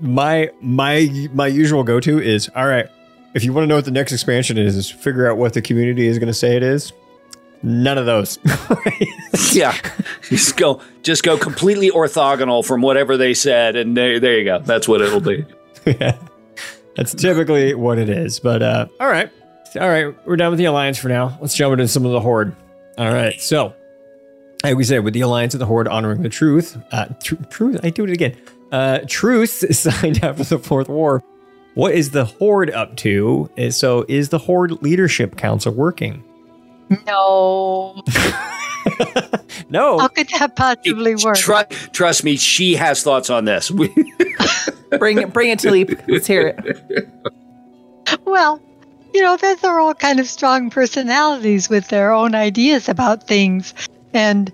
My my my usual go to is all right. If you want to know what the next expansion is, is figure out what the community is going to say it is. None of those. yeah, just go, just go completely orthogonal from whatever they said, and there, there you go. That's what it'll be. yeah, that's typically what it is. But uh, all right, all right, we're done with the alliance for now. Let's jump into some of the horde. All right, so like we said, with the alliance of the horde honoring the truth, uh, tr- truth. I do it again. Uh, truth signed after the fourth war. What is the horde up to? So, is the horde leadership council working? No. no. How could that possibly work? Tru- trust me, she has thoughts on this. Bring it, bring it to Leap. Let's hear it. Well, you know, those are all kind of strong personalities with their own ideas about things, and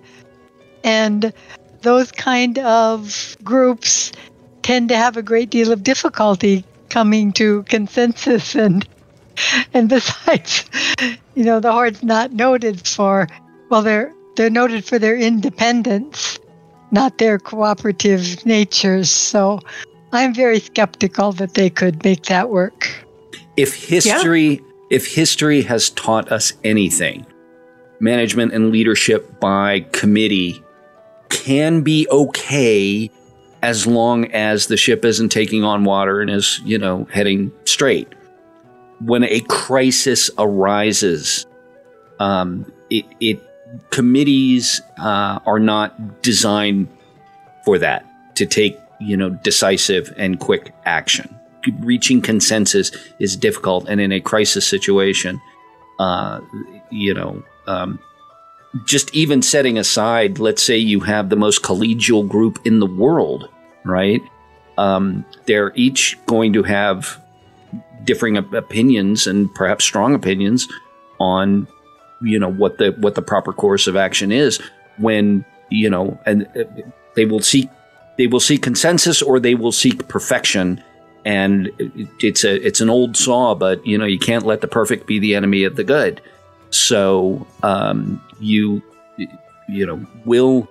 and those kind of groups tend to have a great deal of difficulty coming to consensus and and besides, you know, the horde's not noted for well, they're they're noted for their independence, not their cooperative natures. So, I'm very skeptical that they could make that work. if history if history has taught us anything management and leadership by committee can be okay as long as the ship isn't taking on water and is you know heading straight when a crisis arises um, it, it committees uh, are not designed for that to take you know decisive and quick action. Reaching consensus is difficult and in a crisis situation uh, you know um, just even setting aside let's say you have the most collegial group in the world right? Um, they're each going to have differing opinions and perhaps strong opinions on you know what the what the proper course of action is when you know and uh, they will seek they will seek consensus or they will seek perfection. And it's a it's an old saw but you know you can't let the perfect be the enemy of the good. So um, you you know will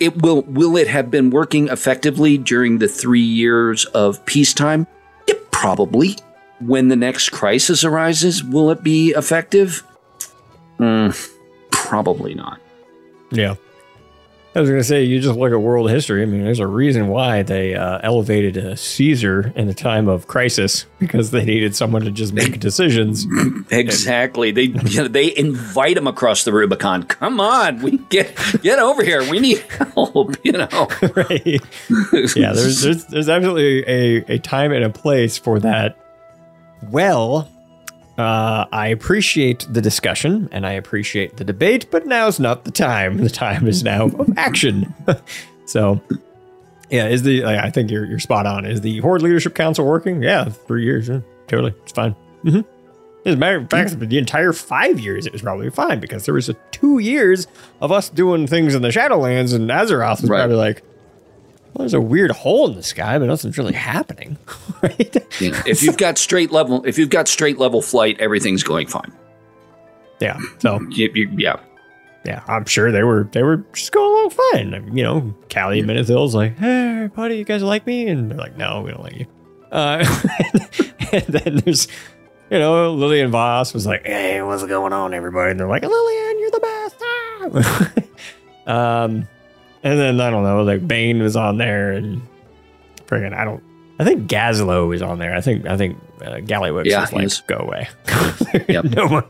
it will will it have been working effectively during the three years of peacetime? It probably. When the next crisis arises will it be effective Mm, probably not Yeah. I was going to say, you just look at world history. I mean, there's a reason why they uh, elevated uh, Caesar in a time of crisis because they needed someone to just make decisions. Exactly. They you know, they invite him across the Rubicon. Come on, we get get over here. We need help. You know. right. Yeah, there's there's, there's absolutely a, a time and a place for that. Well, uh, I appreciate the discussion and I appreciate the debate, but now's not the time. The time is now of action. so, yeah, is the I think you're you're spot on. Is the Horde Leadership Council working? Yeah, three years. Yeah, totally, it's fine. hmm As a matter of fact, the entire five years, it was probably fine because there was a two years of us doing things in the Shadowlands, and Azeroth was probably like, well, there's a weird hole in the sky, but nothing's really happening. You know, if you've got straight level, if you've got straight level flight, everything's going fine. Yeah. So you, you, yeah, yeah, I'm sure they were they were just going along fine. You know, Callie and Menethil's like, hey, everybody, you guys like me? And they're like, no, we don't like you. Uh, and then there's, you know, Lillian Voss was like, hey, what's going on, everybody? And they're like, Lillian, you're the best. Ah! um, and then I don't know, like Bane was on there, and friggin' I don't. I think Gazlowe is on there. I think I think uh, Gallywix Yeah, is like, is. go away. Yep. no more.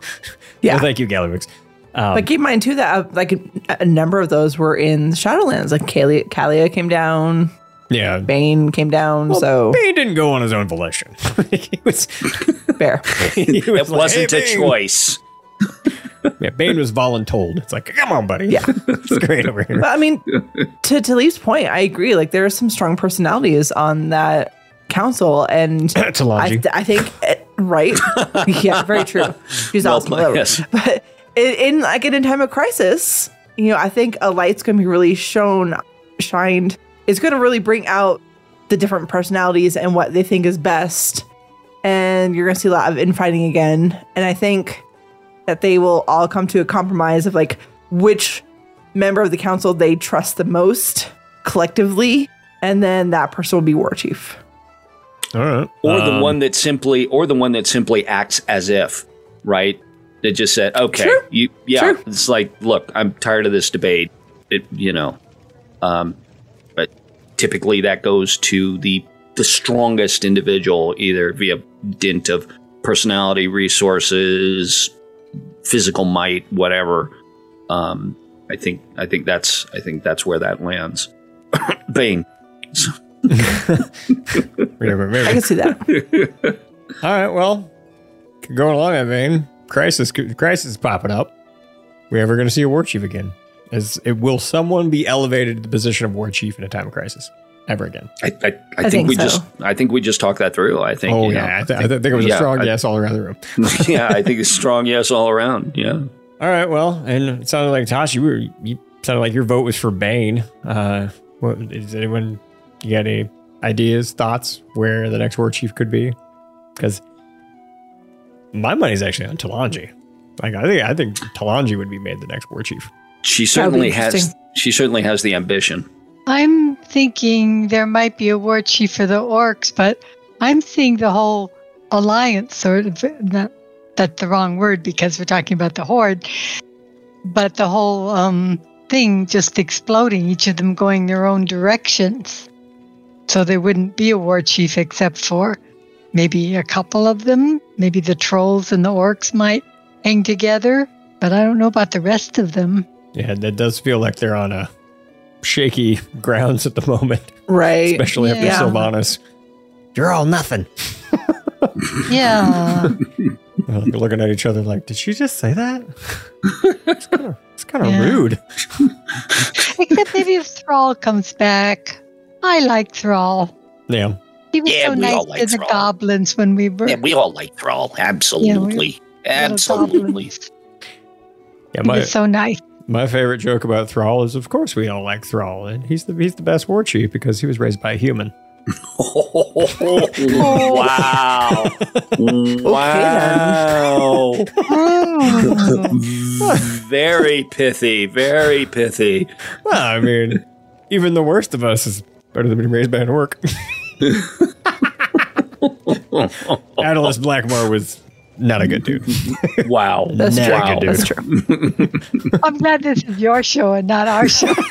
Yeah. No, thank you, Gallywix. Um, but keep in mind too that uh, like a, a number of those were in Shadowlands. Like Calia, Calia came down. Yeah, Bane came down. Well, so Bane didn't go on his own volition. he was fair. he it was like, wasn't "Hey, a Bane." choice. Yeah, Bane was voluntold. It's like, come on, buddy. Yeah. it's great over here. But I mean, to to Leaf's point, I agree. Like there are some strong personalities on that council. And I, Talanji. I think, eh, right? yeah, very true. She's Well awesome. played, whatever. yes. But in, in like in a time of crisis, you know, I think a light's going to be really shown, shined. It's going to really bring out the different personalities and what they think is best. And you're going to see a lot of infighting again. And I think that they will all come to a compromise of like which member of the council they trust the most collectively. And then that person will be war chief. All right. or the Um, one that simply or the one that simply acts as if right that just said okay you yeah True. it's like look i'm tired of this debate it you know um but typically that goes to the the strongest individual either via dint of personality resources physical might whatever um i think i think that's i think that's where that lands bane I can see that. All right, well, going along that vein, crisis crisis is popping up. We ever going to see a war chief again? Is it will someone be elevated to the position of war chief in a time of crisis ever again? I, I, I, I think, think we so. just I think we just talked that through. I think. oh you yeah, know, I, th- I th- think it was a strong I- yes all around the room. yeah, I think it's strong yes all around. Yeah. All right, well, and it sounded like Tosh, you were you sounded like your vote was for Bane. Uh, what, is anyone you got any ideas, thoughts where the next war chief could be? Because my money's actually on Talanji. Like I think I think Talanji would be made the next war chief. She That would be certainly has. She certainly has the ambition. I'm thinking there might be a war chief for the orcs, but I'm seeing the whole alliance sort of not that's the wrong word because we're talking about the horde, but the whole um, thing just exploding, each of them going their own directions. So there wouldn't be a war chief except for maybe a couple of them. Maybe the trolls and the orcs might hang together, but I don't know about the rest of them. Yeah, that does feel like they're on a shaky grounds at the moment, Right. especially after Yeah. Sylvanas. You're all nothing. Yeah. We're looking at each other like, did she just say that? it's kind of it's kind of Yeah. rude. Except maybe if Thrall comes back. I like Thrall. Yeah. He was Yeah, so nice all to like the goblins when we were Yeah, we all like Thrall. Absolutely. little Absolutely. goblins. Yeah, He was so nice. My favorite joke about Thrall is of course we all like Thrall, and he's the he's the best war chief because he was raised by a human. wow. wow. very pithy. Very pithy. Well, I mean, even the worst of us is better than being raised by an orc. Aedelas Blackmoore was not a good dude. Wow. That's Not true. a good dude. That's true. I'm glad this is your show and not our show.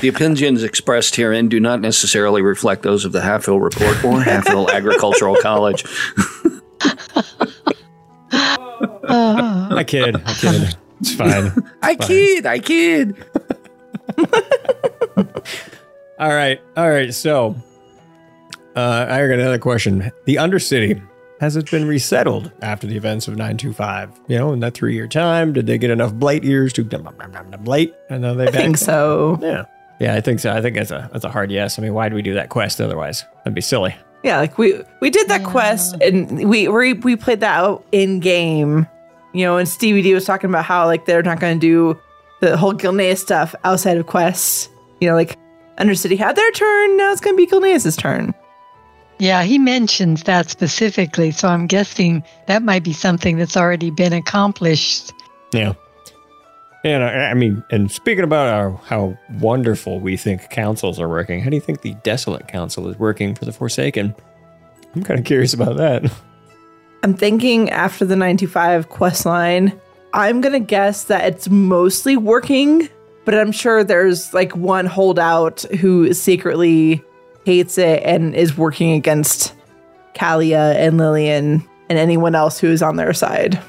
The opinions expressed herein do not necessarily reflect those of the Halfhill Report or Halfhill Agricultural College. Uh, I kid. I kid. It's fine. I kid. I kid. All right. All right. So, uh, I got another question. The Undercity, has it been resettled after the events of 925? You know, in that three year time, did they get enough blight ears to blight? And then they I think so. Yeah. Yeah, I think so. I think that's a that's a hard yes. I mean, why do we do that quest otherwise? That'd be silly. Yeah, like we we did that quest and we we we played that out in game. You know, and Stevie D was talking about how like they're not going to do the whole Gilneas stuff outside of quests. You know, like Undercity had their turn, now it's going to be Gilneas' turn. Yeah, he mentions that specifically, so I'm guessing that might be something that's already been accomplished. Yeah. And I, I mean, and speaking about our, how wonderful we think councils are working, how do you think the Desolate Council is working for the Forsaken? I'm kind of curious about that. I'm thinking after the 95 quest line, I'm going to guess that it's mostly working, but I'm sure there's like one holdout who secretly hates it and is working against Calia and Lillian and anyone else who is on their side.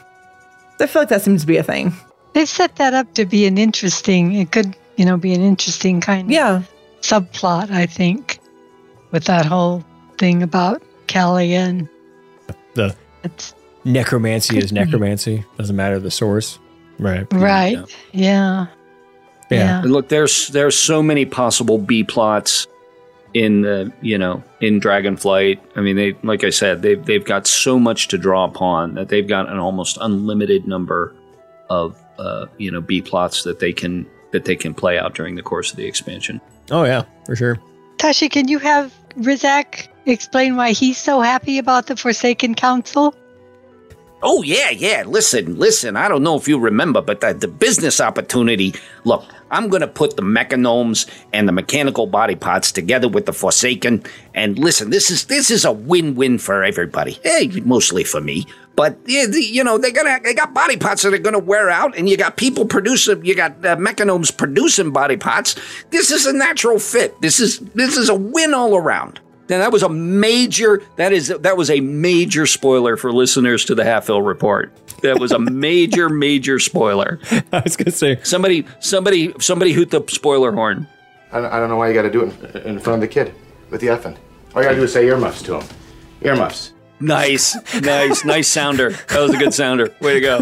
I feel like that seems to be a thing. They've set that up to be an interesting, it could, you know, be an interesting kind Yeah. of subplot, I think, with that whole thing about Callie and The it's necromancy is necromancy. Doesn't matter the source. Right. right. Yeah. Yeah. And look, there's there's so many possible B plots in the you know in Dragonflight. I mean, they like I said, they've they've got so much to draw upon that they've got an almost unlimited number of uh, you know B plots that they can that they can play out during the course of the expansion. Oh yeah, for sure. Tashi, can you have Rizak explain why he's so happy about the Forsaken Council? Oh, yeah, yeah. Listen, listen. I don't know if you remember, but the, the business opportunity. Look, I'm going to put the mechanomes and the mechanical body parts together with the Forsaken. And listen, this is this is a win-win for everybody. Hey, mostly for me. But you know they're gonna they got body parts that are to wear out, and you got people producing, you got uh, mechanomes producing body parts. This is a natural fit. This is this is a win all around. Now that was a major that is that was a major spoiler for listeners to the Halfhill Report. That was a major major spoiler. I was gonna say somebody somebody somebody hoot the spoiler horn. I don't, I don't know why you got to do it in, in front of the kid with the effing. All you got to do is say earmuffs to him. Earmuffs. Nice, nice, nice sounder. That was a good sounder. Way to go.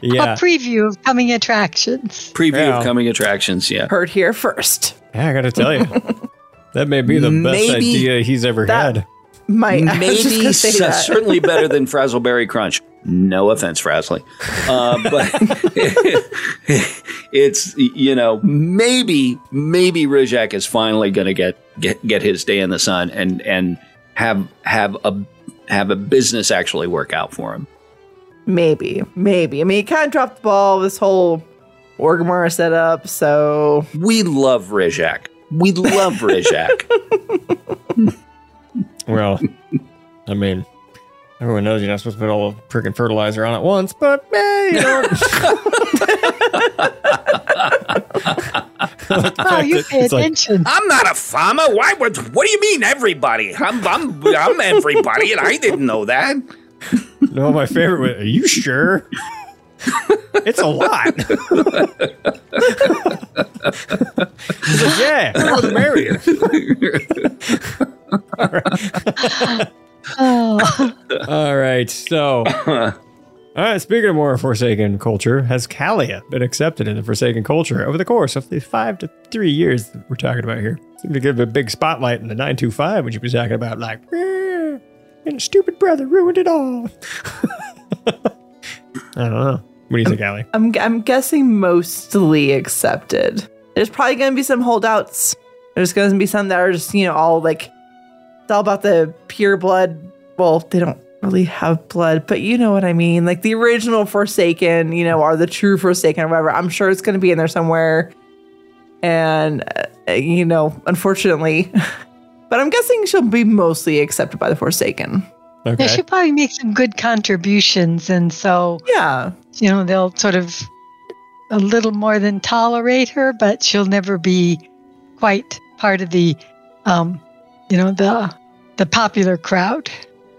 Yeah. A preview of coming attractions. Preview Yeah. of coming attractions. Yeah. Heard here first. Yeah, I gotta tell you, that may be the best Maybe idea he's ever had. Might I was Maybe gonna say c- certainly better than Frazzleberry Crunch. No offense, Frazzly. Uh, but it's you know maybe maybe Rizak is finally going to get get get his day in the sun and and have have a have a business actually work out for him. Maybe, maybe. I mean, he kind of dropped the ball. This whole Orgamara setup. So we love Rizak. We love Rizak. Well, I mean, everyone knows you're not supposed to put all the freaking fertilizer on at once, but eh, you know. Oh, you pay it's like- attention. I'm not a farmer. Why would? What do you mean, everybody? I'm I'm I'm everybody, and I didn't know that. no, my favorite. Are you sure? It's a lot. He's like, yeah, the more the merrier. Oh. All right, so. All right, speaking of more Forsaken culture, has Calia been accepted in the Forsaken culture over the course of the five to three years that we're talking about here? Seem to give a big spotlight in the 925 when you be talking about, like, "Eh, and stupid brother ruined it all. I don't know. What do you think, Allie? I'm I'm guessing mostly accepted. There's probably going to be some holdouts. There's going to be some that are just you know all like it's all about the pure blood. Well, they don't really have blood, but you know what I mean. Like the original Forsaken, you know, are the true Forsaken or whatever. I'm sure it's going to be in there somewhere. And uh, you know, unfortunately, but I'm guessing she'll be mostly accepted by the Forsaken. Yeah, she'll probably make some good contributions, and so yeah, you know they'll sort of a little more than tolerate her, but she'll never be quite part of the, um, you know, the the popular crowd.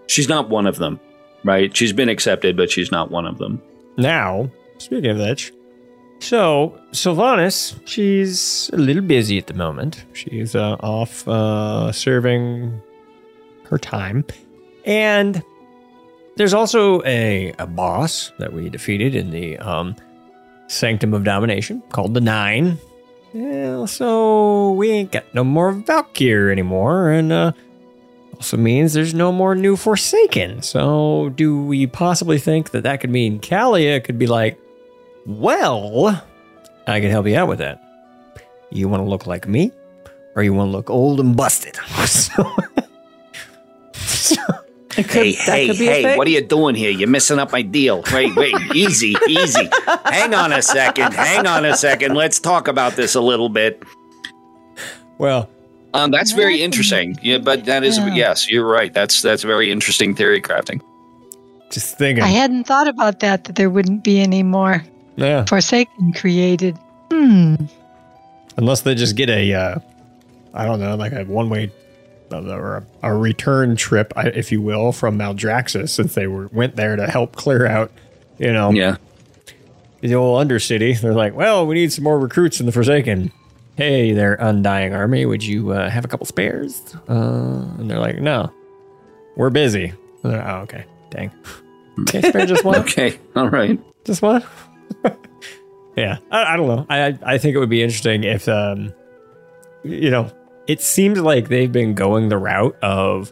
She's not one of them, right? She's been accepted, but she's not one of them. Now, speaking of which, so Sylvanas, she's a little busy at the moment. She's uh, off uh, serving her time. And there's also a, a boss that we defeated in the um, Sanctum of Domination called the Nine. So we ain't got no more Valkyr anymore, and uh, also means there's no more new Forsaken. So, do we possibly think that that could mean Calia could be like, well, I can help you out with that. You want to look like me, or you want to look old and busted? Hey, hey, hey, what are you doing here? You're messing up my deal. Wait, wait, easy, easy. Hang on a second. Hang on a second. Let's talk about this a little bit. Well, um, that's very interesting. Yeah, but that is Yeah. yes, you're right. That's that's very interesting theory crafting. Just thinking. I hadn't thought about that. That there wouldn't be any more Yeah. Forsaken created. Hmm. Unless they just get a, uh, I don't know, like a one way or a, a return trip, if you will, from Maldraxxus, since they were went there to help clear out, you know, yeah, the old Undercity. They're like, well, we need some more recruits in the Forsaken. Hey, there, Undying Army, would you uh, have a couple spares? Uh, and they're like, no, we're busy. Oh, okay, dang. Okay, spare just one. okay, all right, just one. yeah, I, I don't know. I I- I think it would be interesting if, um, you know, it seems like they've been going the route of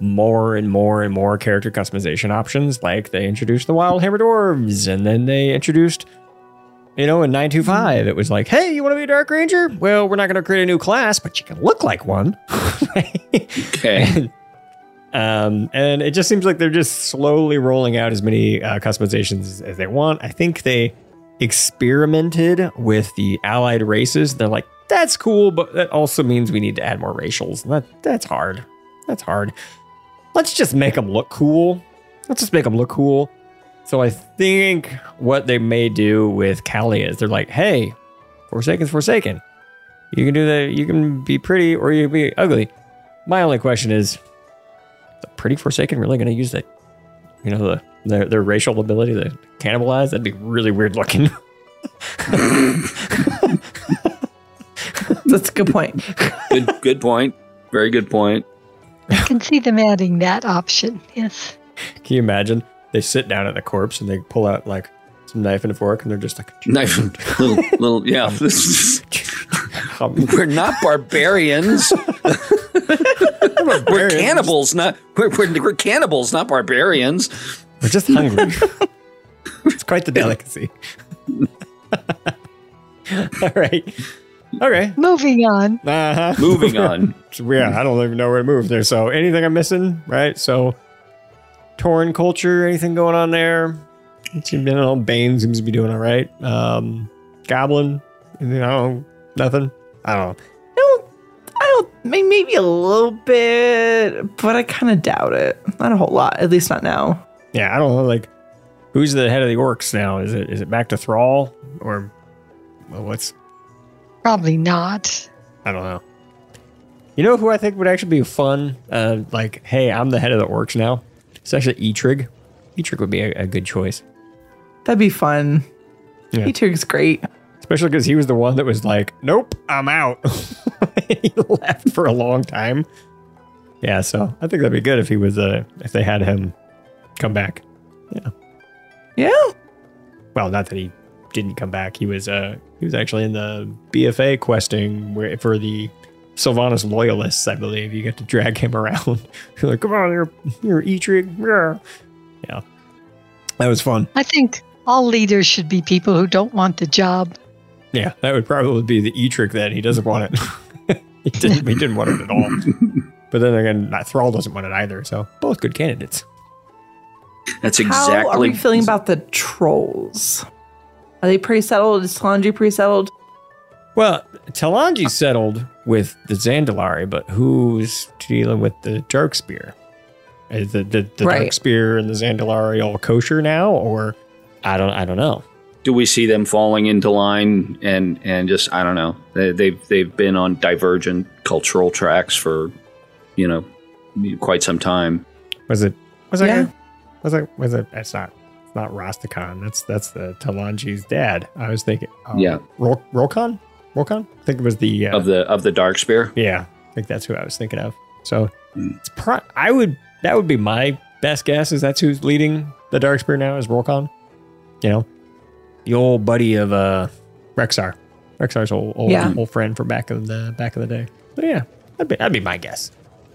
more and more and more character customization options. Like they introduced the Wildhammer Dwarves, and then they introduced, you know, in 925, it was like, hey, you want to be a Dark Ranger? Well, we're not going to create a new class, but you can look like one. Okay. Um, and it just seems like they're just slowly rolling out as many uh, customizations as they want. I think they experimented with the allied races. They're like, that's cool, but that also means we need to add more racials. That that's hard. That's hard. Let's just make them look cool. Let's just make them look cool. So I think what they may do with Callie is they're like, hey, Forsaken's Forsaken. You can do that. You can be pretty or you can be ugly. My only question is, the pretty Forsaken really going to use that? You know, the their, their racial ability to cannibalize? That'd be really weird looking. That's a good point. good good point. Very good point. I can see them adding that option. Yes. Can you imagine? They sit down at the corpse and they pull out like some knife and a fork and they're just like Knife, little, little, yeah. Um, we're not barbarians. we're cannibals, not we're, we're, we're cannibals, not barbarians. We're just hungry. it's quite the delicacy. All right. Okay. Moving on. Uh-huh. Moving on. yeah, I don't even know where to move there. So anything I'm missing, right? So torn culture, anything going on there? It's been on Bane seems to be doing all right. Um Goblin, anything, I don't know, nothing. I don't know. I don't, maybe a little bit, but I kind of doubt it. Not a whole lot, at least not now. Yeah, I don't know. Like, who's the head of the orcs now? Is it is it back to Thrall or well, what's? Probably not. I don't know. You know who I think would actually be fun? Uh, like, hey, I'm the head of the orcs now. It's actually Eitrigg. Eitrigg would be a, a good choice, That'd be fun. Yeah. Eitrigg's great. especially because he was the one that was like, "Nope, I'm out." he left for a long time. Yeah, so I think that'd be good if he was uh if they had him come back. Yeah. Yeah. Well, not that he didn't come back. He was uh he was actually in the BFA questing where for the Sylvanas loyalists, I believe. You get to drag him around. You're like, come on, you're you're Eitrigg. Yeah. Yeah. That was fun. I think all leaders should be people who don't want the job. Yeah, that would probably be the E-trick then. He doesn't want it. he didn't he didn't want it at all. But then again, not- Thrall doesn't want it either, so both good candidates. That's exactly. How are exactly we feeling about the trolls? Are they pretty settled? Is Talandri pretty settled? Well, Talanji settled with the Zandalari, but who's dealing with the Darkspear? Is the the, the Right. Darkspear and the Zandalari all kosher now, or I don't I don't know. do we see them falling into line and and just I don't know they, they've they've been on divergent cultural tracks for you know quite some time. Was it was that Yeah. guy? Was it was it? That's not it's not Rastakhan. That's that's the Talanji's dad. I was thinking. Oh, Yeah. Rol- Rokhan. Rokhan. I think it was the uh, Of the of the dark spear, Yeah, I think that's who I was thinking of. So it's pro- I would that would be my best guess is that's who's leading the dark spear now is Rokhan. You know, the old buddy of uh Rexxar. Rexxar's old old, Yeah. old friend from back in the back of the day. So yeah, that'd be that'd be my guess.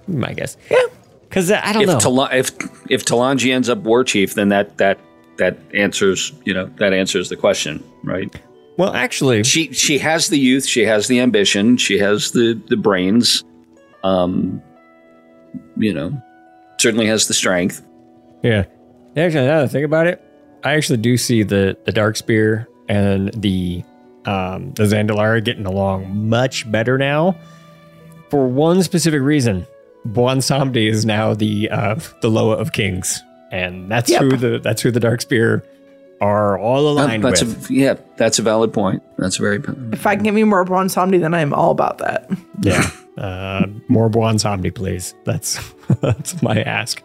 Be my guess. Yeah, because I don't if know. Tala- if if Talanji ends up war chief, then that that that answers you know that answers the question, right? well, actually, She she has the youth, she has the ambition, she has the the brains, um, you know, certainly has the strength. Yeah. Actually, now that I think about it, I actually do see the the Dark Spear and the um the Zandalari getting along much better now. For one specific reason. Bwonsamdi is now the uh the Loa of Kings. And that's Yep. who the that's who the Dark Spear are all aligned that's with. a, yeah, that's a valid point. That's a very if I can get me more Bwonsamdi, then I'm all about that. yeah. Uh, more Bwonsamdi, please. That's that's my ask.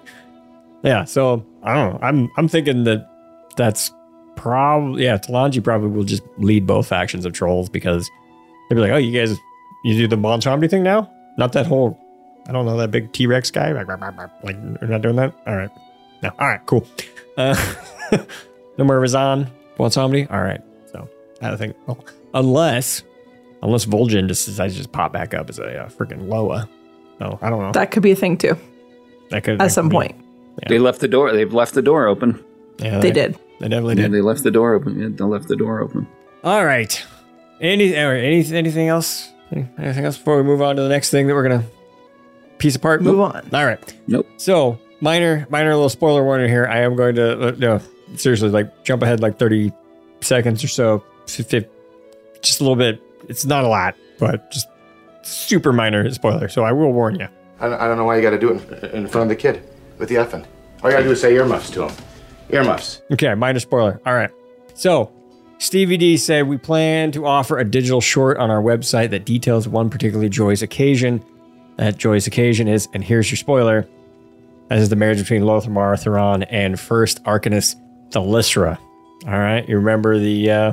Yeah, so I don't know. I'm I'm thinking that that's probably yeah, Talanji probably will just lead both factions of trolls because they'll be like, oh, you guys, you do the Bwonsamdi thing now? Not that whole, I don't know, that big T Rex guy. Like, like, we're not doing that. All right, no, all right, cool. Uh, no more Rezan, Buon Samdi. All right, so I don't think well, unless Unless Vol'jin just decides to just pop back up as a uh, freaking Loa. Oh, I don't know. That could be a thing too. That could At some point. They left the door. They've left the door open. Yeah, They did. They definitely Yeah, did. they left the door open. Yeah, they left the door open. All right. Any, all right, any anything else? Anything else before we move on to the next thing that we're gonna piece apart? Move Nope. on. All right. Nope. So minor, minor little spoiler warning here. I am going to uh, no, seriously like jump ahead like thirty seconds or so, just a little bit. It's not a lot, but just super minor spoiler. So I will warn you. I don't, I don't know why you got to do it in, in front of the kid with the effing. All you got to do is say earmuffs to him. Earmuffs. Okay, minor spoiler. All right. So, Stevie D said we plan to offer a digital short on our website that details one particularly joyous occasion. That joyous occasion is, and here's your spoiler, as is the marriage between Lor'themar Theron and first Arcanist Thalyssra. All right, you remember the uh,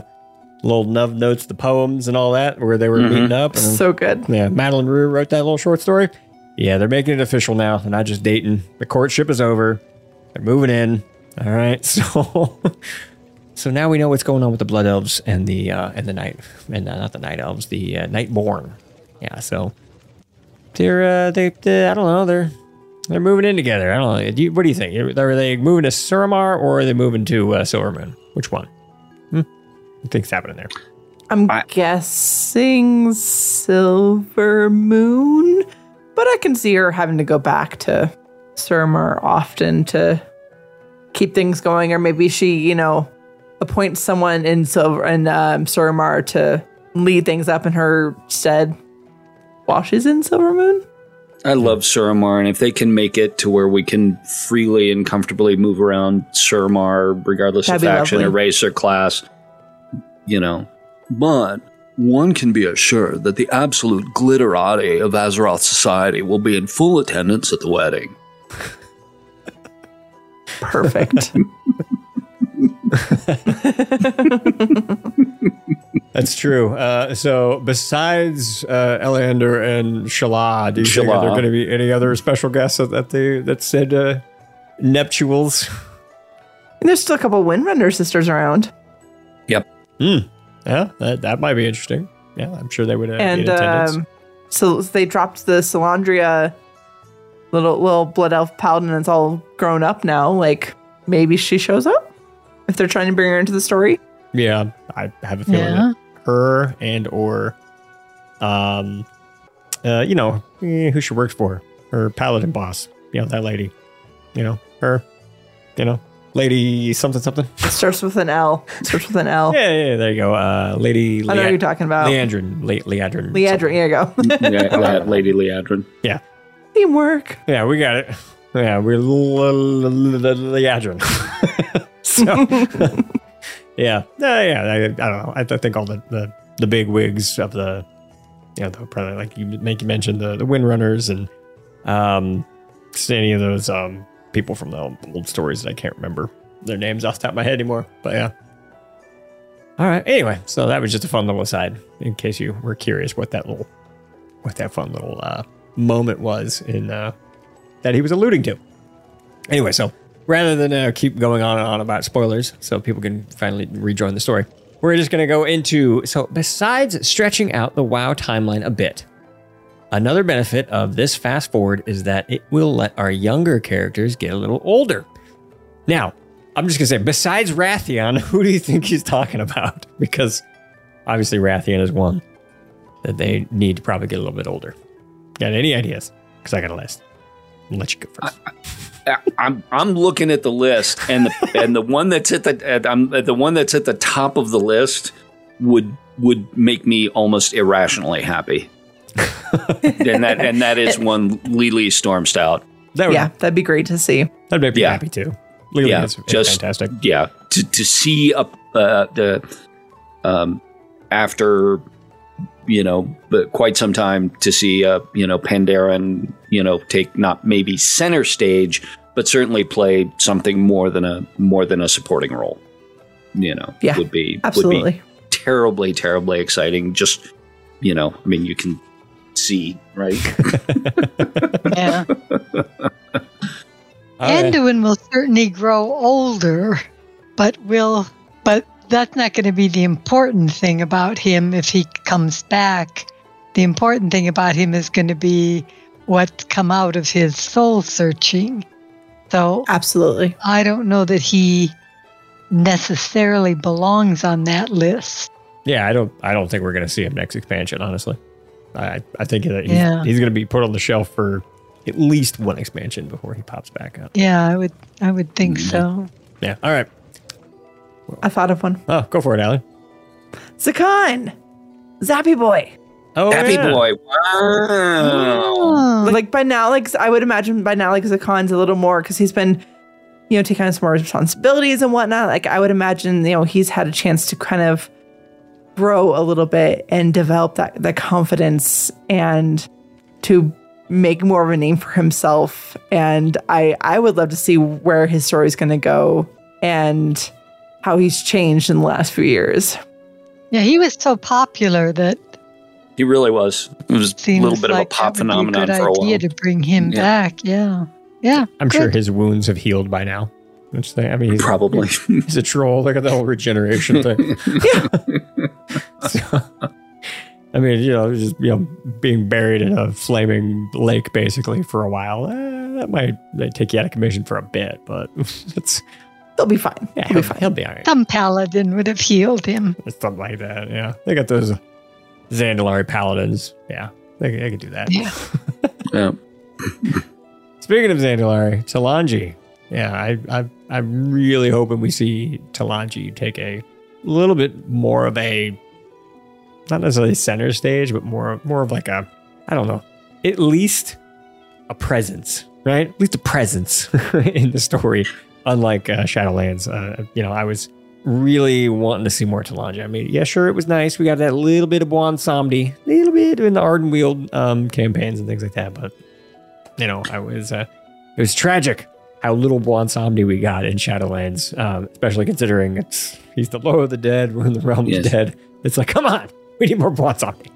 little nub notes, the poems, and all that, where they were Mhm. meeting up. And, So good. Yeah, Madeleine Roux wrote that little short story. Yeah, they're making it official now. They're not just dating. The courtship is over. They're moving in. All right, so so now we know what's going on with the blood elves and the uh, and the night and uh, not the night elves, the uh, nightborne. Yeah, so they're uh, they, they I don't know they're they're moving in together. I don't know. Do you, what do you think? Are they moving to Suramar or are they moving to uh, Silvermoon? Which one? Hmm? What do think's happening there? I'm guessing Silver Moon, but I can see her having to go back to Suramar often to keep things going, or maybe she, you know, appoints someone in Silver and um, Suramar to lead things up in her stead while she's in Silver Moon. I love Suramar, and if they can make it to where we can freely and comfortably move around Suramar, regardless That'd of faction or lovely. race or class, you know. But one can be assured that the absolute glitterati of Azeroth society will be in full attendance at the wedding. Perfect. That's true. Uh, so besides uh, Elander and Shala, do you think are there Shala. going to be any other special guests that, that they that said uh, nuptials? And there's still a couple Windrunner sisters around. Yep. Hmm. Yeah, that, that might be interesting. Yeah, I'm sure they would uh, and attendance. um, so they dropped the Salandria little little blood elf paladin. and It's all grown up now. Like maybe she shows up if they're trying to bring her into the story. yeah, I have a feeling Yeah. that her and or, um, uh, you know, eh, who she works for, her paladin boss. You know that lady. You know her. You know, lady something something. It starts with an L. It starts with an L. Yeah, yeah, there you go. Uh, lady. I know who you're talking about. Liadrin. Le- Liadrin. Liadrin. Here you go. yeah, La- Lady Liadrin. Yeah. Teamwork. Yeah, we got it. Yeah, we're Liadrin. so, yeah, yeah, yeah. I, I don't know. I, I think all the, the the big wigs of the, you know, the, probably like you make you mentioned the the Windrunners and um, any of those um people from the old, old stories that I can't remember their names off the top of my head anymore. But yeah. All right. Anyway, so that was just a fun little aside, in case you were curious what that little, what that fun little uh, moment was in uh, that he was alluding to. Anyway, so rather than uh, keep going on and on about spoilers, so people can finally rejoin the story, we're just going to go into. So, besides stretching out the WoW timeline a bit, another benefit of this fast forward is that it will let our younger characters get a little older. Now, I'm just going to say, besides Wrathion, who do you think he's talking about? Because obviously, Wrathion is one that they need to probably get a little bit older. Got any ideas? Because I got a list. I'll let you go first. I- I'm I'm looking at the list, and the and the one that's at the at, I'm, the one that's at the top of the list would would make me almost irrationally happy. and that and that is one Lily Stormstout. That would, yeah, that'd be great to see. That'd make me Yeah. happy too. Lily yeah, is, is just fantastic. Yeah, to to see up uh, the um after you know, but quite some time to see uh you know Pandaren you know take not maybe center stage, but certainly play something more than a more than a supporting role. You know, Yeah, would be would absolutely. be terribly terribly exciting. Just you know, I mean, you can see right. Yeah. Anduin will certainly grow older, but will but that's not going to be the important thing about him if he comes back. The important thing about him is going to be what's come out of his soul searching. So, absolutely. I don't know that he necessarily belongs on that list. Yeah, I don't. I don't think we're going to see him next expansion. Honestly, I I think that he's, Yeah. he's going to be put on the shelf for at least one expansion before he pops back up. Yeah, I would I would think mm-hmm. so. Yeah. All right. I thought of one. Oh, go for it, Allie. Zekhan, Zappy Boy. Oh, Happy yeah. boy. Wow. Like by now, like I would imagine by now, like Zekhan's a little more because he's been, you know, taking on some more responsibilities and whatnot. Like I would imagine, you know, he's had a chance to kind of grow a little bit and develop that that confidence and to make more of a name for himself. And I I would love to see where his story is going to go and how he's changed in the last few years. Yeah, he was so popular that He really was. It was a little bit like of a pop that would be phenomenon good for a idea while. to bring him Yeah. back. Yeah, yeah. I'm sure his wounds have healed by now. Which they, I mean, he's Probably. he's a troll. Look at the whole regeneration thing. So, I mean, you know, just you know, being buried in a flaming lake basically for a while. Eh, that might, might take you out of commission for a bit, but it's They'll be fine. yeah, They'll he'll, be fine. he'll be all right. Some paladin would have healed him. Something like that. Yeah, they got those Zandalari paladins. Yeah, they, they could do that. Yeah. Yeah. Speaking of Zandalari, Talanji. Yeah, I, I, I'm really hoping we see Talanji take a little bit more of a, not necessarily center stage, but more, more of like a, I don't know, at least a presence, right? At least a presence in the story. Unlike uh, Shadowlands, uh, you know, I was really wanting to see more Talanji. I mean, yeah, sure, it was nice. We got that little bit of Bwonsamdi, little bit in the Ardenweald um, campaigns and things like that, but you know, I was uh, it was tragic how little Bwonsamdi we got in Shadowlands, um, especially considering it's he's the low of the dead, we're in the realm Yes. of the dead. It's like, come on, we need more Bwonsamdi.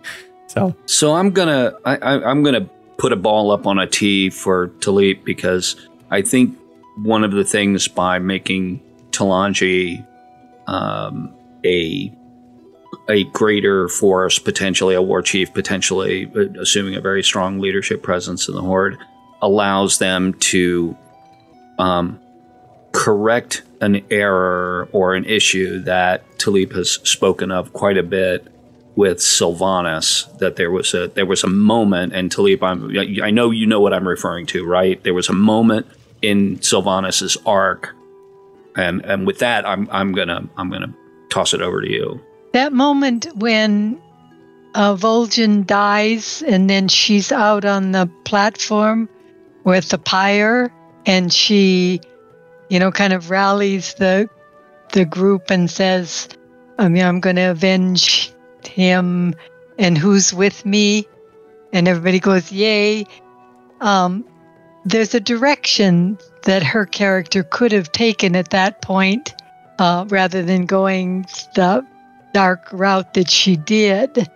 So So I'm gonna I, I, I'm gonna put a ball up on a tee for Taliep because I think one of the things by making Talanji um, a a greater force, potentially a war chief, potentially uh, assuming a very strong leadership presence in the horde, allows them to um, correct an error or an issue that Taliep has spoken of quite a bit with Sylvanas. That there was a there was a moment, and Taliep, I'm, I know you know what I'm referring to, right? There was a moment in Sylvanas's arc, and and with that, I'm I'm gonna I'm gonna toss it over to you. That moment when uh, Vol'jin dies and then she's out on the platform with the pyre and she, you know, kind of rallies the the group and says, I mean, I'm going to avenge him and who's with me? And everybody goes, yay. Um, there's a direction that her character could have taken at that point uh, rather than going the dark route that she did.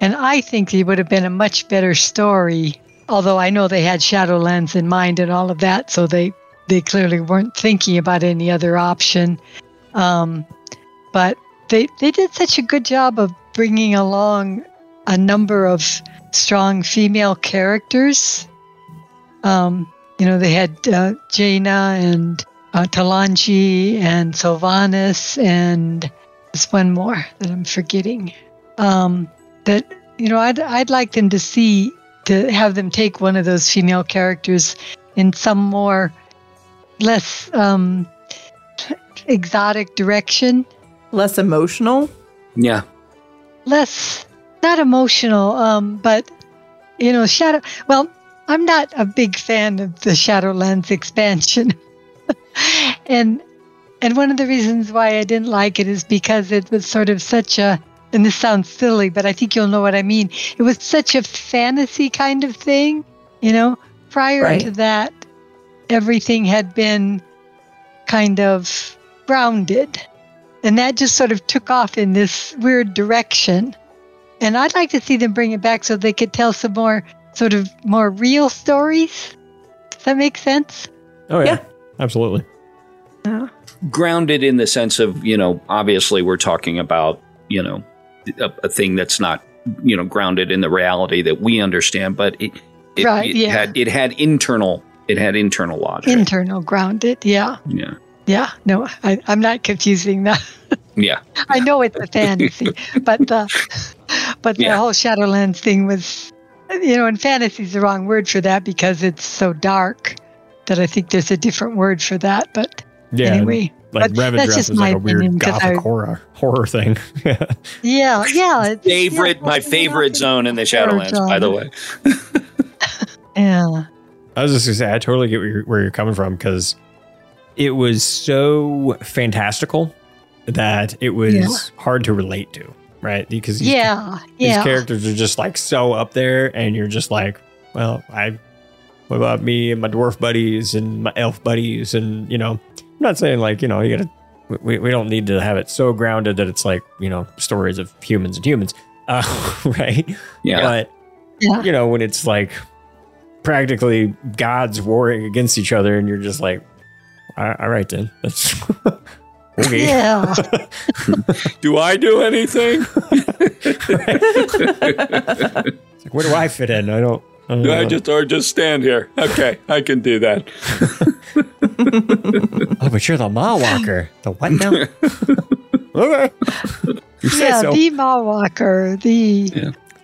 And I think it would have been a much better story. Although I know they had Shadowlands in mind and all of that, so they they clearly weren't thinking about any other option. Um, but they they did such a good job of bringing along a number of strong female characters. Um, you know, they had uh, Jaina and uh, Talanji and Sylvanas and there's one more that I'm forgetting. Um, that you know, I'd I'd like them to see to have them take one of those female characters in some more less um, exotic direction, Less emotional. Yeah, less not emotional, um, but you know, shadow. Well, I'm not a big fan of the Shadowlands expansion, and and one of the reasons why I didn't like it is because it was sort of such a. And this sounds silly, but I think you'll know what I mean. It was such a fantasy kind of thing, you know. Prior Right. to that, everything had been kind of grounded. And that just sort of took off in this weird direction. And I'd like to see them bring it back so they could tell some more sort of more real stories. Does that make sense? oh yeah, Yeah. absolutely. Uh-huh. grounded in the sense of you know obviously we're talking about you know a, a thing that's not you know grounded in the reality that we understand, but it it, Right, it yeah. had it had internal it had internal logic. Internal grounded. Yeah. yeah, Yeah. No, I, I'm not confusing that. yeah, I know it's a fantasy, but the but the Yeah. whole Shadowlands thing was, you know, and fantasy is the wrong word for that because it's so dark that I think there's a different word for that. But Yeah, anyway, like but Revendreth that's just is like my a weird opinion, 'cause gothic I- horror horror thing. yeah, yeah, it's, favorite my favorite zone in the Shadowlands, by the way. yeah, I was just gonna say, I totally get where you're, where you're coming from because it was so fantastical that it was Yeah. hard to relate to, right? Because these, yeah, these yeah. characters are just like so up there, and you're just like, well, I, what about me and my dwarf buddies and my elf buddies, and you know, I'm not saying like you know you gotta, we, we don't need to have it so grounded that it's like you know stories of humans and humans, uh, right? Yeah. but Yeah. you know when it's like practically gods warring against each other, and you're just like, all all right then, that's okay. Yeah. do I do anything? Like, where do I fit in? I don't. I don't Do I just or just stand here? Okay, I can do that. Oh, but you're the mall Walker. The what now? okay. You say yeah, so. the mall Walker, the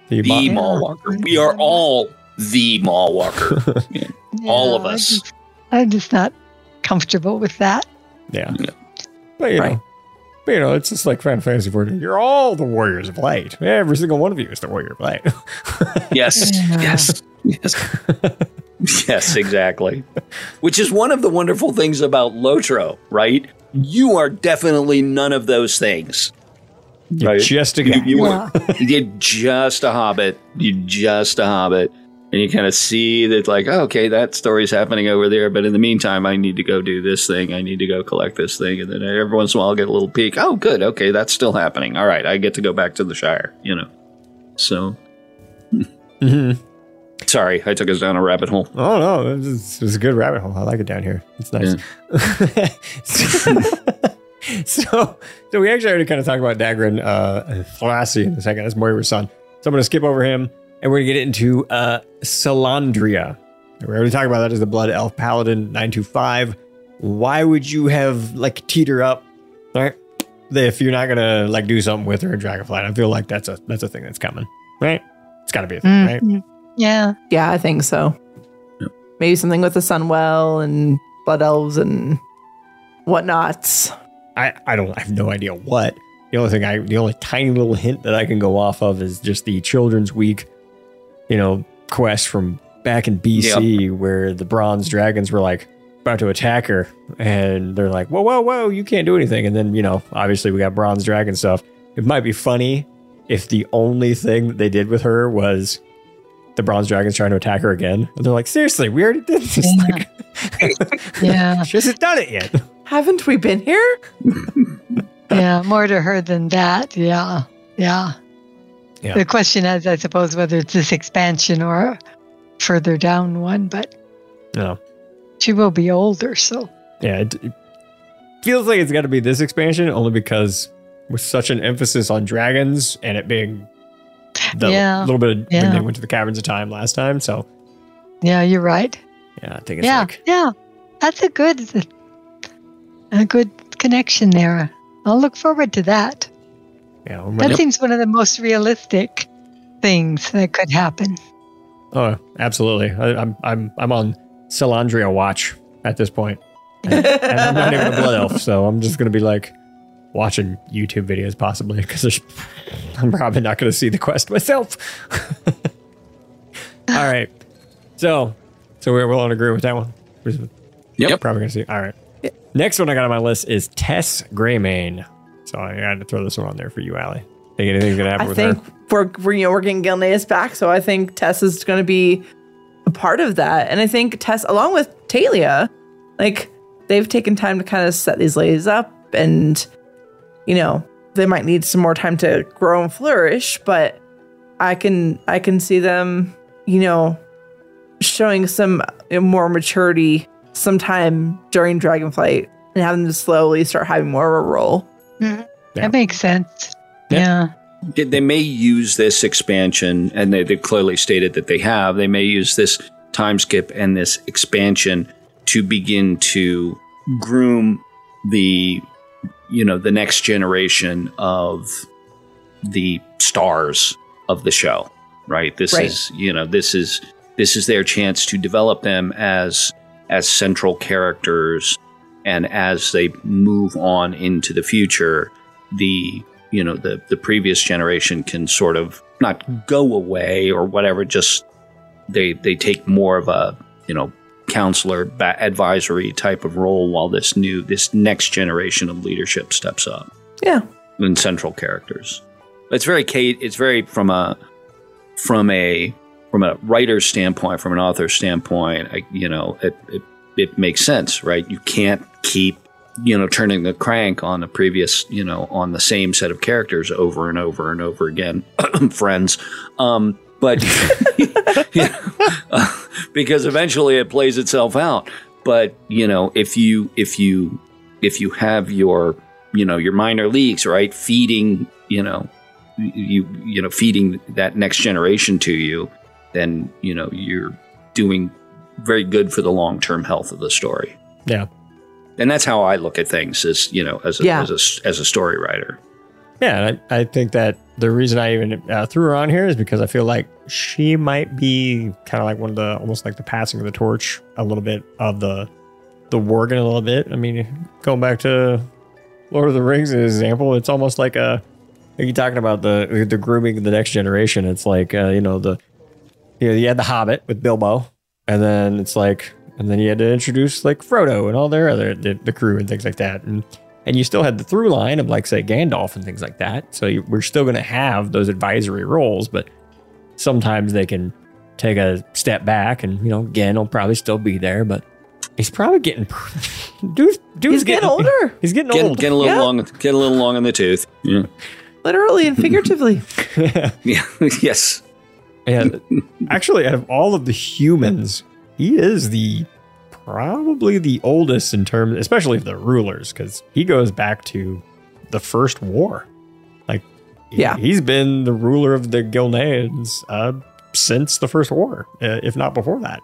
The The Maw- Mall Walker. We are all the Mall Walker. Yeah. all of Yeah, I us. just- I'm just not comfortable with that. Yeah. But you know, but, you know, it's just like Final Fantasy 14. You're all the warriors of light. Every single one of you is the warrior of light. Yes, yes, yes, yes, exactly. Which is one of the wonderful things about Lotro, right? You are definitely none of those things. You're just a guy. You, you Yeah. are, you're just a hobbit. You're just a hobbit. And you kind of see that, like, oh, okay, that story's happening over there. But in the meantime, I need to go do this thing. I need to go collect this thing. And then every once in a while, I'll get a little peek. Oh, good. Okay, that's still happening. All right, I get to go back to the Shire, you know. So, Mhm. sorry, I took us down a rabbit hole. Oh, no. It's, it's a good rabbit hole. I like it down here. It's nice. so, so we actually already kind of talked about Dagran uh, Thaurissan a second. That's Moira's son. So I'm going to skip over him and we're going to get into uh, Salandria. We already talked about that as the Blood Elf Paladin 925. Why would you have like teeter up, right? If you're not gonna like do something with her in Dragonflight, I feel like that's a that's a thing that's coming, right? It's got to be a thing, right? Mhm. Yeah. Yeah, I think so. Maybe something with the Sunwell and Blood Elves and whatnots. I, I don't I have no idea what. The only thing I the only tiny little hint that I can go off of is just the Children's Week, you know, quest from back in BC where the bronze dragons were like about to attack her and they're like, Whoa, whoa, whoa, you can't do anything. And then, you know, obviously we got bronze dragon stuff. It might be funny if the only thing that they did with her was the bronze dragon's trying to attack her again. And they're like, seriously, we already did this. Like, Yeah. she hasn't done it yet. Haven't we been here? yeah. More to her than that. Yeah. Yeah. Yeah. The question is, I suppose, whether it's this expansion or a further down one, but No. she will be older, so Yeah, it, it feels like it's got to be this expansion only because with such an emphasis on dragons and it being the Yeah, little bit of when they went to the caverns of time last time. So yeah, you're right. yeah, I think it's yeah, like yeah, that's a good, a good connection there. I'll look forward to that. Yeah. That seems one of the most realistic things that could happen. oh, absolutely. I, I'm I'm I'm on Salandria watch at this point, and, and I'm not even a blood elf, so I'm just gonna be like watching YouTube videos possibly because I'm probably not gonna see the quest myself. All right, so so we're all in agreement with that one. Yep. Probably gonna see. All right. Next one I got on my list is Tess Greymane. So I had to throw this one on there for you, Allie. Think anything's gonna happen I with think her? we're, we're you know we're getting Gilneas back, so I think Tess is going to be a part of that, and I think Tess, along with Talia, like they've taken time to kind of set these ladies up, and you know they might need some more time to grow and flourish, but I can I can see them, you know, showing some more maturity sometime during Dragonflight and having them slowly start having more of a role. Mhm. That makes sense. Yeah. They- They may use this expansion, and they, they clearly stated that they have. They may use this time skip and this expansion to begin to groom the, you know, the next generation of the stars of the show. Right. This Right. is, you know, this is this is their chance to develop them as as central characters and as they move on into the future the you know the the previous generation can sort of not go away or whatever just they they take more of a you know counselor advisory type of role while this new this next generation of leadership steps up Yeah. and central characters it's very Kate it's very from a from a from a writer's standpoint from an author's standpoint I, you know it, it it makes sense right? You can't keep you know turning the crank on the previous you know on the same set of characters over and over and over again friends. Um but uh, because eventually it plays itself out. But you know if you if you if you have your you know your minor leagues right feeding you know you you know feeding that next generation to you then you know you're doing very good for the long-term health of the story Yeah. and that's how i look at things as you know as a, Yeah. as a as a story writer Yeah, and I, I think that the reason I even uh, threw her on here is because I feel like she might be kind of like one of the almost like the passing of the torch a little bit of the the Worgen a little bit. I mean, going back to Lord of the Rings as an example, it's almost like a like you're talking about the the grooming of the next generation. It's like uh, you know the you know you had the Hobbit with Bilbo, and then it's like and then you had to introduce like Frodo and all their other the, the crew and things like that and and you still had the through line of like say Gandalf and things like that. So you, we're still going to have those advisory roles, but sometimes they can take a step back, and you know, Gan will probably still be there, but he's probably getting dude's, dude's He's getting older. He's getting getting, old. getting a little Yeah. long getting a little long in the tooth yeah Literally and figuratively. yeah yes And actually, out of all of the humans, he is the probably the oldest in terms, especially of the rulers, because he goes back to the first war. Like, Yeah. he's been the ruler of the Gilneans uh, since the first war, uh, if not before that.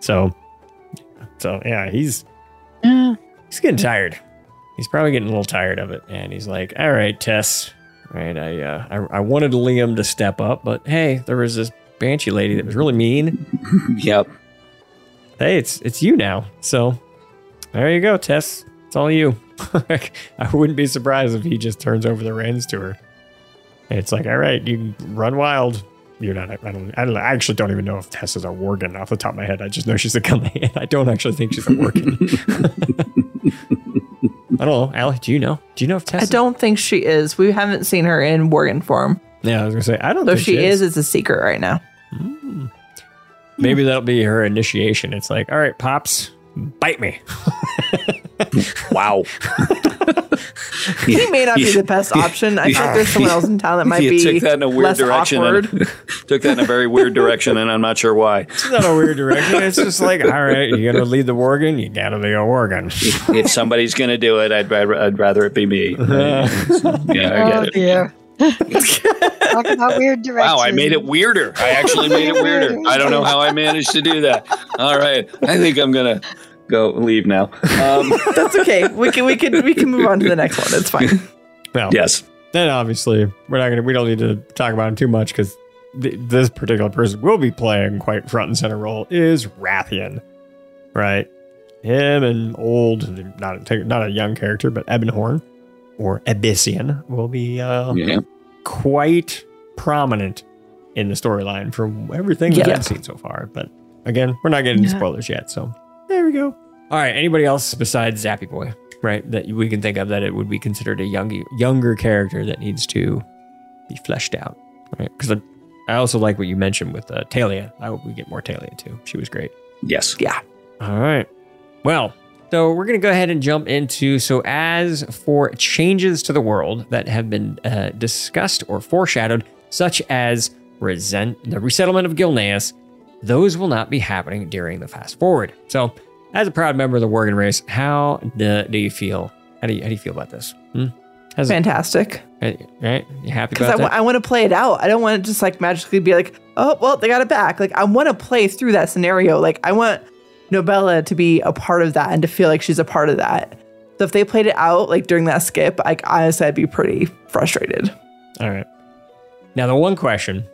So, so yeah, he's he's getting tired. He's probably getting a little tired of it, and he's like, "All right, Tess, right? I uh, I, I wanted Liam to step up, but hey, there was this banshee lady that was really mean. yep. Hey, it's it's you now. So there you go, Tess. It's all you. I wouldn't be surprised if he just turns over the reins to her. And it's like, all right, you run wild. You're not. I don't. I, don't, I actually don't even know if Tess is a Worgen off the top of my head. I just know she's a Gilnean. I don't actually think she's a Worgen. I don't know. Allie, do you know? Do you know if Tess? I don't think she is. We haven't seen her in Worgen form. Yeah, I was gonna say I don't. If think she is, it's a secret right now. Hmm. Maybe that'll be her initiation. It's like, all right, pops, bite me. wow. He may not be the best option. I think there's someone else in town that might you be took that in a weird less direction awkward. and, took that in a very weird direction and i'm not sure why It's not a weird direction. It's just like, all right, you gotta lead the Worgen, you gotta be a Worgen. if somebody's going to do it i'd rather, I'd rather it be me yeah i Oh get it dear. Talk about weird directions. Wow, I made it weirder. I actually made it weirder. I don't know how I managed to do that. All right, I think I'm gonna go leave now. Um, That's okay. We can we can we can move on to the next one. It's fine. Well, yes. Then obviously we're not gonna. We don't need to talk about him too much because th- this particular person will be playing quite front and center role is Wrathion, right? Him and old, not a, not a young character, but Ebonhorn or Ebyssian will be uh, Yeah. quite prominent in the storyline from everything that Yeah. I've seen so far. But again, we're not getting into Yeah. spoilers yet, so there we go. All right, anybody else besides Zappy Boy, right? That we can think of that it would be considered a young, younger character that needs to be fleshed out, right? Because I, I also like what you mentioned with uh, Talia. I hope we get more Talia too. She was great. Yes. Yeah. All right. Well, so we're going to go ahead and jump into. So, as for changes to the world that have been uh, discussed or foreshadowed, such as resent the resettlement of Gilneas, those will not be happening during the fast forward. So, as a proud member of the Worgen race, how do, do you feel? How do you how do you feel about this? Hmm? How's it- Fantastic. right, right? You happy Because about I, that? wa- I want to play it out. I don't want to just like magically be like, oh, well, they got it back. Like, I want to play through that scenario. Like, I want Nobella to be a part of that and to feel like she's a part of that. So if they played it out like during that skip, like honestly, I'd be pretty frustrated. All right. Now the one question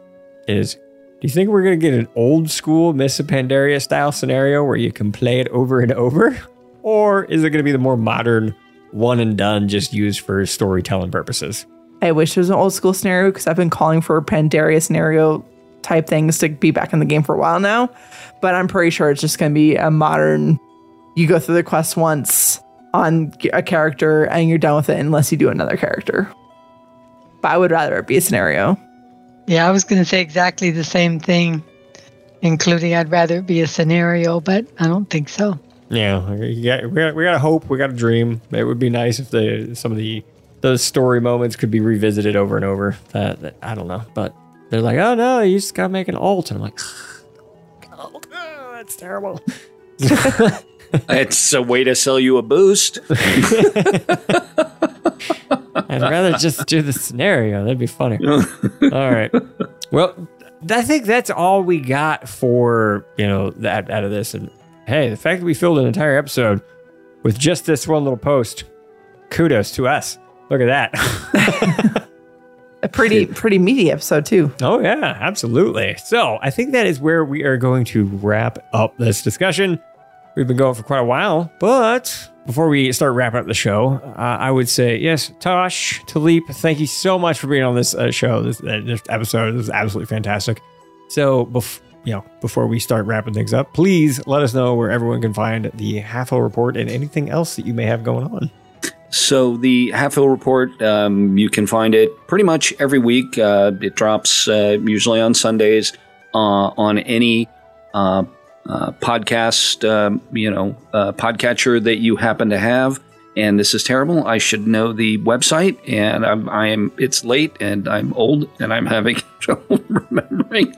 is, do you think we're gonna get an old school Miss Pandaria style scenario where you can play it over and over, or is it gonna be the more modern one and done, just used for storytelling purposes? I wish it was an old school scenario because I've been calling for Pandaria scenario type things to be back in the game for a while now. But I'm pretty sure it's just going to be a modern. You go through the quest once on a character and you're done with it unless you do another character. But I would rather it be a scenario. Yeah, I was going to say exactly the same thing, including I'd rather it be a scenario, but I don't think so. Yeah, we got we got a hope, we got a dream. It would be nice if the some of the those story moments could be revisited over and over. That, that- I don't know, but they're like, oh no, you just gotta make an alt, and I'm like, oh, that's terrible. It's a way to sell you a boost. I'd rather just do the scenario. That'd be funny. all right. Well, I think that's all we got for you know that out of this. And hey, the fact that we filled an entire episode with just this one little post, kudos to us. Look at that. A pretty pretty meaty episode too. Oh yeah, absolutely. So I think that is where we are going to wrap up this discussion. We've been going for quite a while, but before we start wrapping up the show, uh, I would say yes, Tosh, Taliep, thank you so much for being on this uh, show, this, uh, this episode. This is absolutely fantastic. So, bef- you know, before we start wrapping things up, please let us know where everyone can find the Half Report and anything else that you may have going on. So the Halfhill Report, um, you can find it pretty much every week. Uh, it drops uh, usually on Sundays uh, on any uh, uh, podcast, um, you know, uh, podcatcher that you happen to have. And this is terrible. I should know the website, and I'm, I am. It's late, and I'm old, and I'm having trouble remembering.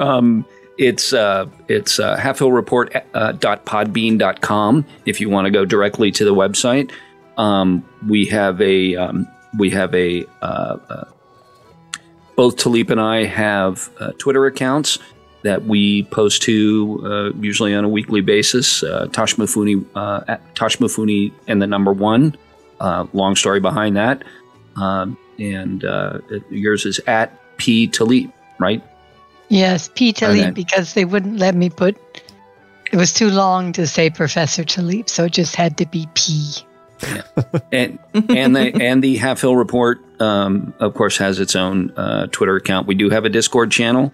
Um, it's uh, it's uh, halfhillreport.podbean.com if you want to go directly to the website. Um, we have a um, we have a uh, uh, both Taliep and I have uh, Twitter accounts that we post to uh, usually on a weekly basis. Uh, Toshmifune, uh, Toshmifune, and the number one. Uh, long story behind that, um, and uh, yours is at P Taliep, right? Yes, P. Taliep, because they wouldn't let me put. It was too long to say Professor Taliep, so it just had to be P. and and the and the Half Hill Report, um, of course, has its own uh, Twitter account. We do have a Discord channel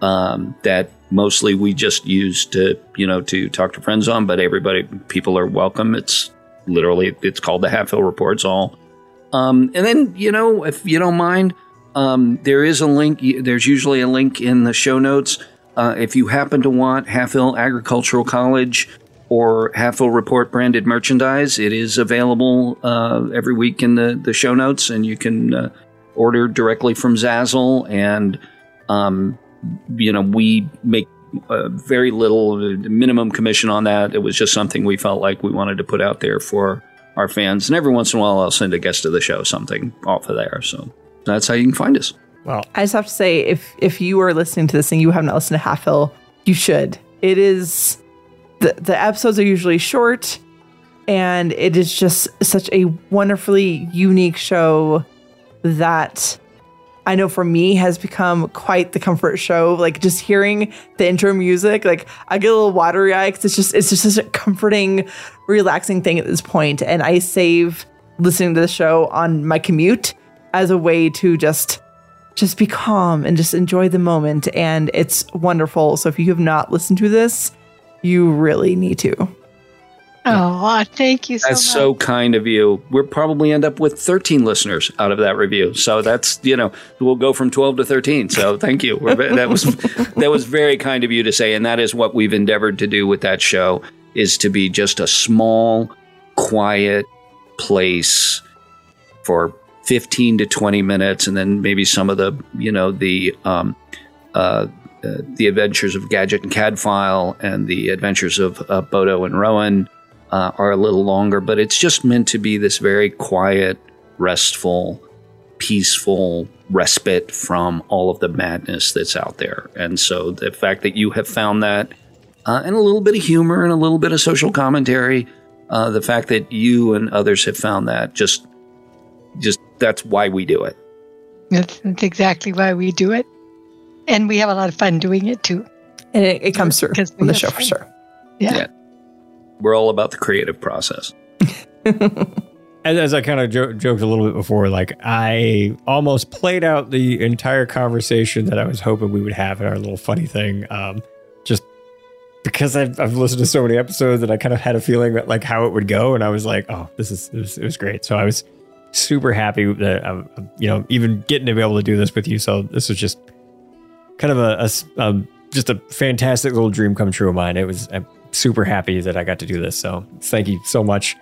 um, that mostly we just use to you know to talk to friends on. But everybody, people are welcome. It's literally it's called the Half Hill Reports all. Um, and then you know if you don't mind, um, there is a link. There's usually a link in the show notes. Uh, if you happen to want Half Hill Agricultural College or Halfhill Report branded merchandise. It is available uh, every week in the, the show notes, and you can uh, order directly from Zazzle. And, um, you know, we make uh, very little uh, minimum commission on that. It was just something we felt like we wanted to put out there for our fans. And every once in a while, I'll send a guest of the show something off of there. So that's how you can find us. Well, I just have to say, if if you are listening to this and you have not listened to Half Hill, you should. It is the the episodes are usually short, and it is just such a wonderfully unique show that I know for me has become quite the comfort show. Like just hearing the intro music, like I get a little watery eye because it's just it's just such a comforting, relaxing thing at this point. And I save listening to the show on my commute as a way to just just be calm and just enjoy the moment. And it's wonderful. So if you have not listened to this, you really need to. Oh, thank you so much. That's much. so kind of you. We'll probably end up with 13 listeners out of that review. So that's, you know, we'll go from 12 to 13. So thank you. We're, that was that was very kind of you to say and that is what we've endeavored to do with that show is to be just a small, quiet place for 15 to 20 minutes and then maybe some of the, you know, the um uh uh, the Adventures of Gadget and Cadfile and the Adventures of uh, Bodo and Rowan uh, are a little longer, but it's just meant to be this very quiet, restful, peaceful respite from all of the madness that's out there. And so the fact that you have found that, uh, and a little bit of humor and a little bit of social commentary, uh, the fact that you and others have found that just, just that's why we do it. That's, that's exactly why we do it. And we have a lot of fun doing it too. And it, it comes through Because we on the have show for fun. sure. Yeah. We're all about the creative process. As, as I kind of jo- joked a little bit before, like I almost played out the entire conversation that I was hoping we would have in our little funny thing. Um, just because I've, I've listened to so many episodes and I kind of had a feeling that like how it would go, and I was like, oh, this is it was, it was great. So I was super happy that um, you know even getting to be able to do this with you. So this was just kind of a um, just a fantastic little dream come true of mine. It was I'm super happy that I got to do this. So thank you so much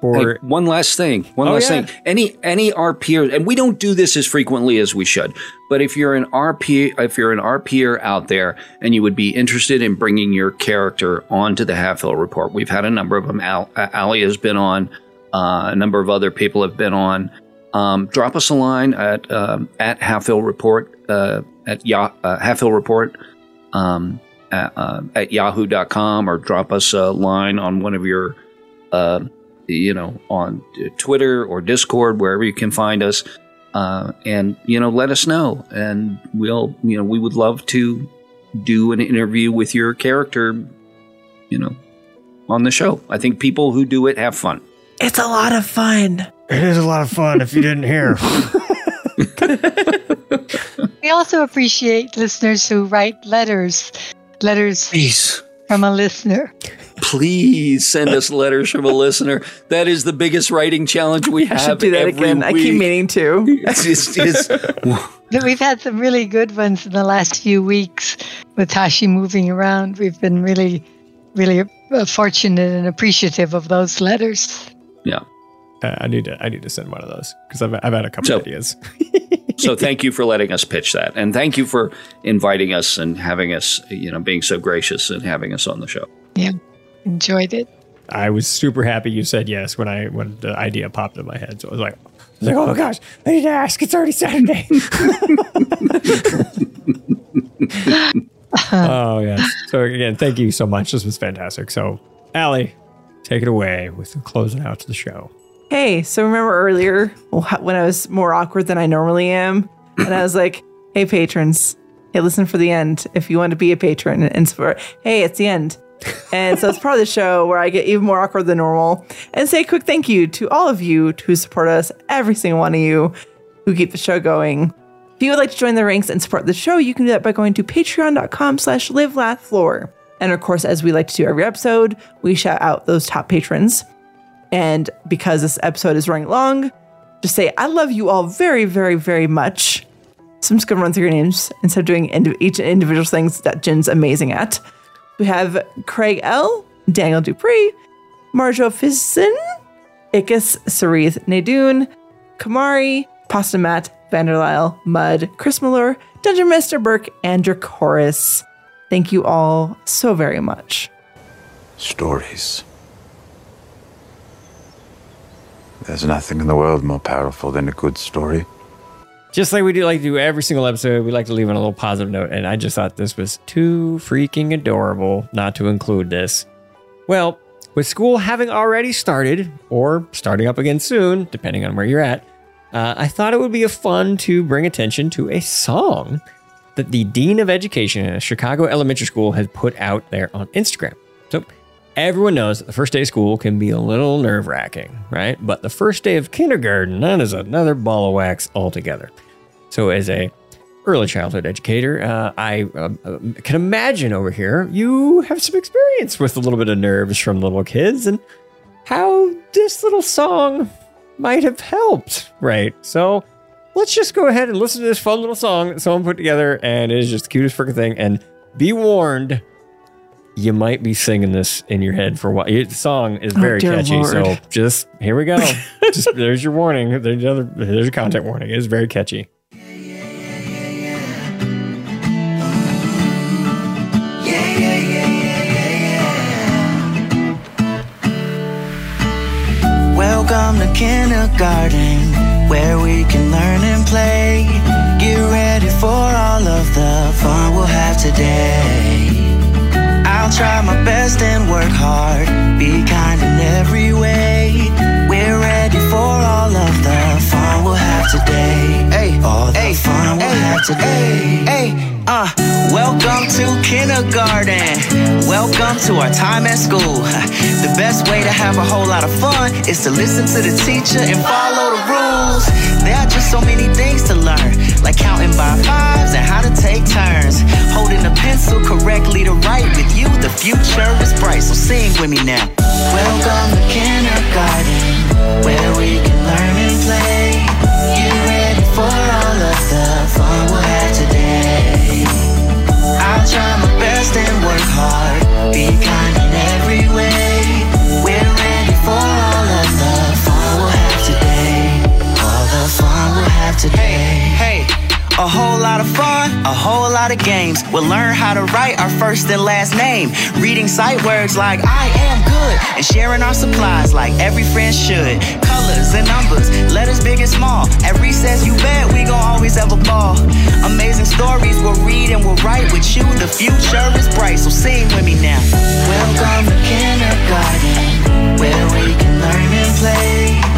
for Hey, one last thing. One Oh, last yeah. thing. Any any RPer, and we don't do this as frequently as we should. But if you're an RP, if you're an RPer out there, and you would be interested in bringing your character onto the Halfhill Report, we've had a number of them. Al, uh, Ali has been on. Uh, a number of other people have been on. Um, drop us a line at um, at Halfhill Report uh, at ya- uh, Halfhill Report um, at, uh, at yahoo.com or drop us a line on one of your uh, you know, on Twitter or Discord, wherever you can find us, uh, and you know, let us know, and we'll, you know, we would love to do an interview with your character, you know, on the show. I think people who do it have fun. It's a lot of fun. It is a lot of fun if you didn't hear. We also appreciate listeners who write letters, letters Please. from a listener. Please send us letters from a listener. That is the biggest writing challenge we have. I should do that every again. I keep meaning to. It's, it's, it's, We've had some really good ones in the last few weeks with Tashi moving around. We've been really, really uh, fortunate and appreciative of those letters. yeah. Uh, I need to I need to send one of those because I've I've had a couple So- ideas. so thank you for letting us pitch that, and thank you for inviting us and having us, you know, being so gracious and having us on the show. Yeah, enjoyed it. I was super happy you said yes when I when the idea popped in my head. So I was like, I was like, oh my gosh, I need to ask. It's already Saturday. oh yes. So again, thank you so much. This was fantastic. So, Allie, take it away with closing out to the show. Hey, so remember earlier when I was more awkward than I normally am? And I was like, hey, patrons, hey, listen for the end. If you want to be a patron and support, hey, it's the end. And so it's part of the show where I get even more awkward than normal and say a quick thank you to all of you who support us, every single one of you who keep the show going. If you would like to join the ranks and support the show, you can do that by going to patreon.com slash live laugh lore. And of course, as we like to do every episode, we shout out those top patrons. And because this episode is running long, just say, I love you all very, very, very much. So I'm just going to run through your names instead of doing indi- each individual things that Gin's amazing at. We have Craig L., Daniel Dupree, Marjo Fison, Ickis Sarith Nadoon, Kamari, Pasta Matt, Vanderlyle, Mud, Chris Miller, Dungeon Master Burke, and Dracoris. Thank you all so very much. Stories. There's nothing in the world more powerful than a good story. Just like we do like do every single episode, we like to leave on a little positive note. And I just thought this was too freaking adorable not to include this. Well, with school having already started, or starting up again soon, depending on where you're at, uh, I thought it would be fun to bring attention to a song that the Dean of Education at a Chicago elementary school has put out there on Instagram. So everyone knows that the first day of school can be a little nerve wracking, right? But the first day of kindergarten, that is another ball of wax altogether. So as a early childhood educator, uh, I um, uh, can imagine over here you have some experience with a little bit of nerves from little kids and how this little song might have helped, right? So let's just go ahead and listen to this fun little song that someone put together, and it is just the cutest freaking thing. And be warned, you might be singing this in your head for a while. The song is oh, very oh, catchy, Lord. so just here we go. just there's your warning. There's another. There's a content warning. It's very catchy. Welcome to kindergarten, where we can learn and play. Get ready for all of the fun we'll have today. I'll try my best and work hard, be kind in every way. We're ready for all of the fun we'll have today. Hey, all the fun we'll have today. Hey, uh, welcome to kindergarten. Welcome to our time at school. The best way to have a whole lot of fun is to listen to the teacher and follow the rules. There are just so many things to learn, like counting by fives and how to take turns. Holding a pencil correctly to write with you, the future is bright. So sing with me now. Welcome to kindergarten, where we can learn and play. Get ready for all of the fun. I'll try my best and work hard, be kind in every way. We're ready for all of the fun we'll have today. All the fun we'll have today. Hey, hey. A whole lot of fun, a whole lot of games. We'll learn how to write our first and last name. Reading sight words like I am good. And sharing our supplies like every friend should. Colors and numbers, letters big and small. At recess, you bet we gon' always have a ball. Amazing stories we'll read and we'll write with you. The future is bright, so sing with me now. Welcome to kindergarten, where we can learn and play.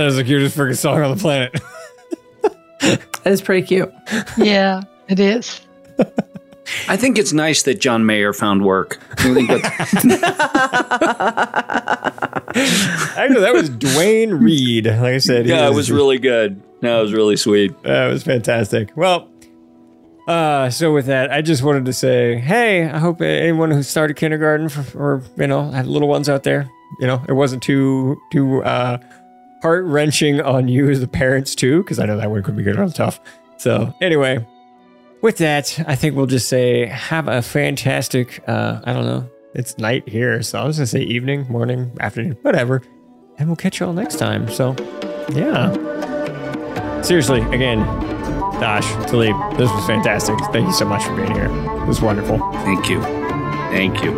That is the cutest freaking song on the planet. That is pretty cute. Yeah, it is. I think it's nice that John Mayer found work. I think Actually, that was Dwayne Reed. Like I said, he yeah, it was really good. No, it was really sweet. That was fantastic. Well, uh, so with that, I just wanted to say, hey, I hope anyone who started kindergarten for, or you know had little ones out there, you know, it wasn't too too uh, heart wrenching on you as the parents too, because I know that one could be good real tough. So anyway, with that, I think we'll just say have a fantastic. Uh, I don't know, it's night here, so I was gonna say evening, morning, afternoon, whatever, and we'll catch you all next time. So, yeah. Seriously, again, Dash, Taliep, this was fantastic. Thank you so much for being here. It was wonderful. Thank you. Thank you.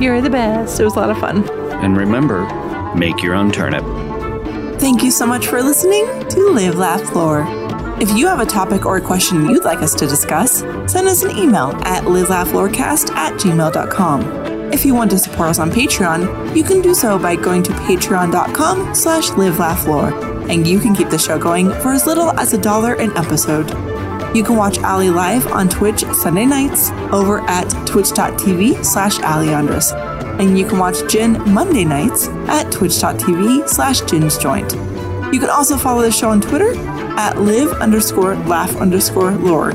You're the best. It was a lot of fun. And remember, make your own turnip. Thank you so much for listening to Live Laugh Lore. If you have a topic or a question you'd like us to discuss, send us an email at livelaughlorecast at gmail.com. If you want to support us on Patreon, you can do so by going to patreon.com slash livelaughlore, and you can keep the show going for as little as a dollar an episode. You can watch Ali live on Twitch Sunday nights over at twitch.tv slash aliandrus, and you can watch Gin Monday nights at twitch.tv slash ginsjoint. You can also follow the show on Twitter at live underscore laugh underscore lore.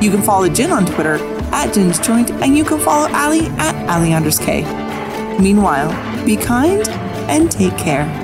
You can follow Gin on Twitter at Gin's Joint, and you can follow Ali at Ali Meanwhile, be kind and take care.